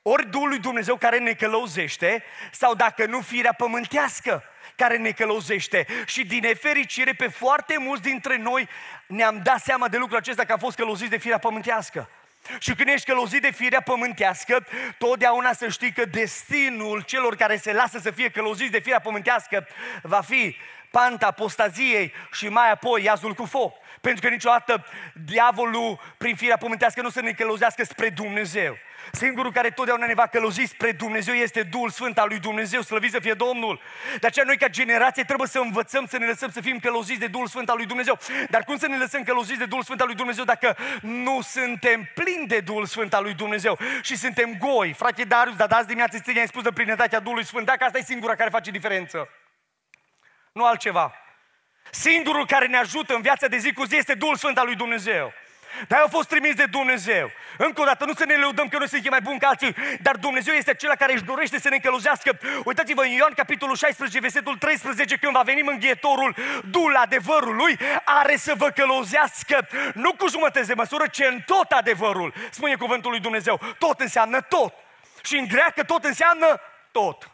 ori Duhul lui Dumnezeu care ne călăuzește, sau dacă nu firea pământească care ne călăuzește. Și din nefericire, pe foarte mulți dintre noi ne-am dat seama de lucrul acesta că am fost călăuziți de firea pământească. Și când ești călăuzit de firea pământească, totdeauna să știi că destinul celor care se lasă să fie călăuziți de firea pământească va fi panta apostaziei și mai apoi iazul cu foc. Pentru că niciodată diavolul, prin firea pământească, nu să ne călăuzească spre Dumnezeu. Singurul care totdeauna ne va călăuzi spre Dumnezeu este Duhul Sfânt al lui Dumnezeu, slăvit să fie Domnul. De aceea noi ca generație trebuie să învățăm să ne lăsăm să fim călăuziți de Duhul Sfânt al lui Dumnezeu. Dar cum să ne lăsăm călăuziți de Duhul Sfânt al lui Dumnezeu dacă nu suntem plini de Duhul Sfânt al lui Dumnezeu și suntem goi? Frate Darius, dar dați dimineața ți ai spus de plinătatea Duhului Sfânt, dacă asta e singura care face diferență. Nu altceva. Singurul care ne ajută în viața de zi cu zi este Duhul Sfânt al lui Dumnezeu. Dar au fost trimis de Dumnezeu. Încă o dată, nu să ne lăudăm că noi suntem mai buni ca alții, dar Dumnezeu este acela care își dorește să ne încălăuzească. Uitați-vă în Ioan, capitolul 16, versetul 13, când va veni mânghietorul, Duhul adevărului, are să vă călăuzească, nu cu jumătăți de măsură, ci în tot adevărul. Spune cuvântul lui Dumnezeu. Tot înseamnă tot. Și în greacă tot înseamnă tot.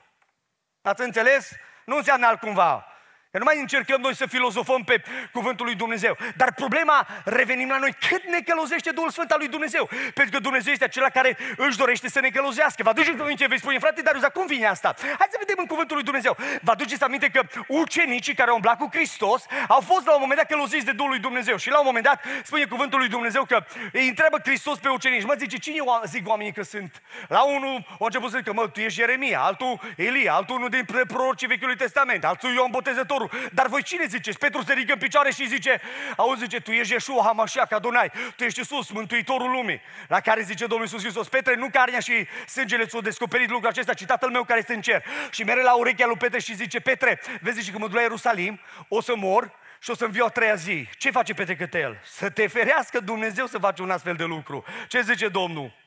Ați înțeles? Nu înseamnă altcumva. Că nu mai încercăm noi să filozofăm pe cuvântul lui Dumnezeu. Dar problema, revenim la noi, cât ne călăuzește Duhul Sfânt al lui Dumnezeu. Pentru că Dumnezeu este acela care își dorește să ne călăuzească. Vă aduceți aminte, vei spune, frate, dar cum vine asta? Hai să vedem în cuvântul lui Dumnezeu. Vă aduceți aminte că ucenicii care au umblat cu Hristos au fost la un moment dat călăuziți de Duhul lui Dumnezeu. Și la un moment dat spune cuvântul lui Dumnezeu că îi întreabă Hristos pe ucenici. Mă zice, cine zic oamenii că sunt? La unul au început să zică, mă, tu ești Jeremia, altul Elia, altul unul din prorocii Vechiului Testament, altul Ioan Botezător păstorul, dar voi cine ziceți? Petru se ridică în picioare și zice, auzi, zice, tu ești Yeshua Hamashiach, Adonai, tu ești Iisus, Mântuitorul lumii. La care zice Domnul Iisus Hristos, Petre, nu carnea și sângele ți-au descoperit lucrul acesta, ci Tatăl meu care este în cer. Și mere la urechea lui Petre și zice, Petre, vezi, zice, că mă duc la Ierusalim, o să mor, și o să înviu a treia zi. Ce face Petre Cătel? Să te ferească Dumnezeu să faci un astfel de lucru. Ce zice Domnul?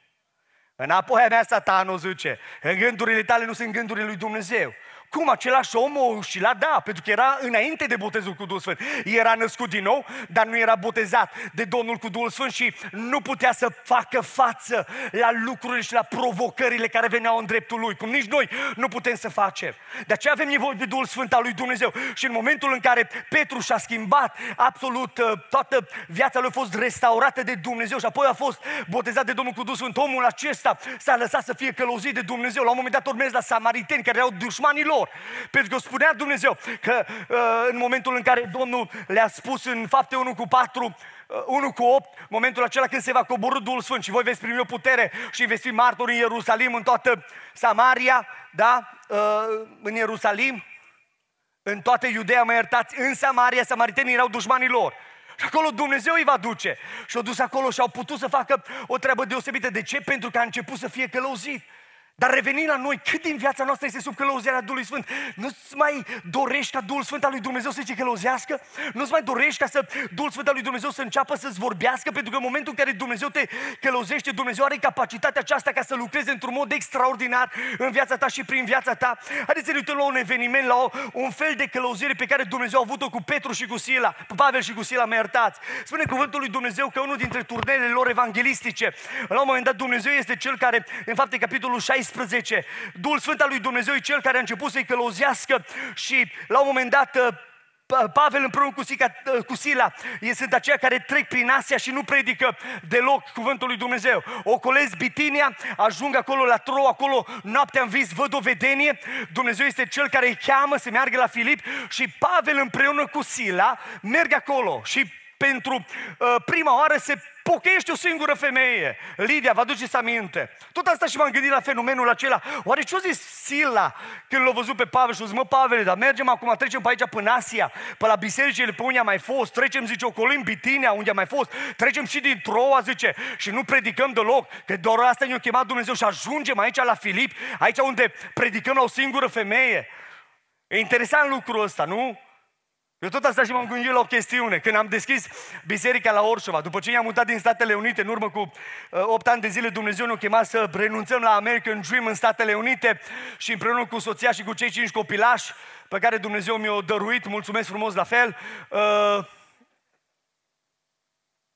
Înapoi a mea satanul zice, în gândurile tale nu sunt gândurile lui Dumnezeu. Cum același om o și l-a da, pentru că era înainte de botezul cu Duhul Sfânt. Era născut din nou, dar nu era botezat de Domnul cu Duhul Sfânt și nu putea să facă față la lucrurile și la provocările care veneau în dreptul lui, cum nici noi nu putem să facem. De aceea avem nevoie de Duhul Sfânt al lui Dumnezeu. Și în momentul în care Petru și-a schimbat absolut uh, toată viața lui a fost restaurată de Dumnezeu și apoi a fost botezat de Domnul cu Duhul Sfânt, omul acesta s-a lăsat să fie călăuzit de Dumnezeu. La un moment dat urmez la samariteni care erau dușmanii lor lor. Pentru că spunea Dumnezeu că uh, în momentul în care Domnul le-a spus în fapte 1 cu 4, 1 uh, cu 8, momentul acela când se va coborâ Duhul Sfânt și voi veți primi o putere și veți fi martori în Ierusalim, în toată Samaria, da, uh, în Ierusalim, în toată Iudeea, mă iertați, în Samaria, samaritenii erau dușmanii lor. Și acolo Dumnezeu îi va duce. Și au dus acolo și au putut să facă o treabă deosebită. De ce? Pentru că a început să fie călăuzit. Dar revenind la noi, cât din viața noastră este sub călăuzirea Duhului Sfânt? Nu-ți mai dorești ca Duhul Sfânt al lui Dumnezeu să te călăuzească? Nu-ți mai dorești ca să Duhul Sfânt al lui Dumnezeu să înceapă să-ți vorbească? Pentru că în momentul în care Dumnezeu te călăuzește, Dumnezeu are capacitatea aceasta ca să lucreze într-un mod extraordinar în viața ta și prin viața ta. Haideți să ne uităm la un eveniment, la o, un fel de călăuzire pe care Dumnezeu a avut-o cu Petru și cu Sila, Pavel și cu Sila, mă iertați. Spune cuvântul lui Dumnezeu că unul dintre turnele lor evanghelistice, la un moment dat Dumnezeu este cel care, în fapt, în capitolul 16, Duhul Sfânt al lui Dumnezeu e cel care a început să-i călăuzească și la un moment dat uh, Pavel împreună cu, Sica, uh, cu Sila ei sunt aceia care trec prin Asia și nu predică deloc cuvântul lui Dumnezeu. Ocolesc Bitinia, ajung acolo la Tro, acolo noaptea în vis văd o vedenie. Dumnezeu este cel care îi cheamă să meargă la Filip și Pavel împreună cu Sila merg acolo și pentru uh, prima oară se pochește o singură femeie. Lidia, vă aduceți aminte. Tot asta și m-am gândit la fenomenul acela. Oare ce-o zis Sila când l-a văzut pe Pavel și a zis, mă, Pavel, dar mergem acum, trecem pe aici până Asia, pe la bisericile pe unde a mai fost, trecem, zice, ocolo în Bitinia, unde a mai fost, trecem și din Troa, zice, și nu predicăm deloc, că doar asta ne-a chemat Dumnezeu și ajungem aici la Filip, aici unde predicăm la o singură femeie. E interesant lucrul ăsta, nu? Eu tot asta și m-am gândit la o chestiune. Când am deschis biserica la Orșova, după ce ne-am mutat din Statele Unite, în urmă cu uh, 8 ani de zile, Dumnezeu ne-a chemat să renunțăm la American Dream în Statele Unite și împreună cu soția și cu cei cinci copilași pe care Dumnezeu mi-a dăruit, mulțumesc frumos la fel, uh,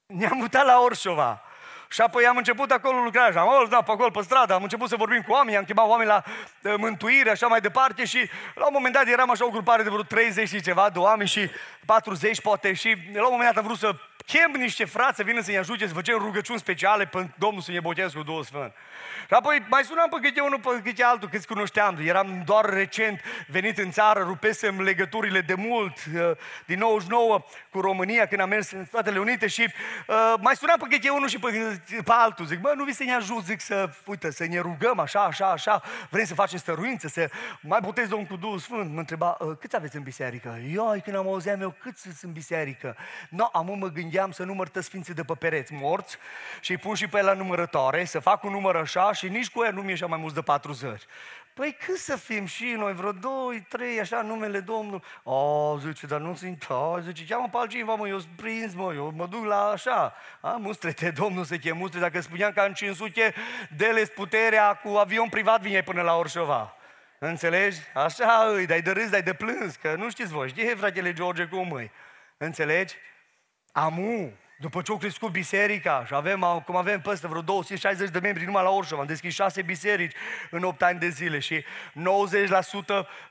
ne-am mutat la Orșova. Și apoi am început acolo lucrarea, am auzit, da, pe acolo, pe stradă, am început să vorbim cu oameni, am chemat oameni la uh, mântuire, așa mai departe și la un moment dat eram așa o grupare de vreo 30 și ceva de oameni și 40 poate și la un moment dat am vrut să chem niște frați să vină să ne ajute, să facem rugăciuni speciale pentru Domnul să ne boteze cu Duhul Sfânt. Și apoi mai sunam pe câte unul, pe câte altul, câți cunoșteam. Eram doar recent venit în țară, rupesem legăturile de mult, uh, din 99 cu România, când am mers în Statele Unite și uh, mai sunam pe câte unul și pe, pe altul. Zic, bă, nu vi să ne ajut, zic, să, uite, să ne rugăm așa, așa, așa, vrem să facem stăruință, să mai botezi Domnul cu Duhul Sfânt. Mă întreba, uh, câți aveți în biserică? Eu, când am auzit eu, câți sunt în biserică? No, am mă gândeam să număr sfinții de pe pereți morți și îi pun și pe el la numărătoare, să fac un număr așa și nici cu ea nu mi așa mai mult de 40. Păi cât să fim și noi, vreo doi, trei, așa, numele Domnului? O, zice, dar nu sunt, o, zice, cheamă pe altcineva, mă, eu sunt prins, mă, eu mă duc la așa. A, mustre-te, Domnul să chem mustre, dacă spuneam că în 500 dele puterea cu avion privat vine până la Orșova. Înțelegi? Așa îi, dai de râs, dai de plâns, că nu știți voi, știi, fratele George, cum îi? Înțelegi? Amu, după ce au crescut biserica și avem, cum avem peste vreo 260 de membri numai la Orșova, am deschis șase biserici în 8 ani de zile și 90%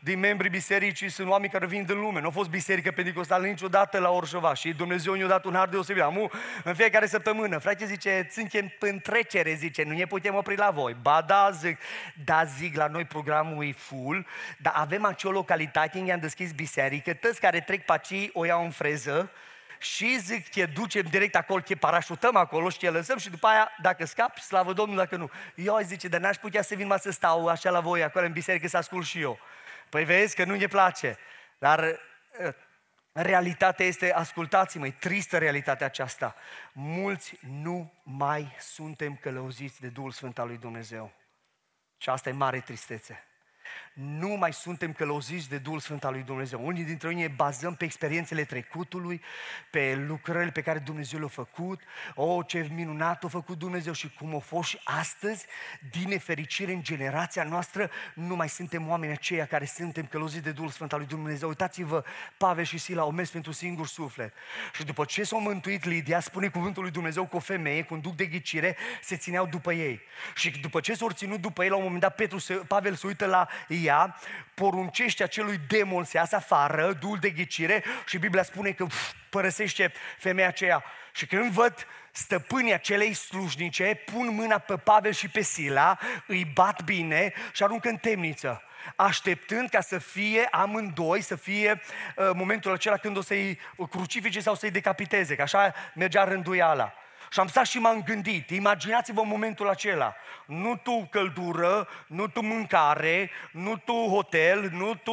din membrii bisericii sunt oameni care vin din lume. Nu a fost biserică pentecostală niciodată la Orșova și Dumnezeu ne-a dat un har deosebit. Amu, în fiecare săptămână, frate zice, suntem în trecere, zice, nu ne putem opri la voi. Ba da, zic, da, zic, la noi programul e full, dar avem acea localitate unde am deschis biserică, toți care trec pe aici o iau în freză, și zic, te ducem direct acolo, te parașutăm acolo și te lăsăm și după aia, dacă scapi, slavă Domnului, dacă nu. Eu aș zice, dar n-aș putea să vin mai să stau așa la voi, acolo în biserică, să ascult și eu. Păi vezi că nu ne place. Dar uh, realitatea este, ascultați-mă, e tristă realitatea aceasta. Mulți nu mai suntem călăuziți de Duhul Sfânt al lui Dumnezeu. Și asta e mare tristețe nu mai suntem călăuziți de Duhul Sfânt al lui Dumnezeu. Unii dintre noi ne bazăm pe experiențele trecutului, pe lucrările pe care Dumnezeu le-a făcut. O, oh, ce minunat a făcut Dumnezeu și cum a fost și astăzi, din nefericire în generația noastră, nu mai suntem oameni aceia care suntem călăuziți de Duhul Sfânt al lui Dumnezeu. Uitați-vă, Pavel și Sila au mers pentru singur suflet. Și după ce s-au mântuit Lidia, spune cuvântul lui Dumnezeu cu o femeie, cu un duc de ghicire, se țineau după ei. Și după ce s-au ținut după ei, la un moment dat Petru, Pavel se uită la ea, poruncește acelui demon să iasă afară, dul de ghicire și Biblia spune că uf, părăsește femeia aceea. Și când văd stăpânii acelei slujnice, pun mâna pe Pavel și pe Sila, îi bat bine și aruncă în temniță așteptând ca să fie amândoi, să fie uh, momentul acela când o să-i crucifice sau să-i decapiteze, că așa mergea rânduiala. Și am stat și m-am gândit, imaginați-vă momentul acela. Nu tu căldură, nu tu mâncare, nu tu hotel, nu tu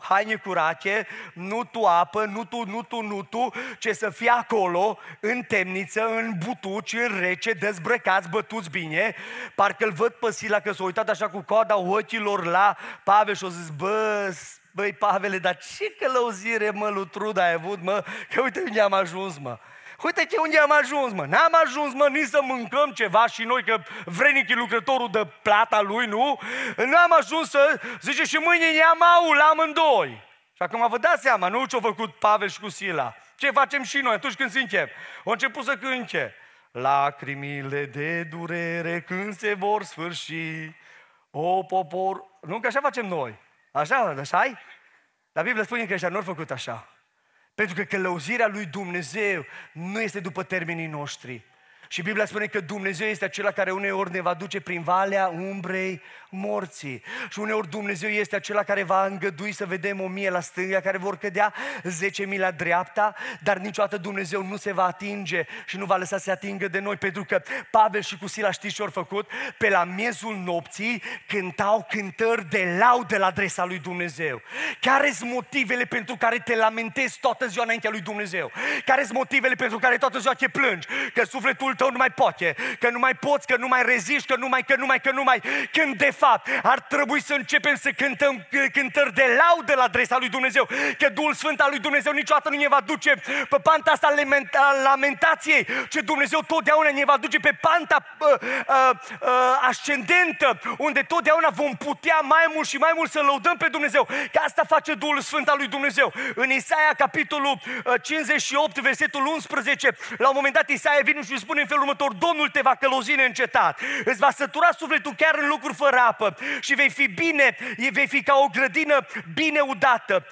haine curate, nu tu apă, nu tu, nu tu, nu tu, ce să fie acolo, în temniță, în butuci, în rece, dezbrăcați, bătuți bine. Parcă îl văd pe Sila că s-a uitat așa cu coada ochilor la Pavel și a zis, bă, Băi, Pavele, dar ce călăuzire, mă, lui Truda ai avut, mă? Că uite unde am ajuns, mă. Uite ce unde am ajuns, mă. N-am ajuns, mă, nici să mâncăm ceva și noi, că vrenic e lucrătorul de plata lui, nu? N-am ajuns să, zice, și mâine ne am aul amândoi. Și acum vă dați seama, nu ce-a făcut Pavel și cu Sila. Ce facem și noi atunci când suntem? Au început să cânce. Lacrimile de durere când se vor sfârși. O popor... Nu că așa facem noi. Așa, așa -i? Dar Biblia spune că ăștia nu au făcut așa. Pentru că călăuzirea lui Dumnezeu nu este după termenii noștri. Și Biblia spune că Dumnezeu este acela care uneori ne va duce prin valea umbrei morții. Și uneori Dumnezeu este acela care va îngădui să vedem o mie la stânga, care vor cădea zece mii la dreapta, dar niciodată Dumnezeu nu se va atinge și nu va lăsa să se atingă de noi, pentru că Pavel și cu Sila știți ce au făcut? Pe la miezul nopții cântau cântări de laudă la adresa lui Dumnezeu. Care sunt motivele pentru care te lamentezi toată ziua înaintea lui Dumnezeu? Care sunt motivele pentru care toată ziua te plângi? Că sufletul tău nu mai poate, că nu mai poți, că nu mai reziști, că nu mai, că nu mai, că nu mai. Când de fapt ar trebui să începem să cântăm cântări de laudă la adresa lui Dumnezeu, că Duhul Sfânt al lui Dumnezeu niciodată nu ne va duce pe panta asta a lamentației, ce Dumnezeu totdeauna ne va duce pe panta uh, uh, uh, ascendentă, unde totdeauna vom putea mai mult și mai mult să lăudăm pe Dumnezeu, că asta face Duhul Sfânt al lui Dumnezeu. În Isaia, capitolul 58, uh, versetul 11, la un moment dat Isaia vine și spune în felul următor, Domnul te va călăuzi neîncetat, îți va sătura sufletul chiar în lucruri fără apă și vei fi bine, vei fi ca o grădină bine udată.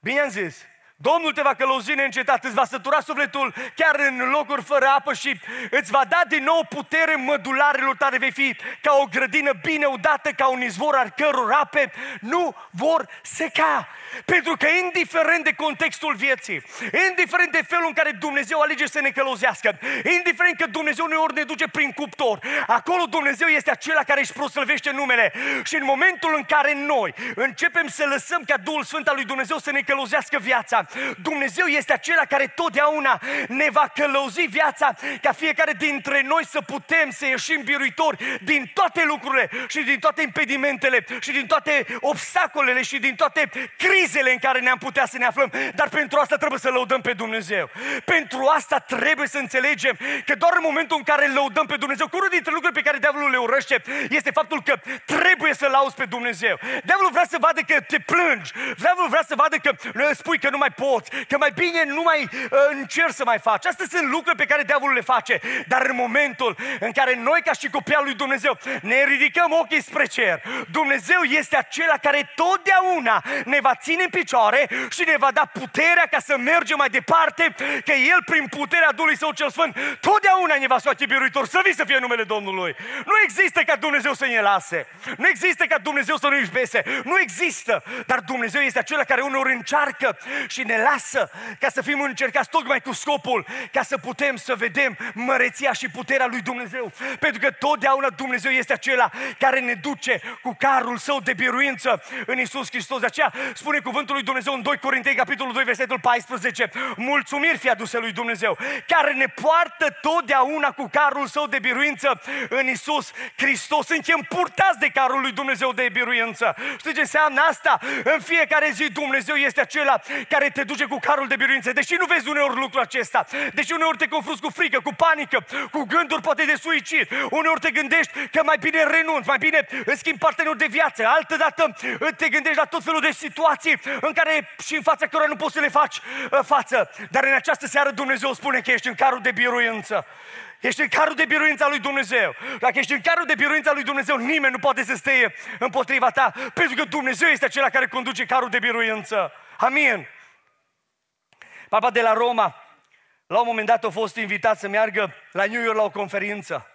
Bine am zis? Domnul te va călăuzi neîncetat, îți va sătura sufletul chiar în locuri fără apă și îți va da din nou putere mădularelor tale. Vei fi ca o grădină bine udată, ca un izvor al căror ape nu vor seca. Pentru că indiferent de contextul vieții, indiferent de felul în care Dumnezeu alege să ne călăuzească, indiferent că Dumnezeu ne ori ne duce prin cuptor, acolo Dumnezeu este acela care își proslăvește numele. Și în momentul în care noi începem să lăsăm ca Duhul Sfânt al lui Dumnezeu să ne călăuzească viața, Dumnezeu este acela care totdeauna ne va călăuzi viața ca fiecare dintre noi să putem să ieșim biruitori din toate lucrurile și din toate impedimentele și din toate obstacolele și din toate crizele în care ne-am putea să ne aflăm. Dar pentru asta trebuie să lăudăm pe Dumnezeu. Pentru asta trebuie să înțelegem că doar în momentul în care lăudăm pe Dumnezeu, cu unul dintre lucrurile pe care diavolul le urăște este faptul că trebuie să lauzi pe Dumnezeu. Diavolul vrea să vadă că te plângi. Diavolul vrea să vadă că spui că nu mai poți, că mai bine nu mai uh, încerci să mai faci. Astea sunt lucruri pe care diavolul le face. Dar în momentul în care noi, ca și copii lui Dumnezeu, ne ridicăm ochii spre cer, Dumnezeu este acela care totdeauna ne va ține în picioare și ne va da puterea ca să mergem mai departe, că El, prin puterea Duhului Său cel Sfânt, totdeauna ne va scoate biruitor. Să vii să fie numele Domnului. Nu există ca Dumnezeu să ne lase. Nu există ca Dumnezeu să nu iubese. Nu există. Dar Dumnezeu este acela care uneori încearcă și ne lasă ca să fim încercați tocmai cu scopul ca să putem să vedem măreția și puterea lui Dumnezeu. Pentru că totdeauna Dumnezeu este acela care ne duce cu carul său de biruință în Isus Hristos. De aceea spune cuvântul lui Dumnezeu în 2 Corintei, capitolul 2, versetul 14, mulțumiri fi aduse lui Dumnezeu, care ne poartă totdeauna cu carul său de biruință în Isus Hristos. Suntem purtați de carul lui Dumnezeu de biruință. Știți ce înseamnă asta? În fiecare zi Dumnezeu este acela care te duce cu carul de biruință. Deși nu vezi uneori lucrul acesta, deși uneori te confrunți cu frică, cu panică, cu gânduri poate de suicid, uneori te gândești că mai bine renunți, mai bine îți schimbi partenerul de viață, altă dată te gândești la tot felul de situații în care și în fața cărora nu poți să le faci uh, față. Dar în această seară Dumnezeu spune că ești în carul de biruință. Ești în carul de biruința lui Dumnezeu. Dacă ești în carul de biruința lui Dumnezeu, nimeni nu poate să stea împotriva ta, pentru că Dumnezeu este acela care conduce carul de biruință. Amin. Papa de la Roma, la un moment dat a fost invitat să meargă la New York la o conferință.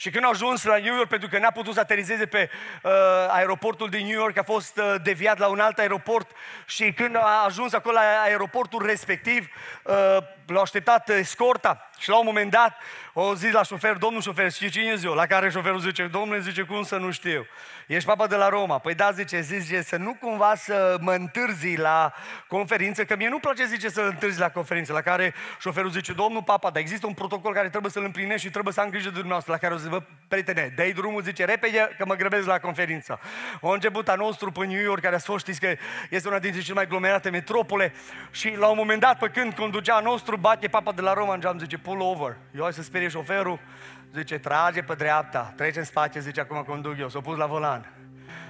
Și când a ajuns la New York, pentru că n-a putut să aterizeze pe uh, aeroportul din New York, a fost uh, deviat la un alt aeroport și când a ajuns acolo la aeroportul respectiv, uh, l-a așteptat escorta și la un moment dat o zis la șofer, domnul șofer, știi cine ziua? La care șoferul zice, domnule, zice, cum să nu știu? Ești papa de la Roma. Păi da, zice, zice, să nu cumva să mă întârzi la conferință, că mie nu place, zice, să întârzi la conferință. La care șoferul zice, domnul papa, dar există un protocol care trebuie să-l împlinești și trebuie să am grijă de dumneavoastră. La care o zice, bă, prietene, dai drumul, zice, repede, că mă grăbesc la conferință. O început a nostru pe New York, care a fost, știți că este una dintre cele mai aglomerate metropole și la un moment dat, pe când conducea a nostru, bate papa de la Roma în geam, zice, pull over. Eu hai să sperie șoferul, zice, trage pe dreapta, trece în spate, zice, acum conduc eu, s-a pus la volan.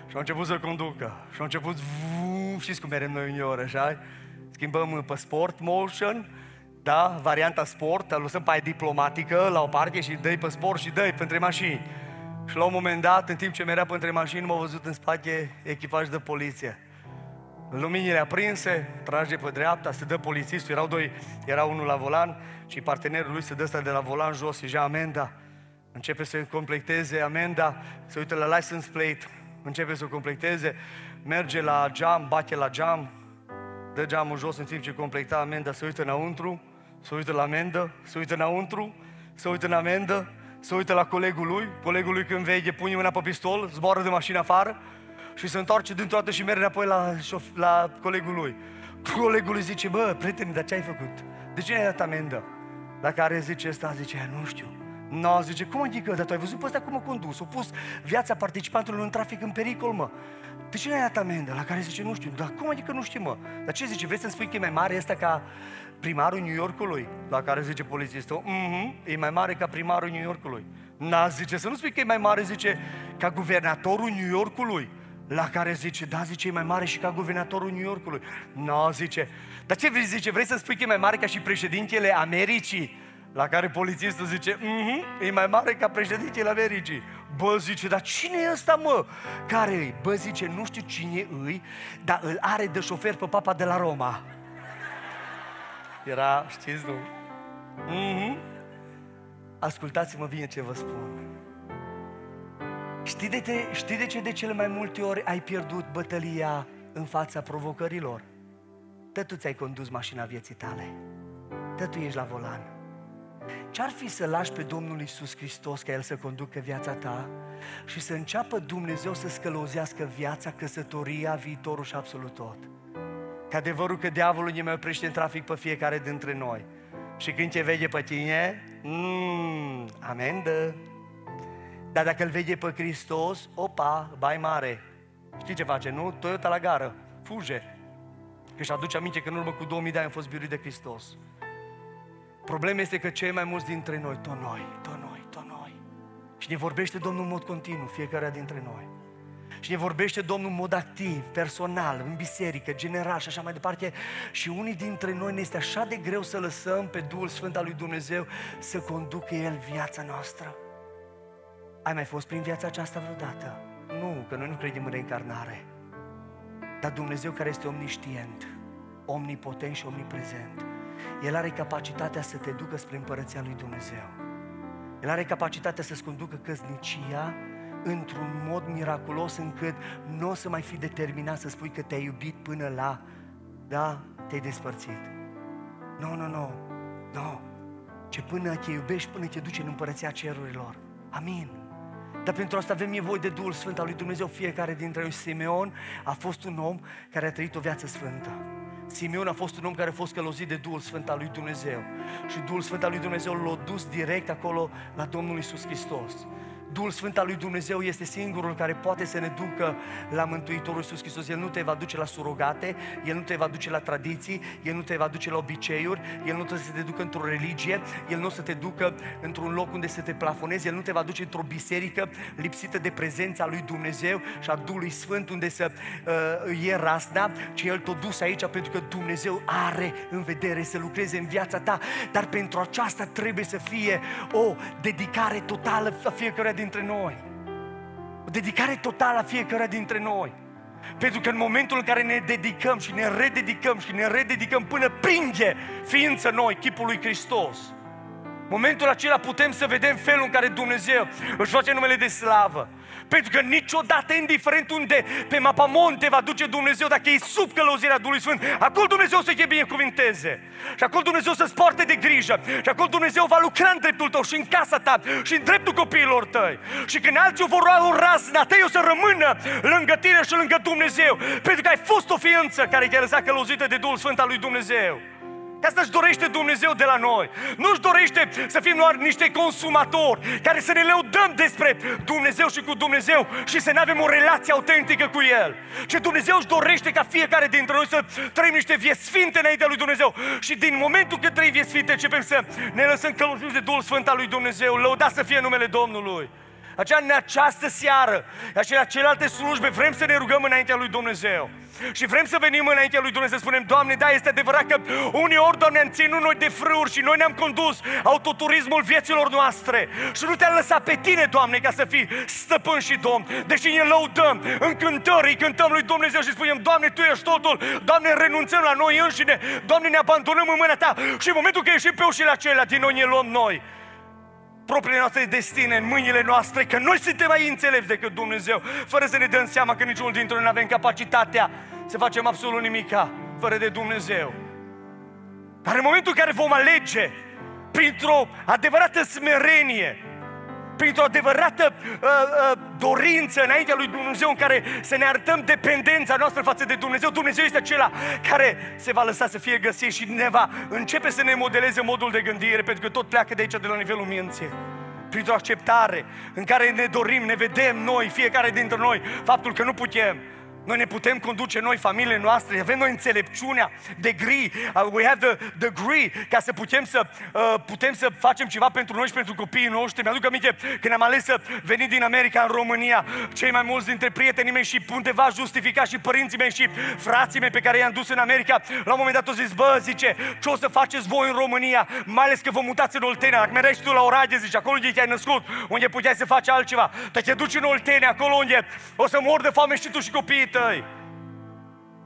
Și a început să conducă. Și a început, vuu, știți cum merem noi în oră, așa? Schimbăm pe sport motion, da, varianta sport, lăsăm pe aia diplomatică la o parte și dai pe sport și dai între mașini. Și la un moment dat, în timp ce merea între mașini, m-a văzut în spate echipaj de poliție. Luminile aprinse, trage pe dreapta, se dă polițistul, erau doi, era unul la volan și partenerul lui se dă de la volan jos, și amenda. Începe să completeze amenda, se uită la license plate, începe să completeze, merge la geam, bate la geam, dă geamul jos în timp ce completa amenda, se uită înăuntru, se uită la amendă, se uită înăuntru, se uită în amendă, se uită la colegul lui, colegul lui când vede, pune mâna pe pistol, zboară de mașină afară și se întoarce dintr-o dată și merge înapoi la, șof- la colegul lui. Colegul lui zice, bă, prieteni, dar ce ai făcut? De ce ai dat amendă? La care zice ăsta, zice, nu știu. No, zice, cum adică? Dar tu ai văzut pe ăsta cum a condus? A pus viața participantului în trafic în pericol, mă. De ce n-ai dat amendă? La care zice, nu știu. Dar cum adică nu știu, mă? Dar ce zice? Vrei să-mi spui că e mai mare ăsta ca primarul New Yorkului? La care zice polițistul, mhm, e mai mare ca primarul New Yorkului. Na, zice, să nu spui că e mai mare, zice, ca guvernatorul New Yorkului. La care zice, da, zice, e mai mare și ca guvernatorul New Yorkului. Nu, zice, dar ce vrei, zice, vrei să spui că e mai mare ca și președintele Americii? La care polițistul zice, mm-hmm, e mai mare ca președintele Americii. Bă, zice, dar cine e ăsta, mă? Care e? Bă, zice, nu știu cine îi, dar îl are de șofer pe papa de la Roma. Era, știți, nu? Mm-hmm. Ascultați-mă bine ce vă spun. Știi de, te, știi de ce de cele mai multe ori ai pierdut bătălia în fața provocărilor? Tă tu ți-ai condus mașina vieții tale. Tă tu ești la volan. Ce-ar fi să lași pe Domnul Isus Hristos ca El să conducă viața ta și să înceapă Dumnezeu să scălozească viața, căsătoria, viitorul și absolut tot? Că adevărul că diavolul ne mai oprește în trafic pe fiecare dintre noi. Și când te vede pe tine, mm, amendă. Dar dacă îl vede pe Hristos, opa, bai mare. Știi ce face, nu? Toyota la gară, fuge. Că și aduce aminte că în urmă cu 2000 de ani am fost biruit de Hristos. Problema este că cei mai mulți dintre noi, tot noi, tot noi, tot noi. Și ne vorbește Domnul în mod continuu, fiecare dintre noi. Și ne vorbește Domnul în mod activ, personal, în biserică, general și așa mai departe. Și unii dintre noi ne este așa de greu să lăsăm pe Duhul Sfânt al lui Dumnezeu să conducă El viața noastră. Ai mai fost prin viața aceasta vreodată? Nu, că noi nu credem în reîncarnare. Dar Dumnezeu care este omniștient, omnipotent și omniprezent, El are capacitatea să te ducă spre împărăția lui Dumnezeu. El are capacitatea să-ți conducă căsnicia într-un mod miraculos încât nu o să mai fi determinat să spui că te-ai iubit până la, da, te-ai despărțit. Nu, nu, nu, nu. Ce până te iubești, până te duci în împărăția cerurilor. Amin. Dar pentru asta avem nevoie de Duhul Sfânt al lui Dumnezeu. Fiecare dintre noi, Simeon, a fost un om care a trăit o viață sfântă. Simeon a fost un om care a fost călăuzit de Duhul Sfânt al lui Dumnezeu. Și Duhul Sfânt al lui Dumnezeu l-a dus direct acolo la Domnul Isus Hristos. Duhul Sfânt al lui Dumnezeu este singurul care poate să ne ducă la Mântuitorul Iisus Hristos. El nu te va duce la surogate, El nu te va duce la tradiții, El nu te va duce la obiceiuri, El nu trebuie să te ducă într-o religie, El nu o să te ducă într-un loc unde să te plafonezi, El nu te va duce într-o biserică lipsită de prezența lui Dumnezeu și a Duhului Sfânt unde să uh, e rasna, ci El te-a dus aici pentru că Dumnezeu are în vedere să lucreze în viața ta, dar pentru aceasta trebuie să fie o dedicare totală a fiecare dintre noi. O dedicare totală a fiecare dintre noi. Pentru că în momentul în care ne dedicăm și ne rededicăm și ne rededicăm până pringe ființă noi, chipul lui Hristos, momentul acela putem să vedem felul în care Dumnezeu își face numele de slavă. Pentru că niciodată, indiferent unde pe mapamont te va duce Dumnezeu, dacă e sub călăuzirea Duhului Sfânt, acolo Dumnezeu să te binecuvinteze. Și acolo Dumnezeu să-ți poarte de grijă. Și acolo Dumnezeu va lucra în dreptul tău și în casa ta și în dreptul copiilor tăi. Și când alții vor lua o rasna ta, eu să rămână lângă tine și lângă Dumnezeu. Pentru că ai fost o ființă care te-a lăsat călăuzită de Duhul Sfânt al lui Dumnezeu. Că asta își dorește Dumnezeu de la noi. Nu își dorește să fim doar niște consumatori care să ne lăudăm despre Dumnezeu și cu Dumnezeu și să nu avem o relație autentică cu El. Ce Dumnezeu își dorește ca fiecare dintre noi să trăim niște vieți sfinte înaintea lui Dumnezeu. Și din momentul când trăim vieți sfinte, începem să ne lăsăm călăuziți de Duhul Sfânt al lui Dumnezeu. Lăudați să fie numele Domnului. Aceea în această seară, aceea celelalte slujbe, vrem să ne rugăm înaintea lui Dumnezeu. Și vrem să venim înaintea lui Dumnezeu să spunem, Doamne, da, este adevărat că uneori, Doamne, am ținut noi de frâuri și noi ne-am condus autoturismul vieților noastre. Și nu te-am lăsat pe tine, Doamne, ca să fii stăpân și domn. Deși ne lăudăm în cântări, cântăm lui Dumnezeu și spunem, Doamne, Tu ești totul, Doamne, renunțăm la noi înșine, Doamne, ne abandonăm în mâna Ta. Și în momentul când ieșim pe ușile acelea, din noi ne luăm noi propriile noastre destine în mâinile noastre, că noi suntem mai înțelepți decât Dumnezeu, fără să ne dăm seama că niciunul dintre noi nu avem capacitatea să facem absolut nimica fără de Dumnezeu. Dar în momentul în care vom alege printr-o adevărată smerenie, printr-o adevărată uh, uh, dorință înaintea lui Dumnezeu în care să ne arătăm dependența noastră față de Dumnezeu. Dumnezeu este acela care se va lăsa să fie găsit și ne va începe să ne modeleze modul de gândire, pentru că tot pleacă de aici, de la nivelul minții printr-o acceptare în care ne dorim, ne vedem noi, fiecare dintre noi, faptul că nu putem, noi ne putem conduce noi familiile noastre, avem noi înțelepciunea, degree, uh, we have the degree ca să putem să, uh, putem să facem ceva pentru noi și pentru copiii noștri. Mi-aduc aminte când am ales să venim din America în România, cei mai mulți dintre prietenii mei și undeva justifica și părinții mei și frații mei pe care i-am dus în America, la un moment dat au zis, bă, zice, ce o să faceți voi în România, mai ales că vă mutați în Oltenia, dacă mergi tu la Oradea, zice, acolo unde te-ai născut, unde puteai să faci altceva, dar te duci în Oltenia, acolo unde o să mor de foame și tu și copiii tăi.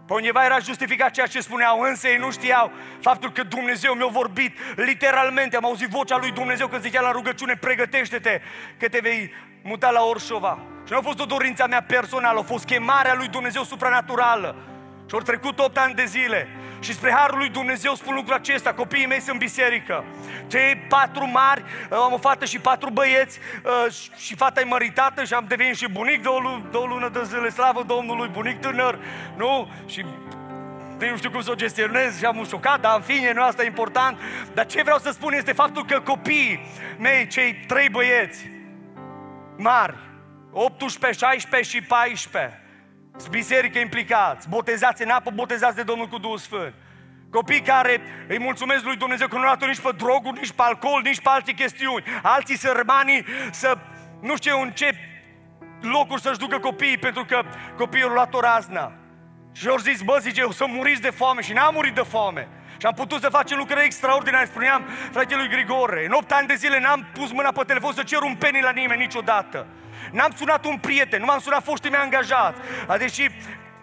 Pe undeva era justificat ceea ce spuneau, însă ei nu știau faptul că Dumnezeu mi-a vorbit literalmente. Am auzit vocea lui Dumnezeu când zicea la rugăciune, pregătește-te că te vei muta la Orșova. Și nu a fost o dorință mea personală, a fost chemarea lui Dumnezeu supranaturală. Și au trecut 8 ani de zile. Și spre Harul lui Dumnezeu spun lucrul acesta, copiii mei sunt biserică. Cei patru mari, uh, am o fată și patru băieți uh, și fata e măritată și am devenit și bunic două, luni, două lună de zile, slavă Domnului, bunic tânăr, nu? Și nu știu cum să o gestionez și am șocat, dar în fine, nu asta e important. Dar ce vreau să spun este faptul că copiii mei, cei trei băieți mari, 18, 16 și 14, biserică implicați, botezați în apă, botezați de Domnul cu Duhul Sfânt. Copii care îi mulțumesc lui Dumnezeu că nu au nici pe droguri, nici pe alcool, nici pe alte chestiuni. Alții sărmanii să, nu știu în ce locuri să-și ducă copiii, pentru că copiii au luat o razna. Și au zis, bă, zice, o să muriți de foame și n-am murit de foame. Și am putut să facem lucruri extraordinare. Spuneam fratelui Grigore, în 8 ani de zile n-am pus mâna pe telefon să cer un penny la nimeni niciodată. N-am sunat un prieten, nu m-am sunat foștii mei angajați. Deși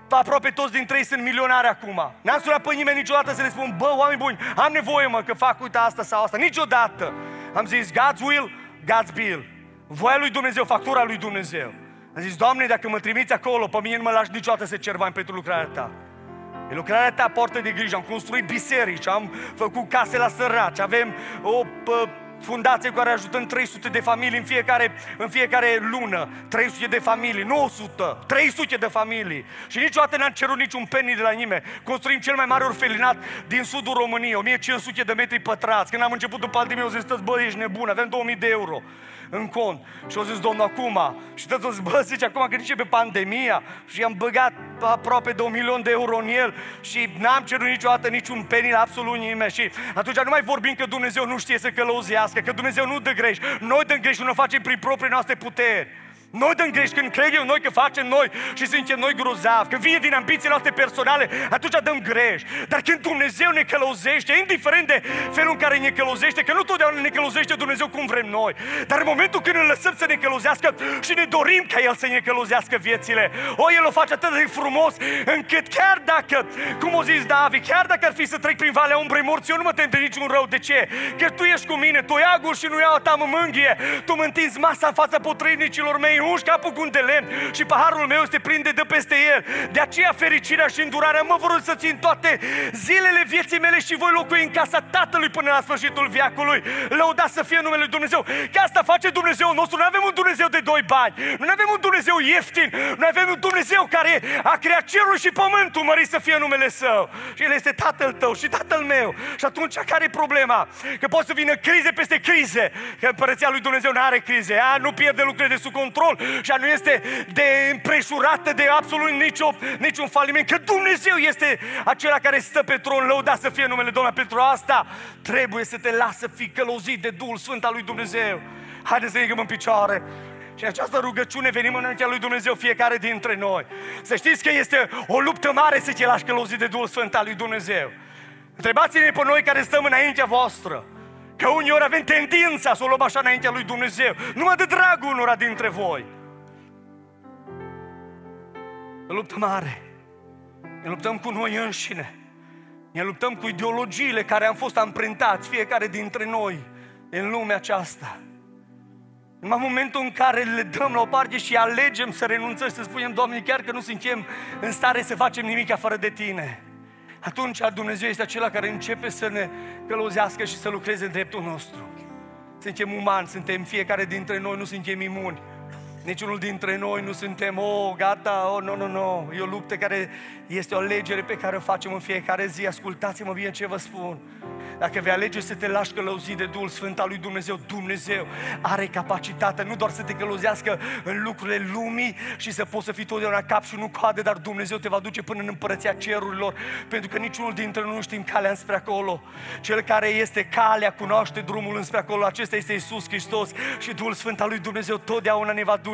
aproape toți dintre ei sunt milionari acum. N-am sunat pe nimeni niciodată să le spun, bă, oameni buni, am nevoie, mă, că fac, uite, asta sau asta. Niciodată. Am zis, God's will, God's bill. Voia lui Dumnezeu, factura lui Dumnezeu. Am zis, Doamne, dacă mă trimiți acolo, pe mine nu mă lași niciodată să cer bani pentru lucrarea Ta. E lucrarea ta, poartă de grijă. Am construit biserici, am făcut case la săraci, avem o pă, fundație care ajutăm 300 de familii în fiecare, în fiecare lună. 300 de familii, nu 100, 300 de familii. Și niciodată n-am cerut niciun penny de la nimeni. Construim cel mai mare orfelinat din sudul României, 1500 de metri pătrați. Când am început după pandemie, au zis, bă, ești nebun, avem 2000 de euro în cont. Și au zis, domnul, acum. Și tot o zis, bă, zice, acum când începe pandemia și am băgat aproape de un milion de euro în el și n-am cerut niciodată niciun penny la absolut nimeni. Și atunci nu mai vorbim că Dumnezeu nu știe să călăuzească, că Dumnezeu nu dă greș. Noi dăm greș și nu o facem prin proprii noastre puteri. Noi dăm greș când credem noi că facem noi și suntem noi grozavi, când vine din ambițiile noastre personale, atunci dăm greș. Dar când Dumnezeu ne călăuzește, indiferent de felul în care ne călăuzește, că nu totdeauna ne călăuzește Dumnezeu cum vrem noi, dar în momentul când îl lăsăm să ne călăuzească și ne dorim ca El să ne călăuzească viețile, o, El o face atât de frumos încât chiar dacă, cum o zis David, chiar dacă ar fi să trec prin valea umbrei morții, eu nu mă tem de niciun rău. De ce? Că Tu ești cu mine, Tu iagul și nu iau ta mă mânghie, Tu mă întinzi masa în fața potrivnicilor mei, îi ungi capul cu un de lemn și paharul meu se prinde de peste el. De aceea fericirea și îndurarea mă vor să țin toate zilele vieții mele și voi locui în casa Tatălui până la sfârșitul viacului. Lăudat să fie numele Lui Dumnezeu. Că asta face Dumnezeu nostru. Nu avem un Dumnezeu de doi bani. Nu avem un Dumnezeu ieftin. Nu avem un Dumnezeu care a creat cerul și pământul, mări să fie numele Său. Și El este Tatăl tău și Tatăl meu. Și atunci care e problema? Că pot să vină crize peste crize. Că împărăția lui Dumnezeu nu are crize. A, nu pierde lucrurile de sub control și nu este de împreșurată de absolut nicio, niciun faliment, că Dumnezeu este acela care stă pe tron, lăudat să fie numele Domnului. Pentru asta trebuie să te lasă fi călăuzit de Duhul Sfânt al lui Dumnezeu. Haideți să ne în picioare. Și în această rugăciune venim înaintea lui Dumnezeu fiecare dintre noi. Să știți că este o luptă mare să te lași călăuzit de Duhul Sfânt al lui Dumnezeu. Întrebați-ne pe noi care stăm înaintea voastră. Că uneori avem tendința să o luăm așa înaintea lui Dumnezeu. Numai de dragul unora dintre voi. O luptă mare. Ne luptăm cu noi înșine. Ne luptăm cu ideologiile care am fost amprentați, fiecare dintre noi, în lumea aceasta. În momentul în care le dăm la o parte și alegem să renunțăm și să spunem, Doamne, chiar că nu suntem în stare să facem nimic fără de Tine, atunci Dumnezeu este acela care începe să ne călăuzească și să lucreze în dreptul nostru. Suntem umani, suntem fiecare dintre noi, nu suntem imuni. Niciunul dintre noi nu suntem, oh, gata, oh, nu, nu, nu. E o luptă care este o alegere pe care o facem în fiecare zi. Ascultați-mă bine ce vă spun. Dacă vei alege să te lași călăuzit de Duhul Sfânt al lui Dumnezeu, Dumnezeu are capacitatea nu doar să te călăuzească în lucrurile lumii și să poți să fii totdeauna cap și nu coade, dar Dumnezeu te va duce până în împărăția cerurilor, pentru că niciunul dintre noi nu știm calea înspre acolo. Cel care este calea cunoaște drumul înspre acolo, acesta este Isus Hristos și Duhul Sfânt al lui Dumnezeu totdeauna ne va duce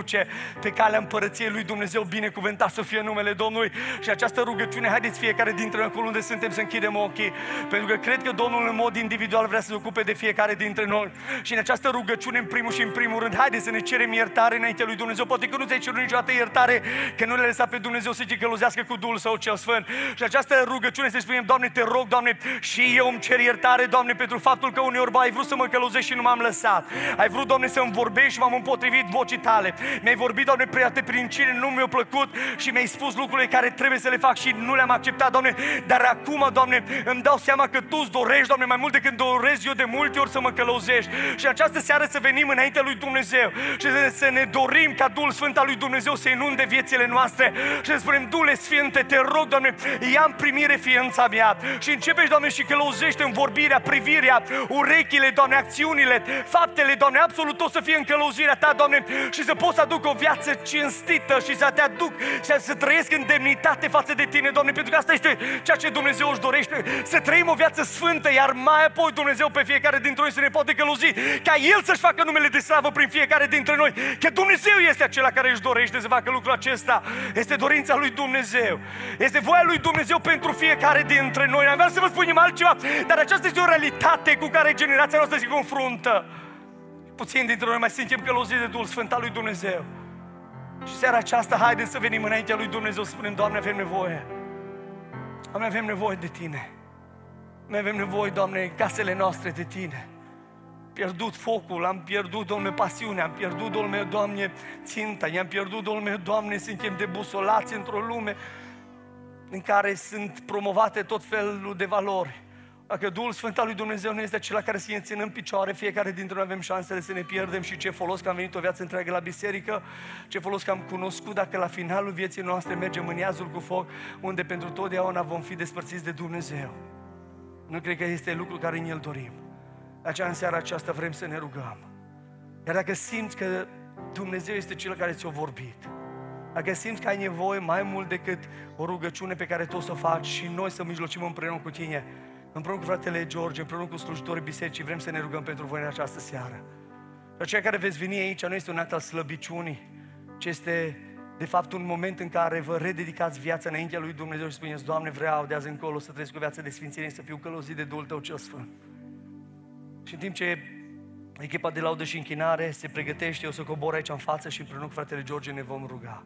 pe calea împărăției lui Dumnezeu, binecuvântat să fie numele Domnului și această rugăciune, haideți fiecare dintre noi acolo unde suntem să închidem ochii, pentru că cred că Domnul în mod individual vrea să se ocupe de fiecare dintre noi. Și în această rugăciune, în primul și în primul rând, haideți să ne cerem iertare înainte lui Dumnezeu. Poate că nu ți-ai cerut niciodată iertare, că nu le lăsa pe Dumnezeu să te călăuzească cu Duhul Său cel Sfânt. Și această rugăciune să spunem, Doamne, te rog, Doamne, și eu îmi cer iertare, Doamne, pentru faptul că uneori, ba, ai vrut să mă călăuzești și nu m-am lăsat. Ai vrut, Doamne, să-mi vorbești și m-am împotrivit vocii tale. Mi-ai vorbit, Doamne, prea prin cine nu mi-a plăcut și mi-ai spus lucrurile care trebuie să le fac și nu le-am acceptat, Doamne. Dar acum, Doamne, îmi dau seama că Tu îți dorești, Doamne, mai mult decât doresc eu de multe ori să mă călăuzești. Și această seară să venim înaintea lui Dumnezeu și să ne dorim ca Duhul Sfânt al lui Dumnezeu să inunde viețile noastre și să spunem, Duhule Sfinte, te rog, Doamne, ia în primire ființa mea și începești, Doamne, și călăuzește în vorbirea, privirea, urechile, Doamne, acțiunile, faptele, Doamne, absolut tot să fie în călăuzirea Ta, Doamne, și să poți să aduc o viață cinstită și să te aduc și să trăiesc în demnitate față de Tine, Doamne, pentru că asta este ceea ce Dumnezeu își dorește, să trăim o viață sfântă, iar mai apoi Dumnezeu pe fiecare dintre noi să ne poate călăuzi, ca El să-și facă numele de slavă prin fiecare dintre noi, că Dumnezeu este acela care își dorește să facă lucrul acesta. Este dorința lui Dumnezeu. Este voia lui Dumnezeu pentru fiecare dintre noi. Am vrea să vă spunem altceva, dar aceasta este o realitate cu care generația noastră se confruntă. Puțin dintre noi mai suntem călăuziți de Duhul Sfânt al lui Dumnezeu. Și seara aceasta, haideți să venim înaintea lui Dumnezeu, să spunem, Doamne, avem nevoie. Doamne, avem nevoie de Tine. Noi avem nevoie, Doamne, în casele noastre de Tine. Pierdut focul, am pierdut, Doamne, pasiunea, am pierdut, Doamne, Doamne, ținta, i-am pierdut, Doamne, Doamne, suntem debusolați într-o lume în care sunt promovate tot felul de valori. Dacă Duhul Sfânt al lui Dumnezeu nu este acela care să ne țină în picioare, fiecare dintre noi avem șansele să ne pierdem și ce folos că am venit o viață întreagă la biserică, ce folos că am cunoscut dacă la finalul vieții noastre mergem în iazul cu foc, unde pentru totdeauna vom fi despărțiți de Dumnezeu. Nu cred că este lucru care ne-l dorim. De aceea în seara aceasta vrem să ne rugăm. Iar dacă simți că Dumnezeu este Cel care ți-a vorbit, dacă simți că ai nevoie mai mult decât o rugăciune pe care tu o să o faci și noi să mijlocim împreună cu tine, împreună cu fratele George, împreună cu slujitorii bisericii, vrem să ne rugăm pentru voi în această seară. Și aceia care veți veni aici nu este un act al slăbiciunii, ci este de fapt un moment în care vă rededicați viața înaintea lui Dumnezeu și spuneți, Doamne, vreau de azi încolo să trăiesc o viață de sfințenie, să fiu călăuzit de Duhul Tău cel Sfânt. Și în timp ce echipa de laudă și închinare se pregătește, o să cobor aici în față și împreună cu fratele George ne vom ruga.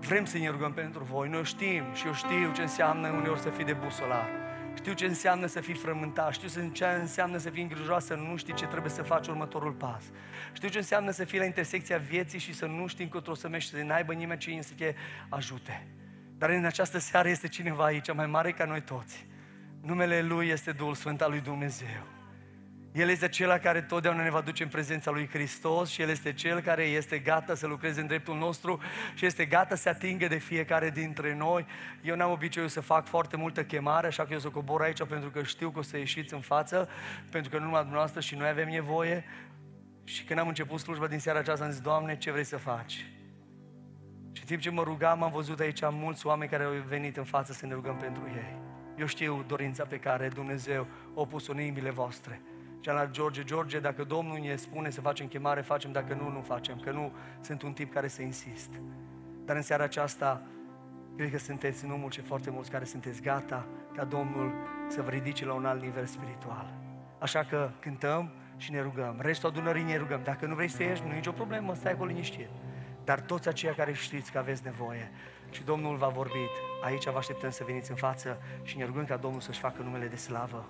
Vrem să ne rugăm pentru voi. Noi știm și eu știu ce înseamnă uneori să fii de busolar. Știu ce înseamnă să fii frământat, știu ce înseamnă să fii îngrijoasă, să nu știi ce trebuie să faci următorul pas. Știu ce înseamnă să fii la intersecția vieții și să nu știi încotro să mergi, să n-aibă nimeni cine să te ajute. Dar în această seară este cineva aici, mai mare ca noi toți. Numele Lui este Duhul Sfânt al Lui Dumnezeu. El este Cel care totdeauna ne va duce în prezența lui Hristos și El este Cel care este gata să lucreze în dreptul nostru și este gata să atingă de fiecare dintre noi. Eu n-am obiceiul să fac foarte multă chemare, așa că eu să cobor aici pentru că știu că o să ieșiți în față, pentru că nu numai dumneavoastră și noi avem nevoie. Și când am început slujba din seara aceasta, am zis, Doamne, ce vrei să faci? Și în timp ce mă rugam, am văzut aici mulți oameni care au venit în față să ne rugăm pentru ei. Eu știu dorința pe care Dumnezeu o pus în inimile voastre. Și la George, George, dacă Domnul ne spune să facem chemare, facem, dacă nu, nu facem, că nu sunt un tip care să insist. Dar în seara aceasta, cred că sunteți numul și foarte mulți care sunteți gata ca Domnul să vă ridice la un alt nivel spiritual. Așa că cântăm și ne rugăm. Restul adunării ne rugăm. Dacă nu vrei să ieși, nu e nicio problemă, stai acolo liniștit. Dar toți aceia care știți că aveți nevoie și Domnul v-a vorbit, aici vă așteptăm să veniți în față și ne rugăm ca Domnul să-și facă numele de slavă